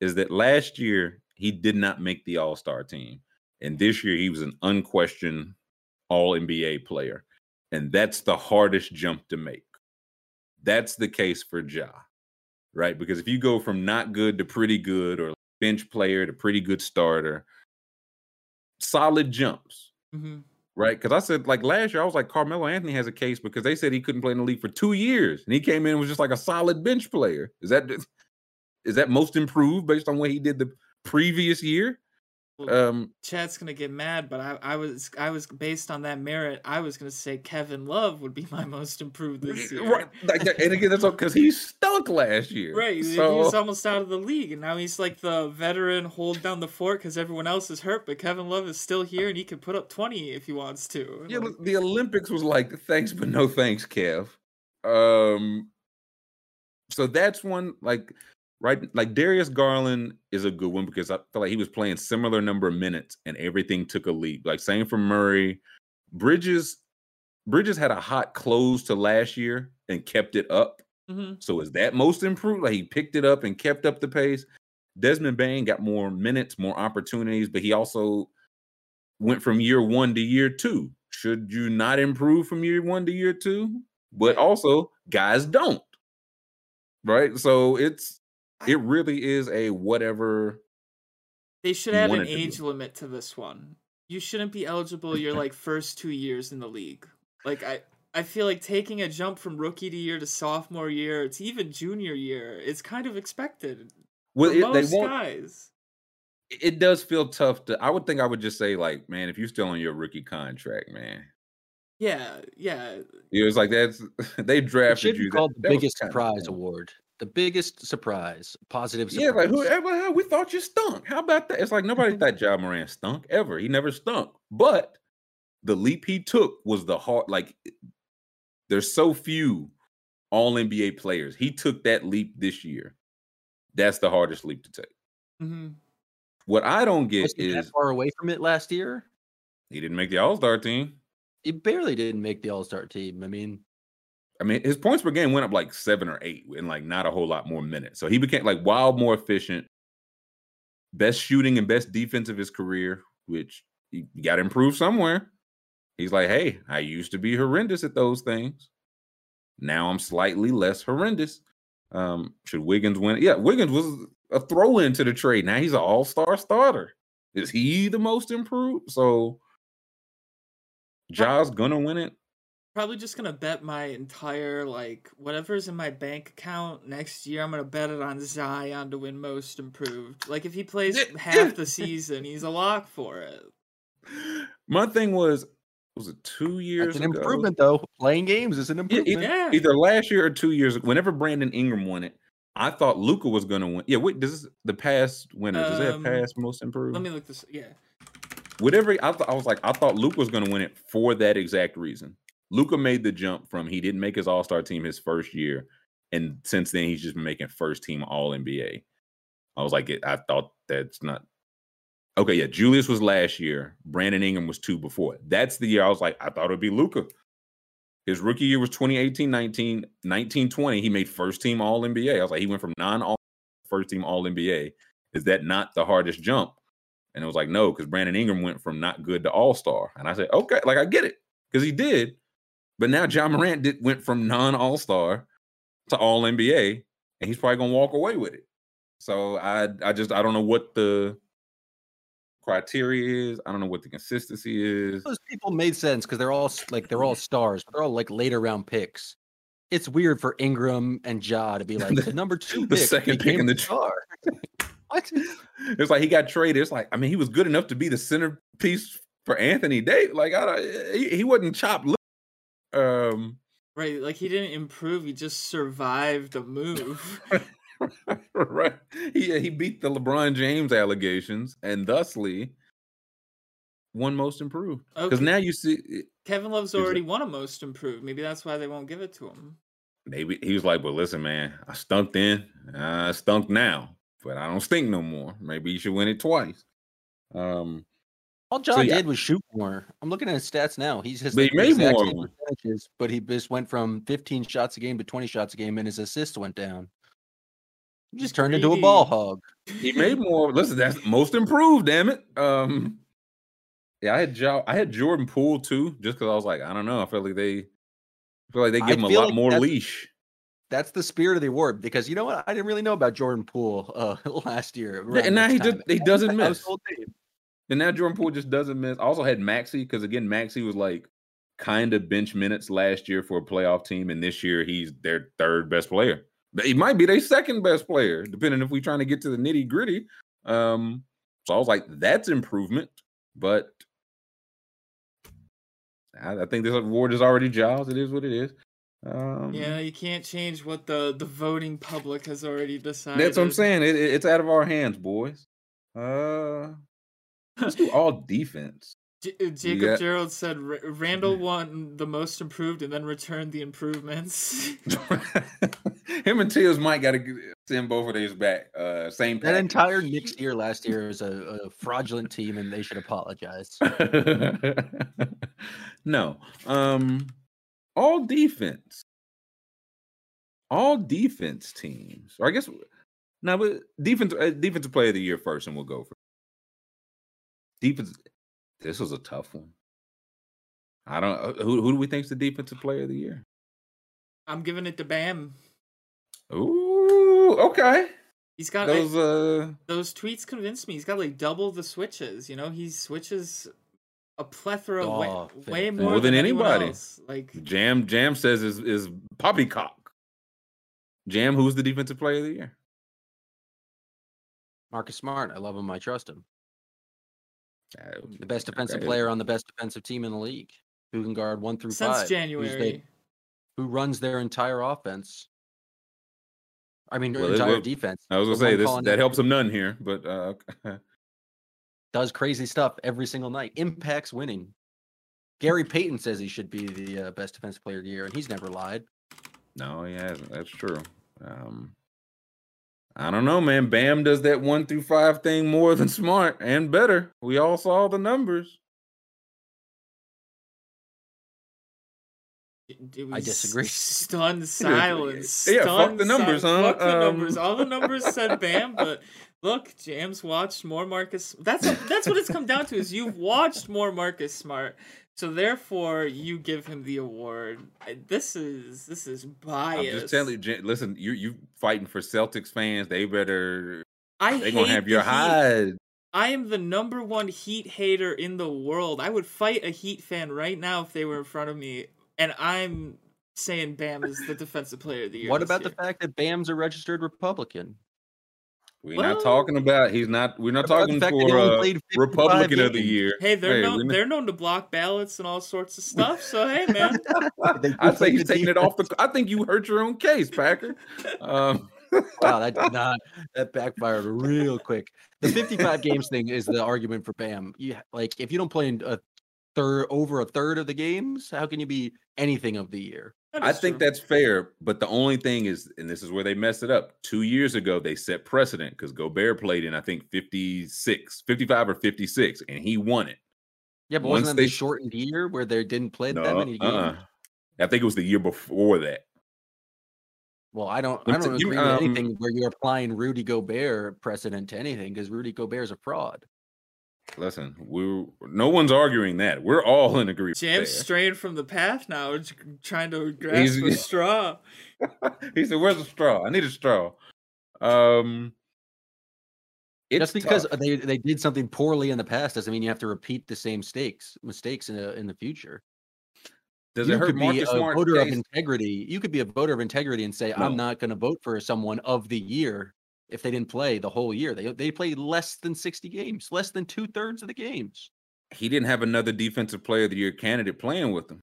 is that last year he did not make the All Star team, and this year he was an unquestioned All NBA player, and that's the hardest jump to make. That's the case for Ja, right? Because if you go from not good to pretty good, or bench player to pretty good starter, solid jumps Mm-hmm. right? Because I said like last year, I was like Carmelo Anthony has a case because they said he couldn't play in the league for two years, and he came in and was just like a solid bench player. Is that is that most improved based on what he did the previous year? Um, Chad's gonna get mad, but I, I was I was based on that merit. I was gonna say Kevin Love would be my most improved this year. right? Like, that- and again, that's because he stunk last year, Right, he- he So was almost out of the league, and now he's like the veteran hold down the fort because everyone else is hurt, but Kevin Love is still here, and he can put up twenty if he wants to. yeah, Like, the Olympics was like thanks but no thanks, Kev. Um, so that's one like right like Darius Garland is a good one because I feel like he was playing similar number of minutes and everything took a leap. Like same for Murray. Bridges Bridges had a hot close to last year and kept it up. mhm. So is that most improved? Like he picked it up and kept up the pace. Desmond Bane got more minutes, more opportunities, but he also went from year one to year two. Should you not improve from year one to year two? But also, guys don't. Right? So it's it really is a whatever. They should You add an it to age limit to this one. You shouldn't be eligible your like first two years in the league. Like I, I feel like taking a jump from rookie to year to sophomore year to even junior year, it's kind of expected. Well, it, most won't. guys. It does feel tough to. I would think I would just say like, man, if you're still on your rookie contract, man, Yeah, yeah. it was like that's they It drafted should be you. That- called the that biggest kinda surprise award. The biggest surprise, positive Surprise. Yeah, like who? ever- We thought you stunk. How about that? It's like nobody Mm-hmm. thought Ja Morant stunk ever. He never stunk. But the leap he took was the hard. Like there's so few All NBA players. He took that leap this year. That's the hardest leap to take. hmm What I don't get Was he that is far away from it last year? he didn't make the All Star team. He barely didn't make the All Star team. I mean, I mean, his points per game went up like seven or eight in like not a whole lot more minutes. So he became like wild more efficient, best shooting and best defense of his career, which you got to improve somewhere. He's like, hey, I used to be horrendous at those things. Now I'm slightly less horrendous. Um, should Wiggins win? Yeah, Wiggins was a throw in to the trade. Now he's an all star starter. Is he the most improved? So Ja's gonna win it. Probably just gonna bet my entire like whatever's in my bank account next year. I'm gonna bet it on Zion to win Most Improved. Like if he plays half the season, he's a lock for it. My thing was, was it two years that's an ago? improvement though. Playing games is an Yeah, improvement. Yeah. Either last year or two years. Whenever Brandon Ingram won it, I thought Luka was going to win. Yeah, wait, does this, the past winner does that Um, past most improved? Let me look this. Yeah, Whatever. I, th- I was like, I thought Luka was going to win it for that exact reason. Luka made the jump from he didn't make his All Star team his first year, and since then he's just been making first team All NBA. I was like, I thought that's not okay. Yeah, Julius was last year. Brandon Ingram was two before. That's the year I was like, I thought it'd be Luka. His rookie year was 2018 19, 19 20. He made first team All NBA. I was like, he went from non All first team All NBA. Is that not the hardest jump? And it was like, no, because Brandon Ingram went from not good to All Star. And I said, okay, like I get it because he did. But now Ja Morant did, went from non All Star to All NBA, and he's probably gonna walk away with it. So I, I just, I don't know what the criteria is. I don't know what the consistency is. Those people made sense because they're all like they're all mm-hmm. stars, but they're all like later round picks. It's weird for Ingram and Ja to be like the, number two the pick second pick in the star. what? It's like he got traded. It's like, I mean, he was good enough to be the centerpiece for Anthony Davis. Like, I don't, he, he wasn't chopped. Um, right. Like he didn't improve. He just survived a move. right. He he beat the LeBron James allegations and thusly won most improved. Because Okay. now you see Kevin Love's already won a most improved. Maybe that's why they won't give it to him. maybe he was like, "But listen, man, I stunk then, I stunk now, but I don't stink no more. Maybe you should win it twice." Um, All John yeah. did was shoot more. I'm looking at his stats now. He's just But he made more but he just went from 15 shots a game to 20 shots a game, and his assists went down. He just turned into a ball hog. he made more. Listen, that's most improved. Damn it. Um, yeah, I had jo- I had Jordan Poole too, just because I was like, I don't know. I feel like they I feel like they give him a lot like more that's- leash. That's the spirit of the award because you know what? I didn't really know about Jordan Poole uh, last year. Yeah, and now he he doesn't I miss. was told that- And now Jordan Poole just doesn't miss. I also had Maxey because again, Maxey was like kind of bench minutes last year for a playoff team, and this year he's their third best player. He might be their second best player, depending if we're trying to get to the nitty gritty. Um, so I was like, that's improvement, but I, I think this award is already Giles. It is what it is. Um, Yeah, you can't change what the the voting public has already decided. that's what I'm saying. It, it- it's out of our hands, boys. Uh, let's do all defense. J- uh, Jacob got- Gerald said "Ra- Randle won the most improved and then returned the improvements. Him and Thibs might got to send both of these back. Uh, same. That entire Knicks year last year was a, a fraudulent team, and they should apologize. no. Um, all defense. All defense teams. Or I guess now, but defense uh, defensive player of the year first, and we'll go for defense. This was a tough one. I don't. uh, Who who do we think's the defensive player of the year? I'm giving it to Bam. Ooh, okay. He's got Those those uh, those tweets convinced me. He's got like double the switches. You know, he switches a plethora way, Oh, fa- way more, More than anyone anybody. else. Like Jam Jam says is is poppycock. Jam, who's the defensive player of the year? Marcus Smart, I love him. I trust him. Uh, The best defensive player on the best defensive team in the league, who can guard one through since five, January. who runs their entire offense. I mean, Well, entire defense. I was gonna say this that helps him none here, but uh, Does crazy stuff every single night. Impacts winning. Gary Payton says he should be the uh, best defensive player of the year, and he's never lied. no, he hasn't. That's true. Um, I don't know, man. Bam does that one through five thing more than smart and better. We all saw the numbers. It- it I disagree. Stunned silence. Yeah, fuck stunned the numbers, si- huh? Fuck the Um, numbers. All the numbers said Bam, but look, Jams watched more Marcus. That's that's what it's come down to. Is you've watched more Marcus Smart, so therefore you give him the award. This is this is biased. I'm just telling you, Jan- listen, you you fighting for Celtics fans. They better. I They gonna hate have your hide. I am the number one Heat hater in the world. I would fight a Heat fan right now if they were in front of me, and I'm saying Bam is the defensive player of the year. What this about year. the fact that Bam's a registered Republican? We're Well- not talking about. He's not. We're not What about the talking fact that he for only uh, played 55 Republican of the year. Hey, they're Hey, known they're known to block ballots and all sorts of stuff. So hey, man, I do say he's the taking it off the. I think you hurt your own case, Packer. Um, Wow, that did not that backfired real quick. The 55 games thing is the argument for Bam. You like if you don't play in a third over a third of the games, how can you be anything of the year? I is think true. that's fair, but the only thing is, and this is where they messed it up. Two years ago, they set precedent because Gobert played in, I think, 56, 55 or 56, and he won it. Yeah, but Once wasn't that they- the shortened year where they didn't play that many games? uh-uh. I think it was the year before that. Well, I don't I don't you- agree with um, anything where you're applying Rudy Gobert precedent to anything because Rudy Gobert is a fraud. Listen, we no one's arguing that. We're all in agreement. Jam's there. straying from the path now, j- trying to grasp He's- a straw. he said, "Where's the straw? I need a straw." Um, it's Just because tough. they, they did something poorly in the past doesn't mean you have to repeat the same mistakes mistakes in the, in the future. does you it hurt could be Marcus a Smart? voter of integrity. You could be a voter of integrity and say, No. "I'm not going to vote for someone of the year if they didn't play the whole year. They they played less than 60 games, less than two thirds of the games." He didn't have another defensive player of the year candidate playing with him.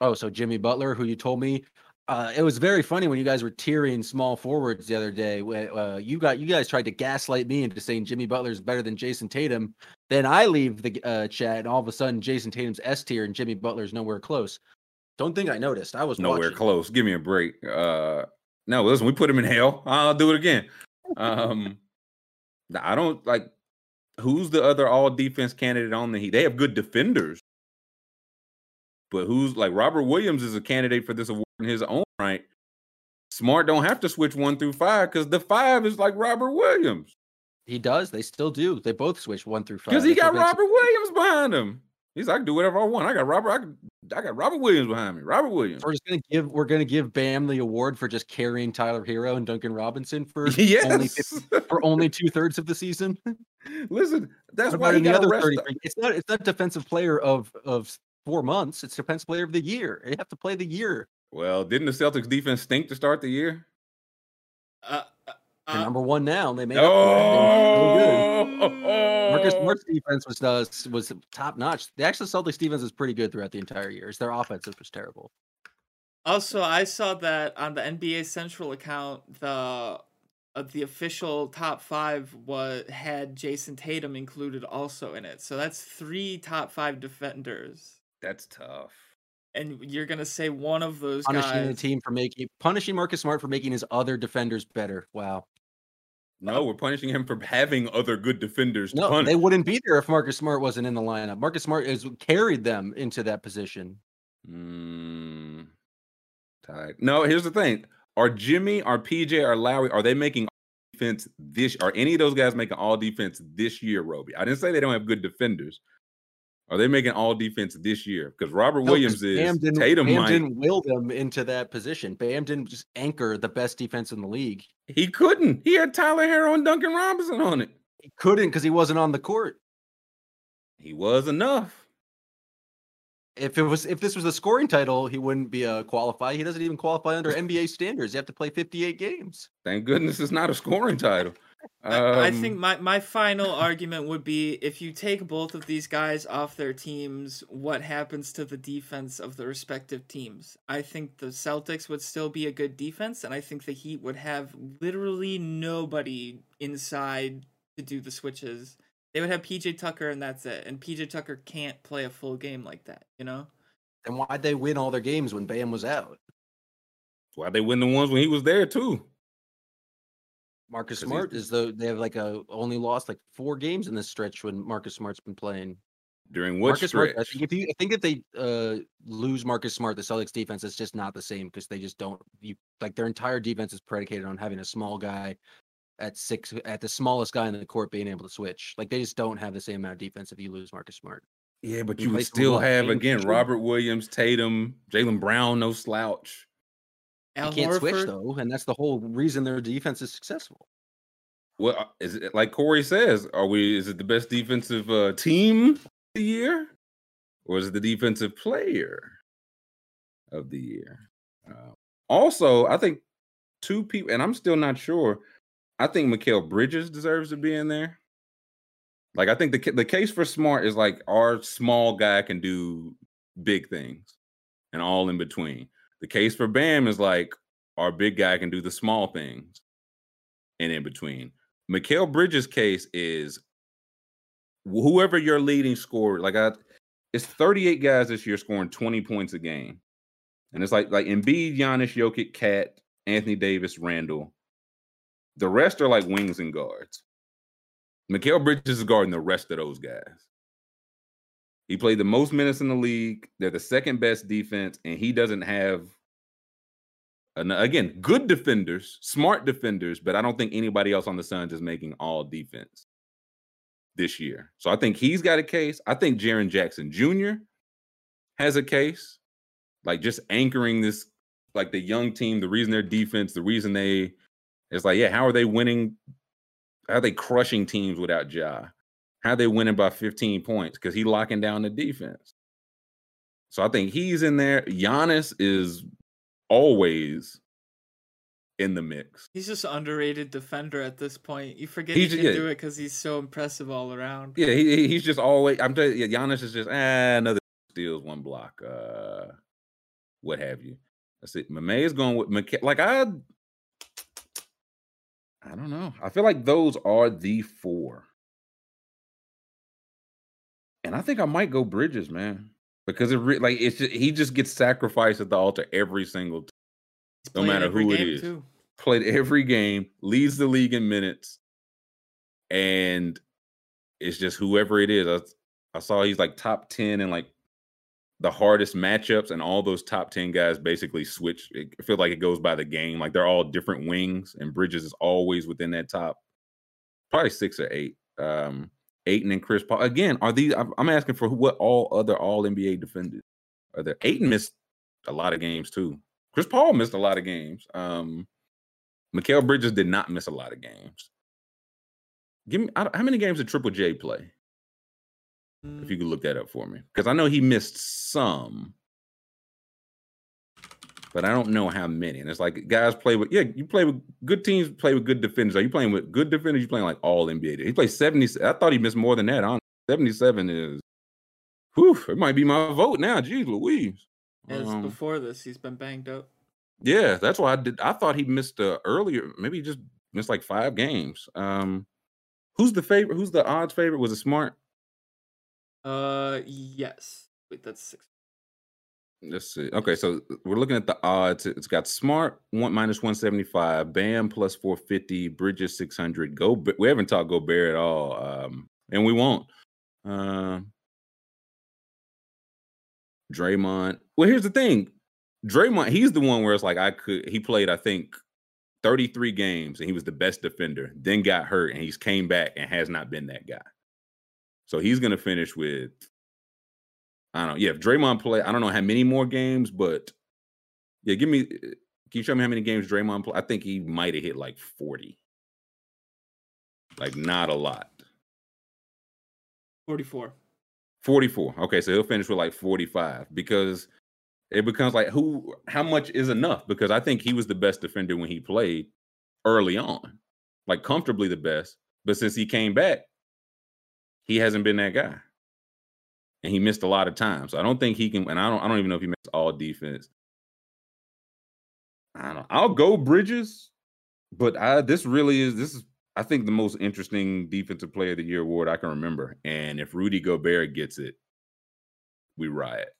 Oh, so Jimmy Butler, who you told me, Uh, it was very funny when you guys were tearing small forwards the other day. Uh, you got you guys tried to gaslight me into saying Jimmy Butler is better than Jayson Tatum. Then I leave the uh, chat, and all of a sudden Jayson Tatum's S tier and Jimmy Butler's nowhere close. Don't think I noticed. I was nowhere watching. close. Give me a break. Uh, no, listen, we put him in hell. I'll do it again. Um, I don't like. Who's the other all defense candidate on the Heat? They have good defenders, but who's like Robert Williams is a candidate for this award in his own right. Smart don't have to switch one through five because the five is like Robert Williams. He does. They still do. They both switch one through five. Because he got Robert Williams behind him. He's like, I can do whatever I want. I got Robert. I, can, I got Robert Williams behind me. Robert Williams. We're just gonna give. We're gonna give Bam the award for just carrying Tyler Herro and Duncan Robinson for yes. only 50, for only two thirds of the season. Listen, that's why he the got other arrested. 30. It's not. It's not defensive player of of four months. It's defensive player of the year. You have to play the year. Well, didn't the Celtics defense stink to start the year? Uh, They're uh, number one now. They made Oh, up for it. They were good. Marcus Smart's defense was uh, was top notch. The actual Celtics defense was pretty good throughout the entire year. Their offensive was terrible. Also, I saw that on the NBA Central account, the uh, the official top five was had Jayson Tatum included also in it. So that's three top five defenders, That's tough. and you're gonna say one of those Punishing the team for making punishing Marcus Smart for making his other defenders better. Wow. No, we're punishing him for having other good defenders to No, punish. they wouldn't be there if Marcus Smart wasn't in the lineup. Marcus Smart has carried them into that position. Mm, tied. No, here's the thing: Are Jimmy, are PJ, are Lowry, are they making defense this? Are any of those guys making all defense this year, Roby? I didn't say they don't have good defenders. Are they making all defense this year? Because Robert No, Williams is Bam didn't, Tatum. Bam might. didn't will them into that position. Bam didn't just anchor the best defense in the league. He couldn't. He had Tyler Herro and Duncan Robinson on it. He couldn't because he wasn't on the court. He was enough. If it was if this was a scoring title, he wouldn't be uh, a qualify. He doesn't even qualify under NBA standards. You have to play 58 games. Thank goodness it's not a scoring title. I, I Um, think my, my final argument would be if you take both of these guys off their teams, what happens to the defense of the respective teams? I think the Celtics would still be a good defense, and I think the Heat would have literally nobody inside to do the switches. They would have PJ Tucker, and that's it. And PJ Tucker can't play a full game like that, you know? And why'd they win all their games when Bam was out? Why'd they win the ones when he was there too. Marcus Smart is the they have like a only lost like four games in this stretch when Marcus Smart's been playing. During what Marcus stretch? Smart, I think if you I think if they uh lose Marcus Smart, the Celtics defense is just not the same because they just don't you like their entire defense is predicated on having a small guy at six at the smallest guy in the court being able to switch. Like they just don't have the same amount of defense if you lose Marcus Smart. Yeah, but He you would still have again Robert Williams, Tatum, Jaylen Brown, no slouch. You Al can't switch though, and that's the whole reason their defense is successful. Well, uh, is it like Corey says? Are we? Is it the best defensive uh, team of the year, or is it the defensive player of the year? Uh, also, I think two people, and I'm still not sure. I think Mikal Bridges deserves to be in there. Like, I think the the case for Smart is like our small guy can do big things, and all in between. The case for Bam is like our big guy can do the small things, and in between. Mikal Bridges' case is whoever your leading scorer, like I, it's 38 guys this year scoring 20 points a game. And it's like like Embiid, Giannis, Jokic, Cat, Anthony Davis, Randle. The rest are like wings and guards. Mikal Bridges is guarding the rest of those guys. He played the most minutes in the league. They're the second best defense, and he doesn't have again, good defenders, smart defenders, but I don't think anybody else on the Suns is making all defense this year. So I think he's got a case. I think Jaren Jackson Jr. has a case, like just anchoring this, like the young team, the reason their defense, the reason they, it's like, yeah, how are they winning? How are they crushing teams without Ja? How they winning by 15 points? Because he locking down the defense. So I think he's in there. Giannis is always in the mix. He's just underrated defender at this point. You forget He's- he can yeah. do it because he's so impressive all around. Yeah, he, he- he's just always. I'm telling you, Giannis is just ah, another steals, one block, uh, what have you. That's it. Mame is going with McK. Like I, I don't know. I feel like those are the four, and I think I might go Bridges, man, because it re- like it's just, he just gets sacrificed at the altar every single, time, no matter who it is. too. Played every game, leads the league in minutes, and it's just whoever it is. I, I saw he's like top ten in like the hardest matchups, and all those top ten guys basically switch. It I feel like it goes by the game. Like they're all different wings, and Bridges is always within that top, probably six or eight. Um, Ayton and Chris Paul again. Are these? I'm asking for what all other All NBA defenders are there? Ayton missed a lot of games too. Chris Paul missed a lot of games. Um, Mikal Bridges did not miss a lot of games. Give me how many games did Triple J play? If you could look that up for me, because I know he missed some, but I don't know how many. And it's like guys play with yeah, you play with good teams, play with good defenders. Are you playing with good defenders? You playing like all NBA? He played seventy. I thought he missed more than that. On seventy-seven is, whew, it might be my vote now. Jeez Louise. As Um, before this, he's been banged up. yeah, that's why I did. I thought he missed uh, earlier. Maybe he just missed like five games. Um, who's the favorite? Who's the odds favorite? Was it Smart? Uh, yes. Wait, that's six. Let's see. Okay, so we're looking at the odds. It's got Smart one minus one seventy five, Bam plus four fifty, Bridges six hundred. Go. We haven't talked Gobert at all, um, and we won't. Um, Draymond. Well, here's the thing. Draymond, he's the one where it's like I could. He played, I think, thirty three games, and he was the best defender. Then got hurt, and he's came back and has not been that guy. So he's gonna finish with I don't know. Yeah, if Draymond play, I don't know how many more games, but yeah, give me. Uh, can you show me how many games Draymond play? I think he might have hit like forty. Like not a lot. 44. Forty-four. Okay, so he'll finish with like forty-five because it becomes like who? How much is enough? Because I think he was the best defender when he played early on, like comfortably the best. But since he came back, he hasn't been that guy and he missed a lot of time. So I don't think he can. And I don't. I don't even know if he missed all defense. I don't. know. I'll go Bridges, but I this really is this is I think the most interesting defensive player of the year award I can remember. And if Rudy Gobert gets it, we riot.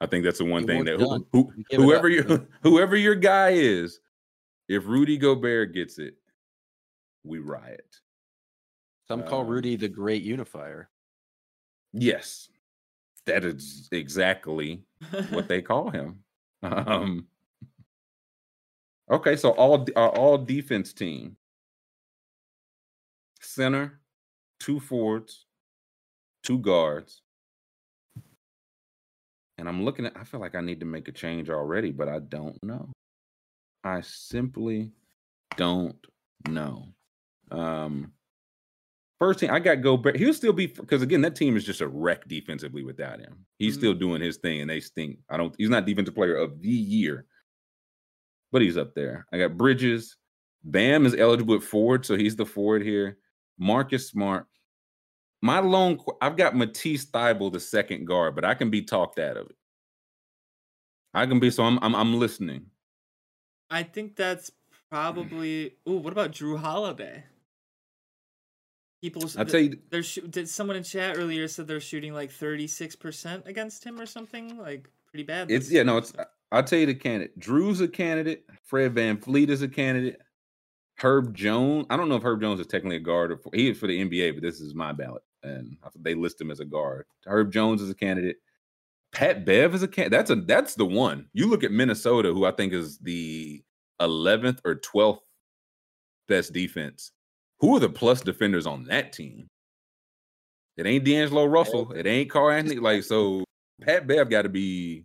I think that's the one thing that who, who, We give it whoever up. your whoever your guy is, if Rudy Gobert gets it, we riot. Some call Um, Rudy the great unifier. Yes, that is exactly what they call him. Um, okay, so all our all defense team, center, two forwards, two guards, and I'm looking at. I feel like I need to make a change already, but I don't know. I simply don't know. Um, First team, I got Gobert. He'll still be because again, that team is just a wreck defensively without him. He's Mhm. still doing his thing, and they stink. I don't. He's not defensive player of the year, but he's up there. I got Bridges. Bam is eligible at forward, so he's the forward here. Marcus Smart. My lone, I've got Matisse Thybulle, the second guard, but I can be talked out of it. I can be so. I'm. I'm, I'm listening. I think that's probably. Ooh, what about Jrue Holiday? People, I tell you, they're did someone in chat earlier said they're shooting like 36% against him or something like pretty bad It's yeah, no, it's I'll tell you the candidate. Jrue's a candidate. Fred VanVleet is a candidate. Herb Jones. I don't know if Herb Jones is technically a guard or for, he is for the NBA, but this is my ballot, and they list him as a guard. Herb Jones is a candidate. Pat Bev is a candidate. That's a that's the one. You look at Minnesota, who I think is the 11th or 12th best defense. Who are the plus defenders on that team? It ain't D'Angelo Russell. It ain't Karl-Anthony. Like so, Pat Bev got to be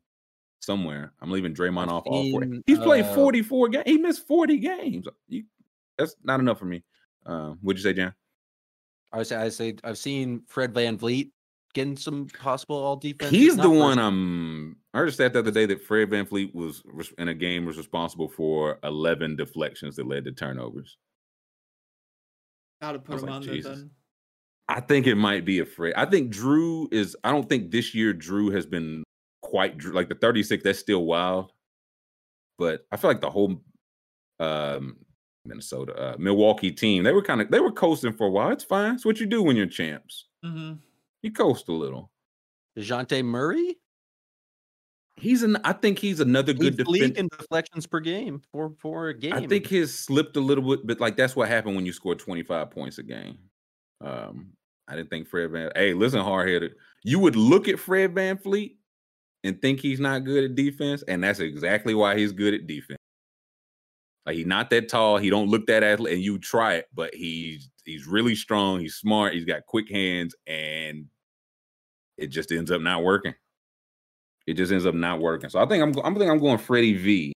somewhere. I'm leaving Draymond off all 40. He's played uh, 44 games. He missed 40 games. You, that's not enough for me. Um, what'd you say, Jan? I would say I say I've seen Fred VanVleet getting some possible all defense. He's the one I'm. I heard a stat the other day that Fred VanVleet was in a game was responsible for 11 deflections that led to turnovers. Gotta put him like, on Jesus. there then. I think it might be a Fred. I think Jrue is. I don't think this year Jrue has been quite Jrue- like the 36. That's still wild. but I feel like the whole um, Minnesota, uh, Milwaukee team, they were kind of they were coasting for a while. It's fine. It's what you do when you're champs. Mm-hmm. You coast a little. Dejounte Murray? He's an. I think he's another good the league in deflections per game for for a game. I think his slipped a little bit, but like that's what happened when you score 25 points a game. Um, I didn't think Fred Van. Hey, listen, hard headed. You would look at Fred VanVleet and think he's not good at defense, and that's exactly why he's good at defense. Like he's not that tall, he don't look that athletic, and you try it, but he's he's really strong, he's smart, he's got quick hands, and it just ends up not working. It just ends up not working. So I think I'm I'm think I'm going Freddie V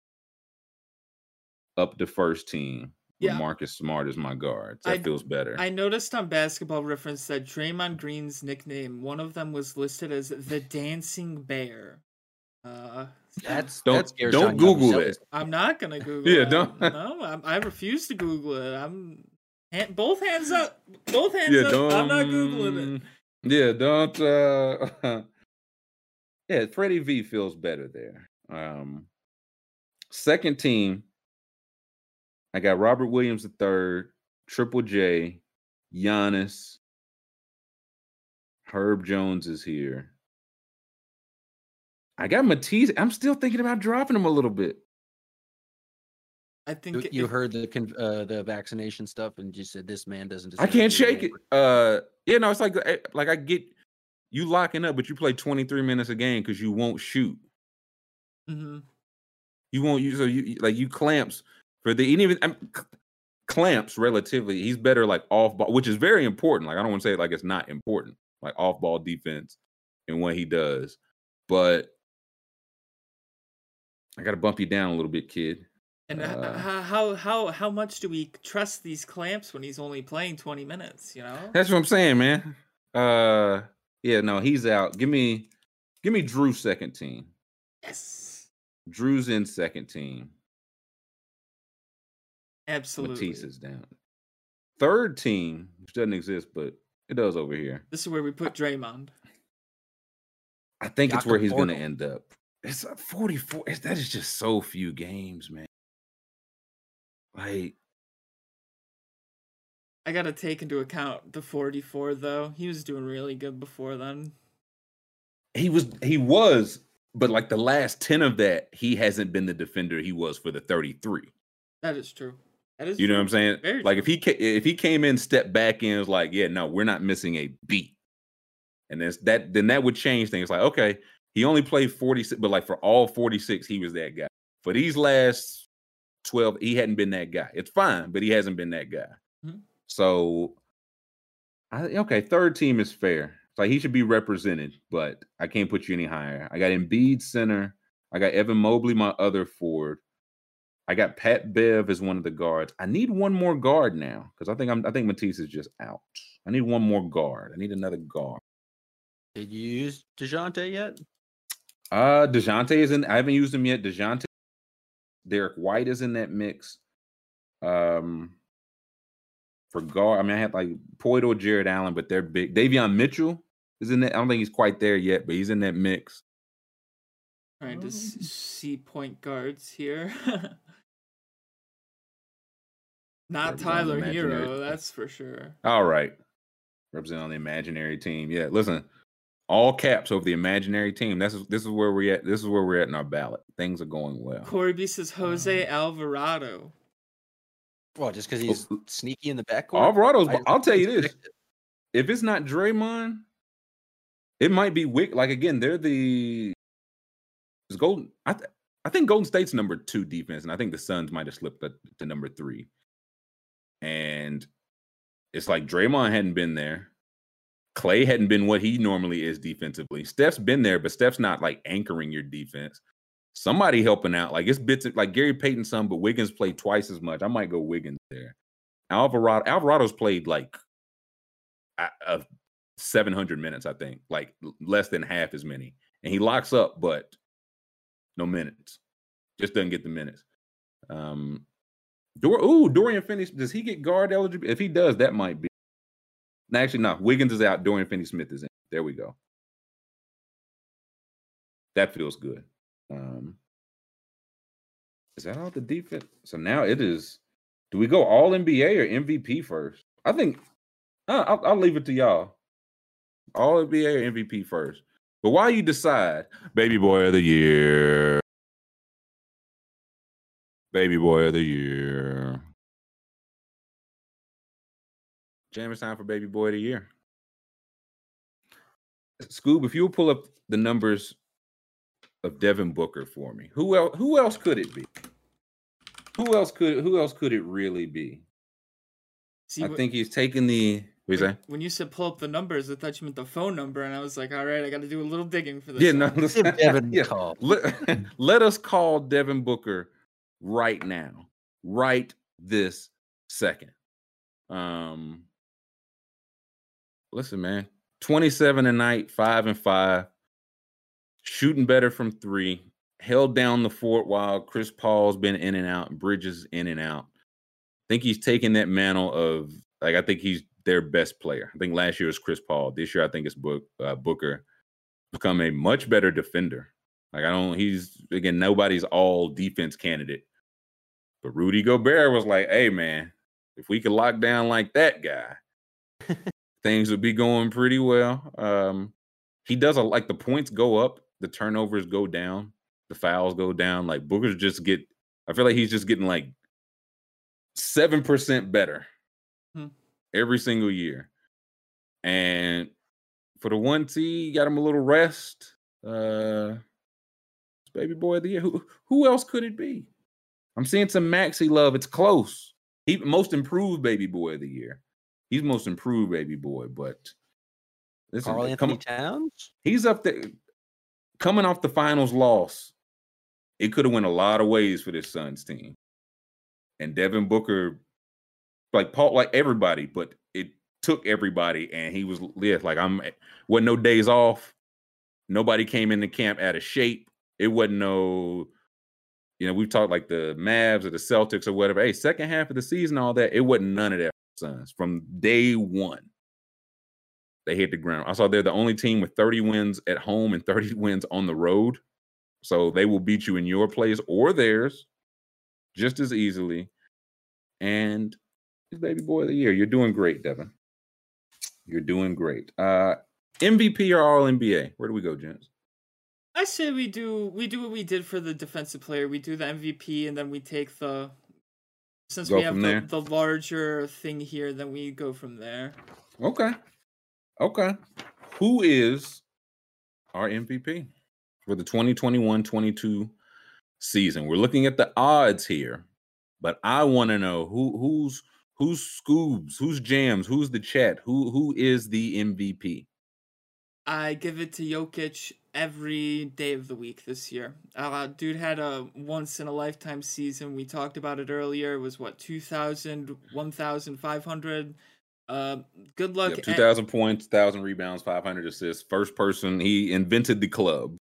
up the first team. with Yeah. Marcus Smart as my guards. That I- feels better. I noticed on Basketball Reference that Draymond Green's nickname, one of them was listed as the Dancing Bear. Uh, that's Don't- that scares don't Google Yabusele. it. I'm not gonna Google. Yeah, it. don't- No, I'm, I refuse to Google it. I'm hand, both hands up. Both hands yeah, up. don't. I'm not googling it. Yeah, don't. uh Yeah, Freddie V feels better there. Um Second team, I got Robert Williams the third, Triple J, Giannis, Herb Jones is here. I got Matisse. I'm still thinking about dropping him a little bit. I think You, you if- heard the uh, the vaccination stuff, and you said this man doesn't. I can't shake it. over." Uh, yeah, no, it's like eh, like I get you locking up, but you play 23 minutes a game because you won't shoot. Mhm. You won't use so you like you clamps for the even c- clamps relatively. He's better like off ball, which is very important. Like I don't want to say it like it's not important, like off ball defense and what he does. But I got to bump you down a little bit, kid. And Uh, how how how much do we trust these clamps when he's only playing 20 minutes? You know. That's what I'm saying, man. Uh, yeah, no, he's out. Give me, give me Jrue second team. Yes. Jrue's in second team. Absolutely. Matisse is down. Third team, which doesn't exist, but it does over here. This is where we put Draymond. I think it's where he's going to end up. It's a 44. It's, that is just so few games, man. Like, I gotta take into account the 44 though. He was doing really good before then. he was, he was, but like the last 10 of that, he hasn't been the defender he was for the 33. That is true. That is You know what I'm saying? Very like if he if he came in, stepped back in, was like, yeah, no, we're not missing a beat, and then that then that would change things. Like, okay, he only played 46, but like for all 46, he was that guy. For these last 12, he hadn't been that guy. It's fine, but he hasn't been that guy. So, I okay, third team is fair. It's like he should be represented, but I can't put you any higher. I got Embiid center. I got Evan Mobley, my other forward. I got Pat Bev as one of the guards. I need one more guard now because I think I'm. I think Matisse is just out. I need one more guard. I need another guard. Did you use Dejounte yet? Uh, Dejounte is in. I haven't used him yet. Dejounte, Derrick White is in that mix. Um, for guard, I mean, I had like Poeltl, Jarrett Allen, but they're big. Davion Mitchell is in that. I don't think he's quite there yet, but he's in that mix. Trying to see point guards here. Not Represent Tyler Herro, that's for sure. All right, represent on the imaginary team. Yeah, listen, all caps over the imaginary team. That's this is where we're at. This is where we're at in our ballot. Things are going well. Corey B says Jose Um, Alvarado. Well, just because he's sneaky in the backcourt. Alvarado's. I- I'll tell you this: it. if it's not Draymond, it might be Wick. Like again, they're the it's Golden. I th- I think Golden State's number two defense, and I think the Suns might have slipped to, to number three. And it's like Draymond hadn't been there. Clay hadn't been what he normally is defensively. Steph's been there, but Steph's not like anchoring your defense. Somebody helping out. Like it's bits like Gary Payton some, but Wiggins played twice as much. I might go Wiggins there. Alvarado Alvarado's played like a- of 700 minutes, I think, like less than half as many. And he locks up, but no minutes. Just doesn't get the minutes. Um, Dor- Ooh, Dorian Finney. Does he get guard eligible? If he does, that might be. No, actually, no. Wiggins is out. Dorian Finney Smith is in. There we go. That feels good. Um, Is that all the defense? So now it is. Do we go all NBA or MVP first? I think uh, I'll, I'll leave it to y'all. All NBA or MVP first. But while you decide, baby boy of the year, baby boy of the year, Jam, it's time for baby boy of the year. Scoob, if you'll pull up the numbers of Devin Booker for me, who else? Who else could it be? Who else could? Who else could it really be? See, I wh- think he's taking the. What you when, say? when you said pull up the numbers, I thought you meant the phone number, and I was like, all right, I got to do a little digging for this. Yeah, no. one. listen- Give Devin yeah. call. Let, let us call Devin Booker right now, right this second. Um, listen, man, twenty-seven a night, five and five, shooting better from three, held down the fort while Chris Paul's been in and out, Bridges in and out. I think he's taking that mantle of like I think he's their best player. I think last year was Chris Paul. This year I think it's Book, uh, Booker. Become a much better defender. Like I don't. He's again nobody's all defense candidate, but Rudy Gobert was like, "Hey man, if we could lock down like that guy, things would be going pretty well." Um, he does a like the points go up, the turnovers go down, the fouls go down. Like Booker's just get. I feel like he's just getting like seven percent better Hmm. every single year, and for the one T, got him a little rest. Uh, baby boy of the year. Who who else could it be? I'm seeing some Maxey love. It's close. He most improved baby boy of the year. He's most improved baby boy, but this Carl is Anthony come, Towns. he's up there coming off the finals loss. It could have went a lot of ways for this Suns team. And Devin Booker, like Paul, like everybody, but it took everybody, and he was yeah, like I'm wasn't no days off. Nobody came into camp out of shape. It wasn't no, you know, we've talked like the Mavs or the Celtics or whatever. Hey, second half of the season, all that, it wasn't none of that Suns from day one. They hit the ground. I saw they're the only team with 30 wins at home and 30 wins on the road. So they will beat you in your place or theirs just as easily. And baby boy of the year. You're doing great, Devin. You're doing great. Uh MVP or all NBA? Where do we go, gents? I say we do we do what we did for the defensive player. We do the MVP, and then we take the since Go we have the, the larger thing here, then we go from there. Okay. Okay. Who is our MVP for the 2021 22 season? We're looking at the odds here, but I want to know who who's who's Scoobs, who's Jams, who's the chat, who who is the MVP? I give it to Jokic every day of the week this year. Uh, dude had a once in a lifetime season. We talked about it earlier. It was what 2,000, 1,500. Uh, good luck. Yep, and- 2,000 points, 1,000 rebounds, 500 assists. First person, he invented the club.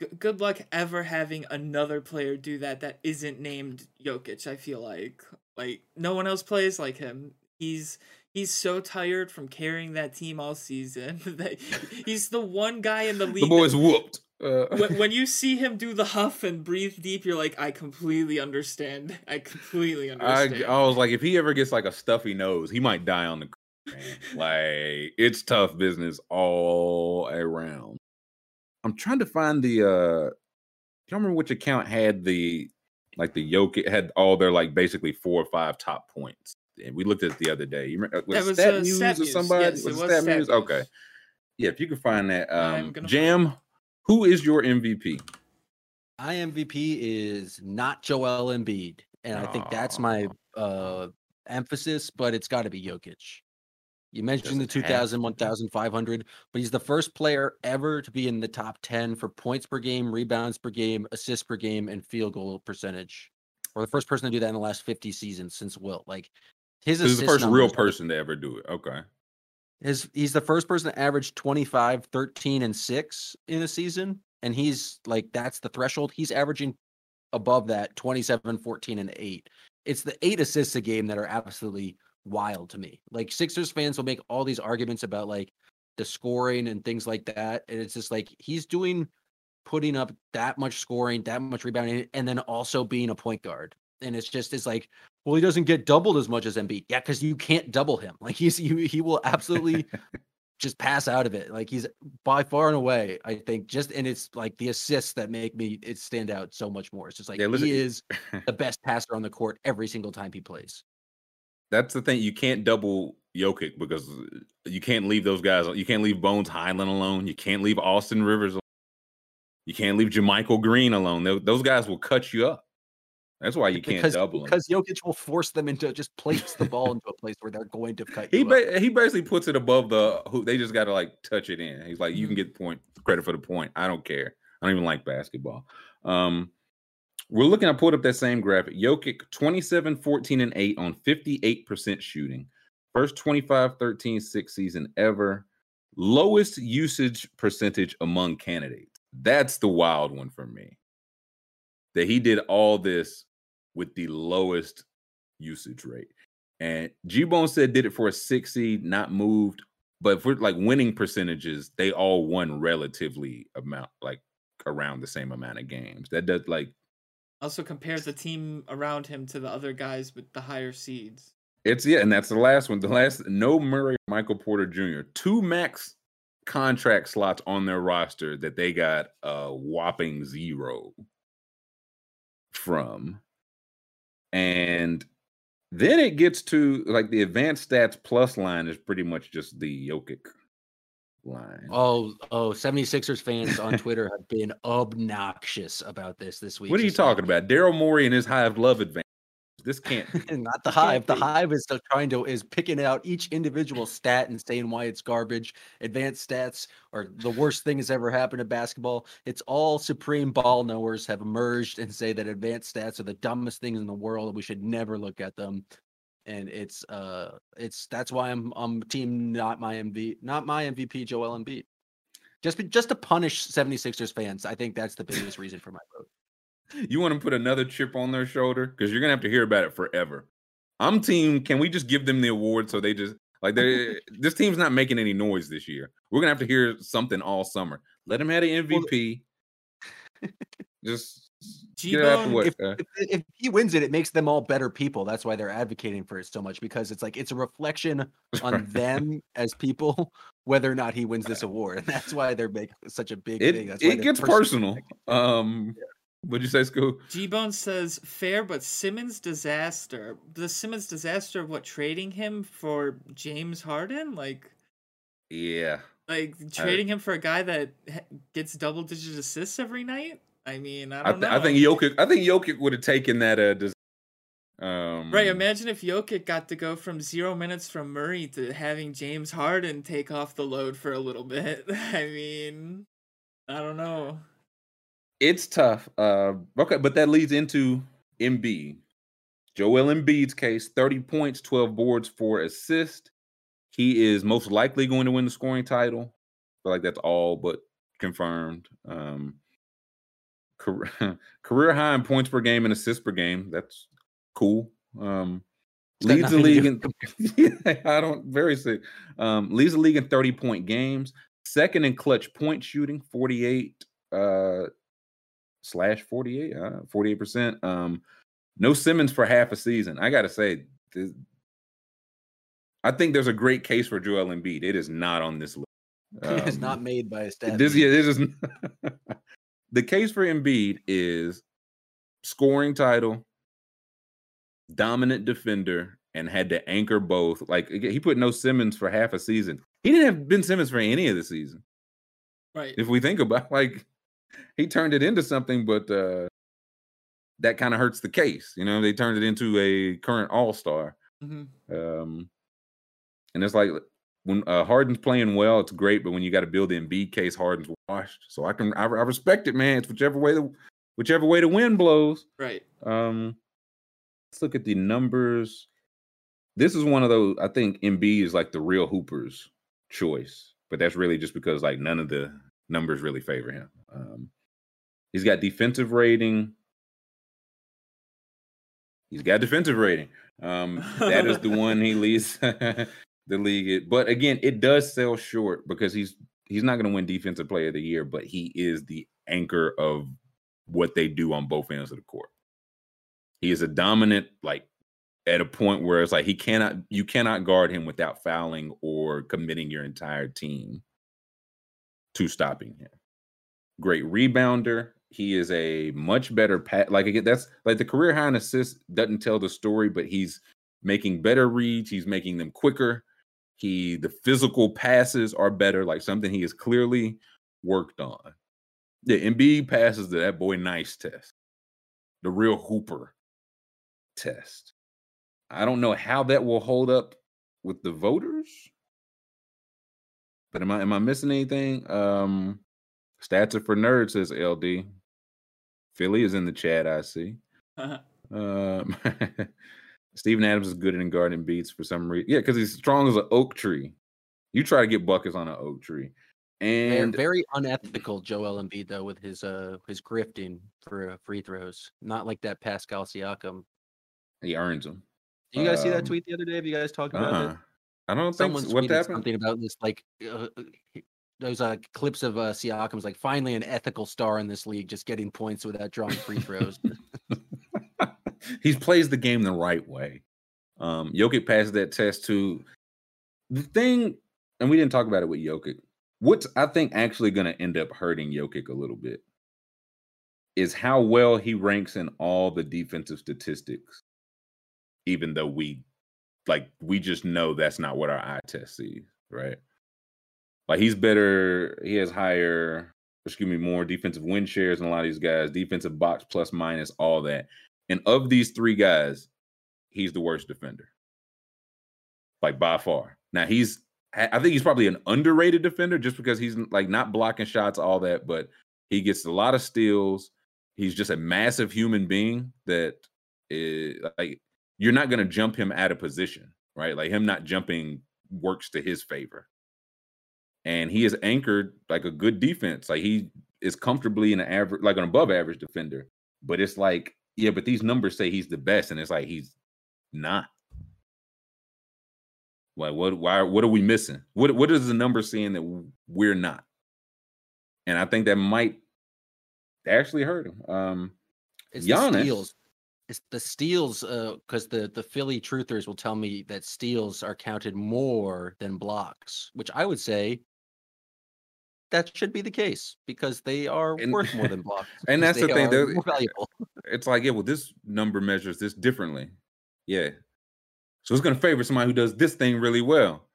g- good luck ever having another player do that that isn't named Jokic. I feel like like no one else plays like him. He's he's so tired from carrying that team all season. that he's the one guy in the league. The that- boy's whooped. Uh, when, when you see him do the huff and breathe deep, you're like, I completely understand. I completely understand. I was like, if he ever gets like a stuffy nose, he might die on the. Like it's tough business all around. I'm trying to find the uh do you remember which account had the like the yoke had all their like basically four or five top points. And we looked at it the other day. You remember was, That was, Stat uh, News Stat or somebody? Yes, was, it was Stat Stat News? News. Okay. Yeah, if you can find that. Um gonna- Jam, who is your MVP? My MVP is not Joel Embiid, and I think that's my uh emphasis. But it's got to be Jokic. You mentioned the Does it have 2000, 1500, but he's the first player ever to be in the top 10 for points per game, rebounds per game, assists per game, and field goal percentage. Or the first person to do that in the last 50 seasons since Wilt. Like his Who's the first real person to ever do it? Okay. his he's the first person to average 25 13 and 6 in a season and he's like that's the threshold he's averaging above that 27 14 and 8 it's the eight assists a game that are absolutely wild to me like sixers fans will make all these arguments about like the scoring and things like that and it's just like he's doing putting up that much scoring, that much rebounding, and then also being a point guard. And it's just it's like, well, he doesn't get doubled as much as Embiid. Yeah, because you can't double him. Like he's he, he will absolutely just pass out of it. Like he's by far and away, I think, just and it's like the assists that make me it stand out so much more. It's just like yeah, he is the best passer on the court every single time he plays. That's the thing. You can't double Jokic because you can't leave those guys. You can't leave Bones Hyland alone. You can't leave Austin Rivers. Alone. You can't leave JaMychal Green alone. Those guys will cut you up. That's why you can't because, double because. Jokic will force them into just place the ball into a place where they're going to cut. he ba- he basically puts it above the who they just got to like touch it in. He's like, you can mm-hmm. get the point credit for the point. I don't care. I don't even like basketball. Um, we're looking. I pulled up that same graphic. Jokic 27, 14, and 8 on 58% shooting. First 25, 13, 6 season ever. Lowest usage percentage among candidates. That's the wild one for me. That he did all this with the lowest usage rate. And G Bone said did it for a six seed, not moved. But for like winning percentages, they all won relatively amount, like around the same amount of games. That does like also compares the team around him to the other guys with the higher seeds. It's yeah, and that's the last one. The last no Murray, Michael Porter Jr. Two max contract slots on their roster that they got a whopping zero from. And then it gets to like the advanced stats plus line is pretty much just the Jokic line. Oh, oh, 76ers fans on Twitter have been obnoxious about this this week. What are you talking about? Daryl Morey and his hive love advantage. This can't not the hive. The hive is still trying to is picking out each individual stat and saying why it's garbage. Advanced stats are the worst thing that's ever happened to basketball. It's all supreme ball knowers have emerged and say that advanced stats are the dumbest things in the world and we should never look at them. And it's uh it's that's why I'm I'm team not my MV not my MVP Joel Embiid. Just be, just to punish 76ers fans. I think that's the biggest reason for my vote. You want to put another chip on their shoulder because you're gonna have to hear about it forever. I'm team. Can we just give them the award so they just like they this team's not making any noise this year. We're gonna have to hear something all summer. Let them have an MVP. just get out the way. If, if, if, he wins it, it makes them all better people. That's why they're advocating for it so much because it's like it's a reflection on them as people whether or not he wins this award, and that's why they're making such a big it, thing. That's it gets personal. Um, yeah. What'd you say, School? G Bone says fair, but Simmons disaster. The Simmons disaster of what trading him for James Harden, like, yeah, like trading I, him for a guy that gets double digit assists every night. I mean, I don't I th- know. I think Jokic. I think Jokic would have taken that. Uh, um, right. Imagine if Jokic got to go from zero minutes from Murray to having James Harden take off the load for a little bit. I mean, I don't know. It's tough. Uh, okay, but that leads into Embiid. Joel Embiid's case: thirty points, twelve boards, four assists. He is most likely going to win the scoring title. I feel like that's all but confirmed. Um, career, career high in points per game and assists per game. That's cool. Um, leads the league in I don't very sick. Um, leads the league in 30 point games, second in clutch point shooting, 48 uh slash 48, uh, 48%. Um, no Simmons for half a season. I got to say, this, I think there's a great case for Joel Embiid. It is not on this list. Um, it's not made by a stat. This, yeah, this is the case for Embiid is scoring title, dominant defender, and had to anchor both. Like he put no Simmons for half a season. He didn't have Ben Simmons for any of the season. Right. If we think about like he turned it into something, but uh, that kind of hurts the case. You know, they turned it into a current All Star. Mm-hmm. Um, and it's like when uh, Harden's playing well, it's great, but when you got to build the Embiid case, Harden's washed. So I can I, I, respect it, man. It's whichever way the whichever way the wind blows. Right. Um, let's look at the numbers. This is one of those. I think Embiid is like the real Hoopers choice, but that's really just because like none of the numbers really favor him. Um, he's got defensive rating. He's got defensive rating. Um, that is the one he leads the league. But again, it does sell short because he's he's not going to win defensive player of the year, but he is the anchor of what they do on both ends of the court. He is a dominant, like at a point where it's like he cannot, you cannot guard him without fouling or committing your entire team to stopping him. Great rebounder. He is a much better pat. Like again, that's like the career high in assists doesn't tell the story, but he's making better reads. He's making them quicker. He the physical passes are better, like something he has clearly worked on. The Embiid passes to that boy nice test, the real Hooper test. I don't know how that will hold up with the voters, but am I am I missing anything? Um, stats are for nerds, says LD. Philly is in the chat. I see. um, Steven Adams is good in guarding beats for some reason. Yeah, because he's strong as an oak tree. You try to get buckets on an oak tree. And very unethical, Joel Embiid though, with his uh his grifting for uh, free throws. Not like that Pascal Siakam. He earns them. Did you guys um, see that um, tweet the other day? Have you guys talked about uh-huh. it? I don't think so. what happened. Something about this, like uh, uh those uh, clips of uh, Siakam's like finally an ethical star in this league, just getting points without drawing free throws. he plays the game the right way. Um, Jokic passes that test to the thing, and we didn't talk about it with Jokic. What's I think actually going to end up hurting Jokic a little bit is how well he ranks in all the defensive statistics, even though we like we just know that's not what our eye test sees, right? Like he's better, he has higher, excuse me, more defensive win shares than a lot of these guys, defensive box plus minus, all that. And of these three guys, he's the worst defender. Like by far. Now he's I think he's probably an underrated defender just because he's like not blocking shots, all that, but he gets a lot of steals. He's just a massive human being that is like you're not gonna jump him out of position, right? Like him not jumping works to his favor. And he is anchored like a good defense. Like he is comfortably in an average, like an above average defender. But it's like yeah, but these numbers say he's the best, and it's like he's not. Like what? Why? What are we missing? What? What is the number saying that we're not? And I think that might actually hurt him. Um, it's Giannis, the steals. It's the steals, because uh, the the Philly truthers will tell me that steals are counted more than blocks, which I would say that should be the case because they are and, worth more than blocks. And that's the thing; they're more valuable. It's like, yeah, well, this number measures this differently. Yeah, so it's going to favor somebody who does this thing really well.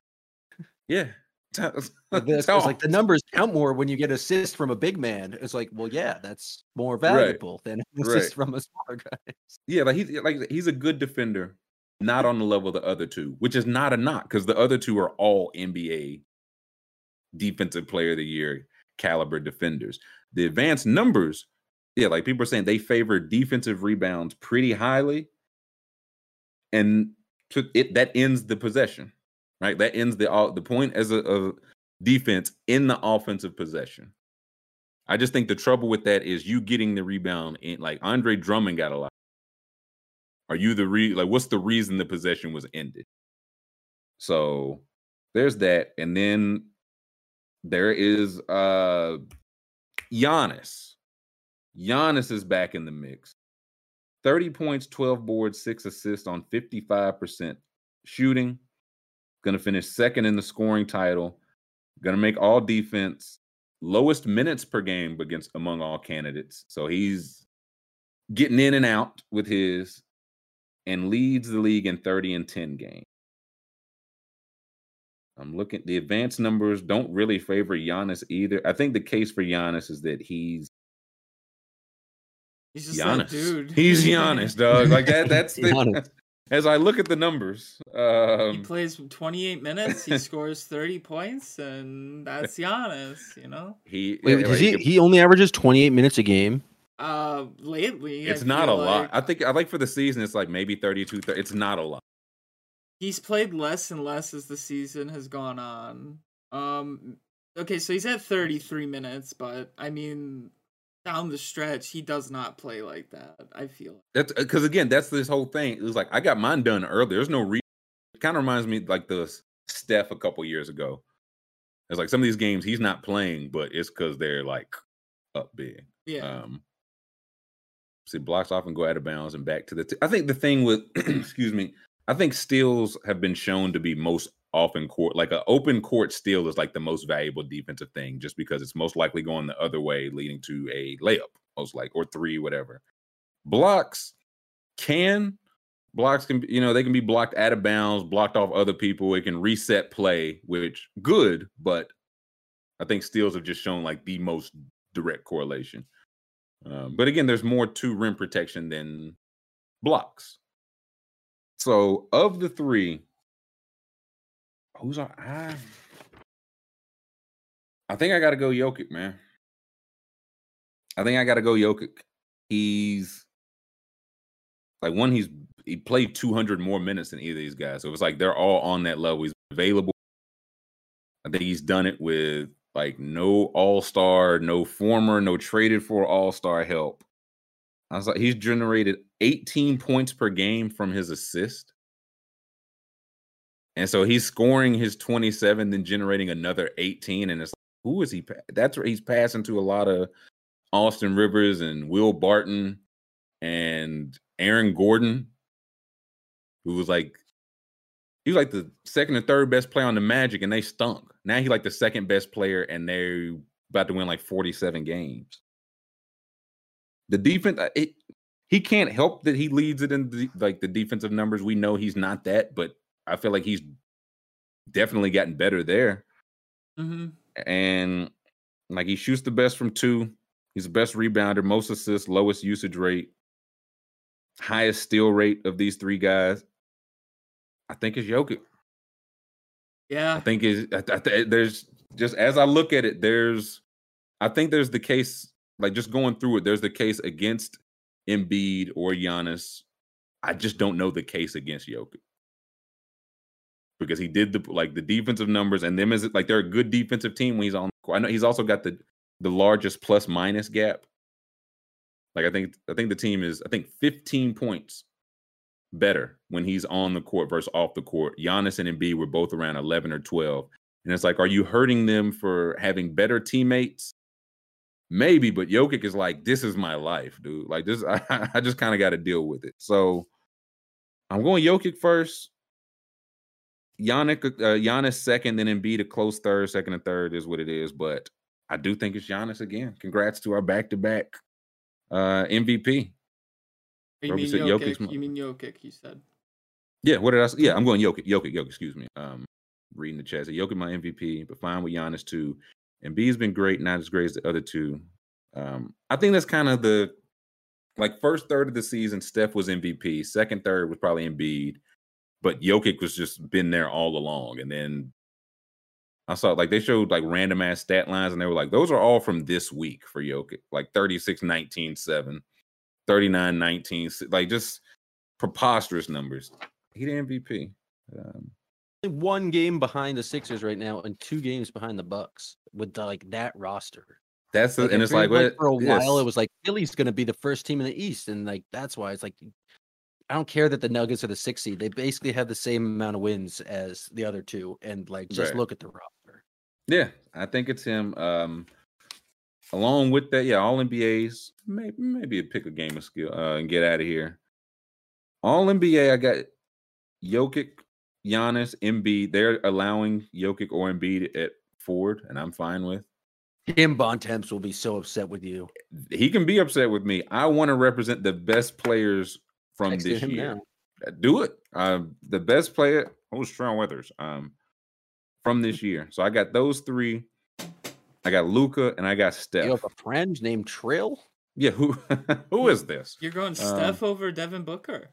Yeah. it's like the numbers count more when you get assists from a big man. It's like, well, yeah, that's more valuable right. than assists right. from a smaller guy. Yeah, like he's like he's a good defender, not on the level of the other two, which is not a knock because the other two are all NBA defensive player of the year caliber defenders. The advanced numbers, yeah, like people are saying they favor defensive rebounds pretty highly. And to it that ends the possession, right? That ends the all the point as a, a defense in the offensive possession. I just think the trouble with that is you getting the rebound in like Andre Drummond got a lot. Are you the re like what's the reason the possession was ended? So there's that. And then there is uh Giannis. Giannis is back in the mix. 30 points, 12 boards, six assists on 55% shooting. Going to finish second in the scoring title. Going to make all defense, lowest minutes per game against among all candidates. So he's getting in and out with his and leads the league in 30 and 10 games. I'm looking the advanced numbers don't really favor Giannis either. I think the case for Giannis is that he's He's just Giannis. dude. He's Giannis, dog. Like that. That's the. As I look at the numbers, um, he plays 28 minutes. He scores 30 points, and that's Giannis. You know. He Wait, does he he only averages 28 minutes a game? Uh, lately, it's not a like... lot. I think I like for the season, it's like maybe 32. 30, it's not a lot. He's played less and less as the season has gone on. Um, okay, so he's at 33 minutes, but I mean, down the stretch, he does not play like that. I feel that's because uh, again, that's this whole thing. It was like I got mine done early. There's no reason. It kind of reminds me like the Steph a couple years ago. It's like some of these games he's not playing, but it's because they're like up big. Yeah. Um, see, blocks often go out of bounds and back to the. T- I think the thing with, excuse me, I think steals have been shown to be most often court. Like an open court steal is like the most valuable defensive thing, just because it's most likely going the other way, leading to a layup, most like or three, whatever. Blocks can blocks can you know they can be blocked out of bounds, blocked off other people. It can reset play, which good, but I think steals have just shown like the most direct correlation. Um, but again, there's more to rim protection than blocks. So of the three, who's our I, I think I gotta go Jokic, man. I think I gotta go Jokic. He's like one, he's he played 200 more minutes than either of these guys. So it's like they're all on that level. He's available. I think he's done it with like no all star, no former, no traded for all star help. I was like, he's generated 18 points per game from his assist. And so he's scoring his 27, then generating another 18. And it's like, who is he? That's where he's passing to a lot of Austin Rivers and Will Barton and Aaron Gordon who was like he was like the second or third best player on the Magic, and they stunk. Now he's like the second best player, and they're about to win like 47 games. The defense, uh, it, he can't help that he leads it in the, like the defensive numbers. We know he's not that, but I feel like he's definitely gotten better there. Mm-hmm. And like he shoots the best from two. He's the best rebounder, most assists, lowest usage rate, highest steal rate of these three guys. I think it's Jokic. Yeah, I think is there's just as I look at it, there's I think there's the case like just going through it. There's the case against Embiid or Giannis. I just don't know the case against Jokic because he did the like the defensive numbers and them is like they're a good defensive team when he's on. I know he's also got the the largest plus minus gap. Like I think I think the team is I think 15 points better when he's on the court versus off the court. Giannis and Embiid were both around 11 or 12. And it's like, are you hurting them for having better teammates? Maybe, but Jokic is like, this is my life, dude. Like this, I, I just kind of got to deal with it. So I'm going Jokic first. Yannick, uh, Giannis second, then Embiid a close third, second and third is what it is. But I do think it's Giannis again. Congrats to our back-to-back uh, MVP. You mean Jokic? You mean Jokic? You said. Yeah. What did I? say? Yeah, I'm going Jokic. Jokic. Jokic. Excuse me. Um, reading the chat. So Jokic my MVP, but fine with Giannis too. And B's been great, not as great as the other two. Um, I think that's kind of the like first third of the season. Steph was MVP. Second third was probably Embiid, but Jokic was just been there all along. And then I saw like they showed like random ass stat lines, and they were like, those are all from this week for Jokic, like 36, 19, 7. 39 19 like just preposterous numbers he the mvp um, one game behind the sixers right now and two games behind the bucks with the, like that roster that's the, like, and it's like, like for a while it was like philly's going to be the first team in the east and like that's why it's like i don't care that the nuggets are the six seed they basically have the same amount of wins as the other two and like just right. look at the roster yeah i think it's him um Along with that, yeah, all NBAs, maybe maybe a pick a game of skill uh, and get out of here. All NBA, I got Jokic, Giannis, Embiid. They're allowing Jokic or Embiid at Ford, and I'm fine with. Tim Bontemps will be so upset with you. He can be upset with me. I want to represent the best players from Text this year. Now. Uh, do it. Uh, the best player. Oh, Strong Weathers. Um, from this year. So I got those three. I got Luka and I got Steph. You have a friend named Trill? Yeah, who who is this? You're going Steph um, over Devin Booker.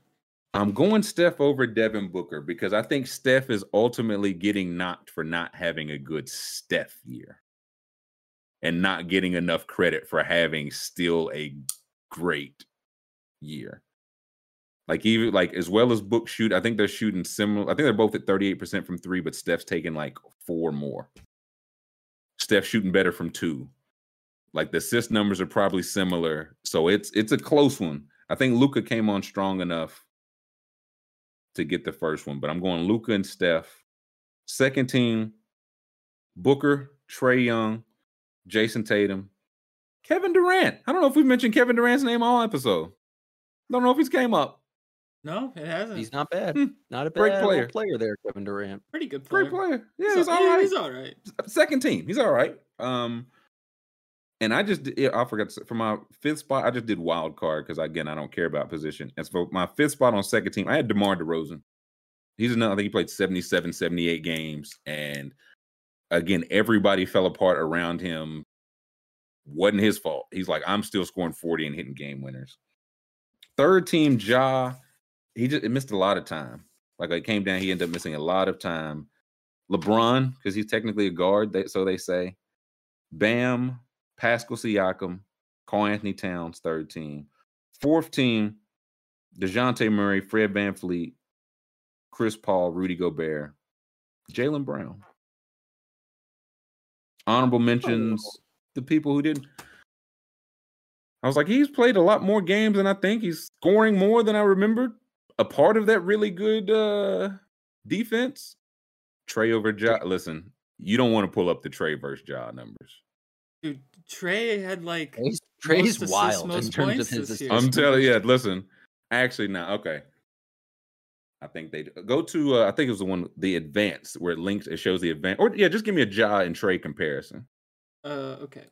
I'm going Steph over Devin Booker because I think Steph is ultimately getting knocked for not having a good Steph year and not getting enough credit for having still a great year. Like even like as well as book shoot, I think they're shooting similar. I think they're both at 38% from three, but Steph's taking like four more. Steph shooting better from two. Like the assist numbers are probably similar. So it's it's a close one. I think Luka came on strong enough to get the first one, but I'm going Luka and Steph. Second team, Booker, Trae Young, Jayson Tatum, Kevin Durant. I don't know if we've mentioned Kevin Durant's name all episode. Don't know if he's came up. No, it hasn't. He's not bad. Hmm. Not a bad Great player. player there, Kevin Durant. pretty good player. Great player. Yeah, So- he's all right. He's all right. Second team. He's all right. Um, and I just I forgot to for my fifth spot. I just did wild card because again I don't care about position. As for my fifth spot on second team, I had DeMar DeRozan. He's another. I think he played 77, 78 games, and again everybody fell apart around him. Wasn't his fault. He's like I'm still scoring 40 and hitting game winners. Third team, Ja. He just missed a lot of time. Like it came down, he ended up missing a lot of time. LeBron, because he's technically a guard, they, so they say. Bam, Pascal Siakam, Karl-Anthony Towns, third team. Fourth team, Dejounte Murray, Fred VanVleet, Chris Paul, Rudy Gobert, Jaylen Brown. Honorable mentions, the people who didn't. I was like, he's played a lot more games than I think. He's scoring more than I remembered. A part of that really good uh defense. Trae over Ja. Listen, you don't want to pull up the Trae versus Ja numbers. Dude, Trae had like Trae's, Trae's assists, wild in most terms of his this year. assists. I'm telling you, yeah, listen. Actually, now, okay. I think they go to. Uh, I think it was the one, the advanced, where it links. It shows the advance. Or yeah, just give me a Ja and Trae comparison. uh okay.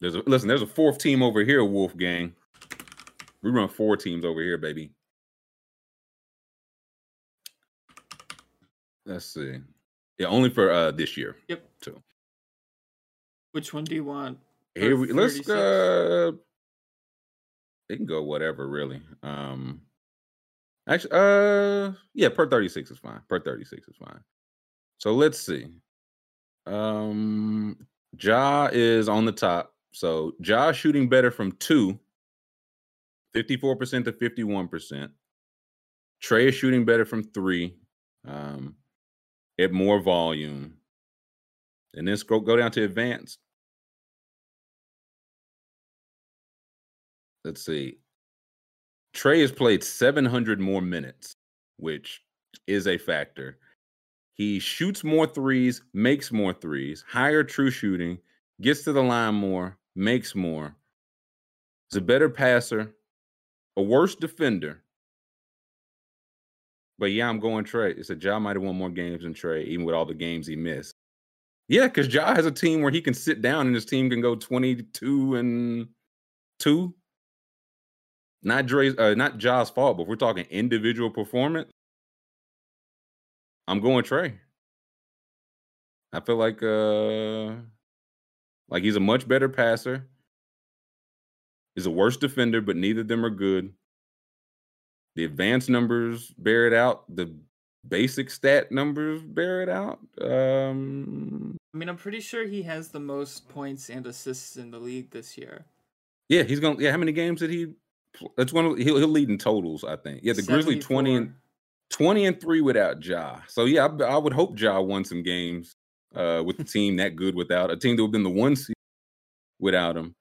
There's a listen. There's a fourth team over here, Wolfgang. We run four teams over here, baby. Let's see. Yeah, only for uh this year. Yep. So Which one do you want? Here we let's uh they can go whatever really. Um actually uh yeah, per 36 is fine. Per 36 is fine. So let's see. Um Ja is on the top. So Ja shooting better from two, 54% to 51%. Trae is shooting better from three. Um at more volume. And then scroll go down to advanced. Let's see. Trae has played 700 more minutes, which is a factor. He shoots more threes, makes more threes, higher true shooting, gets to the line more, makes more. He's a better passer, a worse defender. But yeah, I'm going Trae. It's a Ja might have won more games than Trae, even with all the games he missed. Yeah, because Ja has a team where he can sit down and his team can go 22 and two. Not Dre's, uh, not Ja's fault, but if we're talking individual performance. I'm going Trae. I feel like uh like he's a much better passer. He's a worse defender, but neither of them are good. The advanced numbers bear it out. The basic stat numbers bear it out. Um I mean, I'm pretty sure he has the most points and assists in the league this year. yeah, he's gonna yeah, how many games did he that's one of he'll he'll lead in totals, I think. Yeah, the Grizzly 20 and 20 and 3 without Ja. So yeah, I, I would hope Ja won some games uh with the team that good without a team that would have been the one seed without him.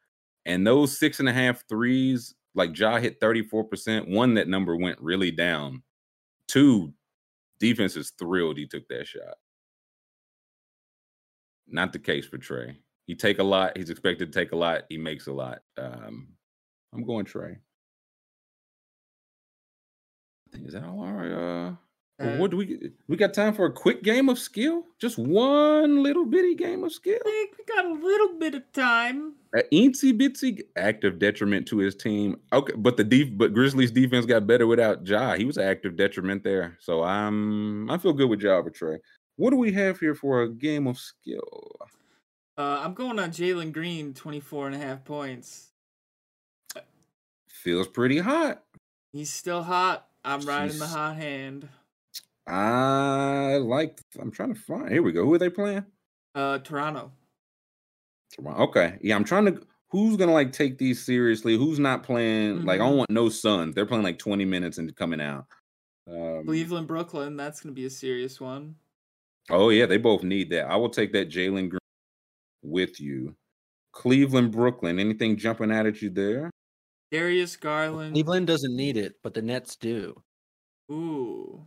And those six and a half threes, like Ja hit 34%. One, that number went really down. Two, defense is thrilled he took that shot. Not the case for Trae. He take a lot. He's expected to take a lot. He makes a lot. Um, I'm going Trae. Think is that all right? Uh, Uh, what do we we got time for a quick game of skill? Just one little bitty game of skill. I think we got a little bit of time. A eensy bitsy active detriment to his team. Okay, but the def- but Grizzlies defense got better without Ja. He was an active detriment there. So I'm I feel good with Ja Trae. What do we have here for a game of skill? Uh, I'm going on Jalen Green, 24 and a half points. Feels pretty hot. He's still hot. I'm riding the Jeez. hot hand. I like. I'm trying to find. Here we go. Who are they playing? Uh, Toronto. Toronto. Okay. Yeah, I'm trying to. Who's gonna like take these seriously? Who's not playing? Like, I Mhm. don't want no Suns. They're playing like 20 minutes and coming out. Um, Cleveland, Brooklyn. That's going to be a serious one. Oh yeah, they both need that. I will take that Jalen Green with you. Cleveland, Brooklyn. Anything jumping out at you there? Darius Garland. Cleveland doesn't need it, but the Nets do. Ooh.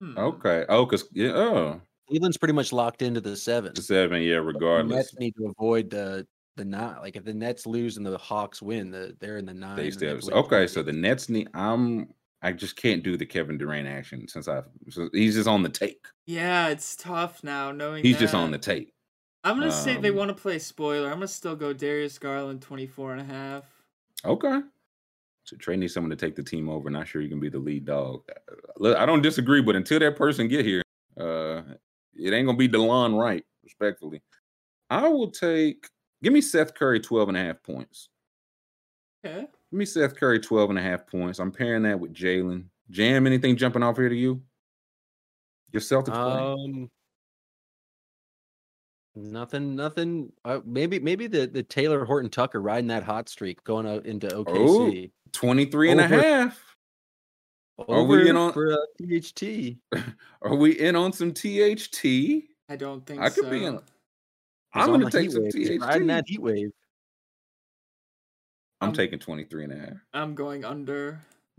Hmm. Okay. Oh, cause yeah. Oh, Cleveland's pretty much locked into the seven. The seven, yeah. The Regardless, Nets need to avoid the the nine. Like if the Nets lose and the Hawks win, the they're in the nine. they and still. Nets Okay, twenty. so the Nets need. I'm. I just can't do the Kevin Durant action since I. So he's just on the take. Yeah, it's tough now knowing He's just on the that. take. I'm gonna say they um, want to play spoiler. I'm gonna still go Darius Garland 24 and a half. Okay. So Trae needs someone to take the team over. Not sure you can be the lead dog. Uh, Look, I don't disagree, but until that person get here, uh, it ain't gonna be Delon Wright. Respectfully, I will take. Give me Seth Curry 12 and a half points. Okay. Give me Seth Curry 12 and a half points. I'm pairing that with Jalen. Jam, anything jumping off here to you? Your Celtics play? Um, nothing, nothing. Uh, maybe, maybe the the Talen Horton Tucker riding that hot streak, going out into OKC. 23 and a half. Over Are we in on- for uh, THT? Are we in on some THT? I don't think I could so. be in. I'm on going to the take heat some wave. He's riding THT. that heat wave. I'm Um, taking 23 and a half. I'm going under.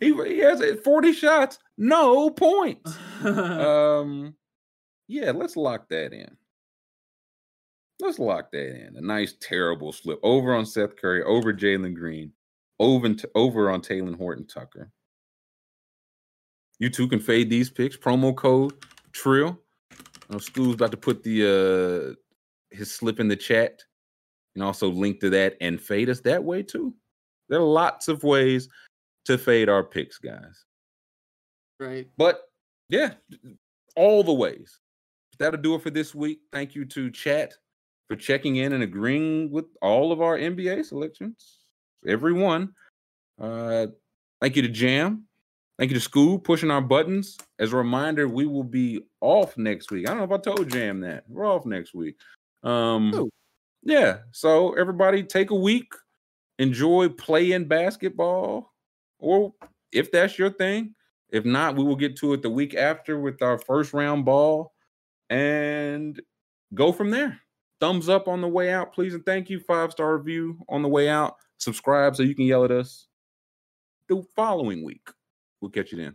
he, he has it 40 shots, no points. um, yeah, let's lock that in. Let's lock that in. A nice, terrible slip over on Seth Curry, over Jalen Green, over, t- over on Talen Horton Tucker. You two can fade these picks. Promo code Trill. I know School's about to put the uh his slip in the chat and also link to that and fade us that way too. There are lots of ways to fade our picks, guys. right. But yeah, all the ways. That'll do it for this week. Thank you to chat for checking in and agreeing with all of our NBA selections. Everyone. Uh thank you to Jam. Thank you to School pushing our buttons. As a reminder, we will be off next week. I don't know if I told Jam that. We're off next week. Um Oh. yeah. So everybody take a week, enjoy playing basketball, or if that's your thing. If not, we will get to it the week after with our first round ball and go from there. Thumbs up on the way out, please. And thank you. Five star review on the way out. Subscribe so you can yell at us the following week. We'll catch you then.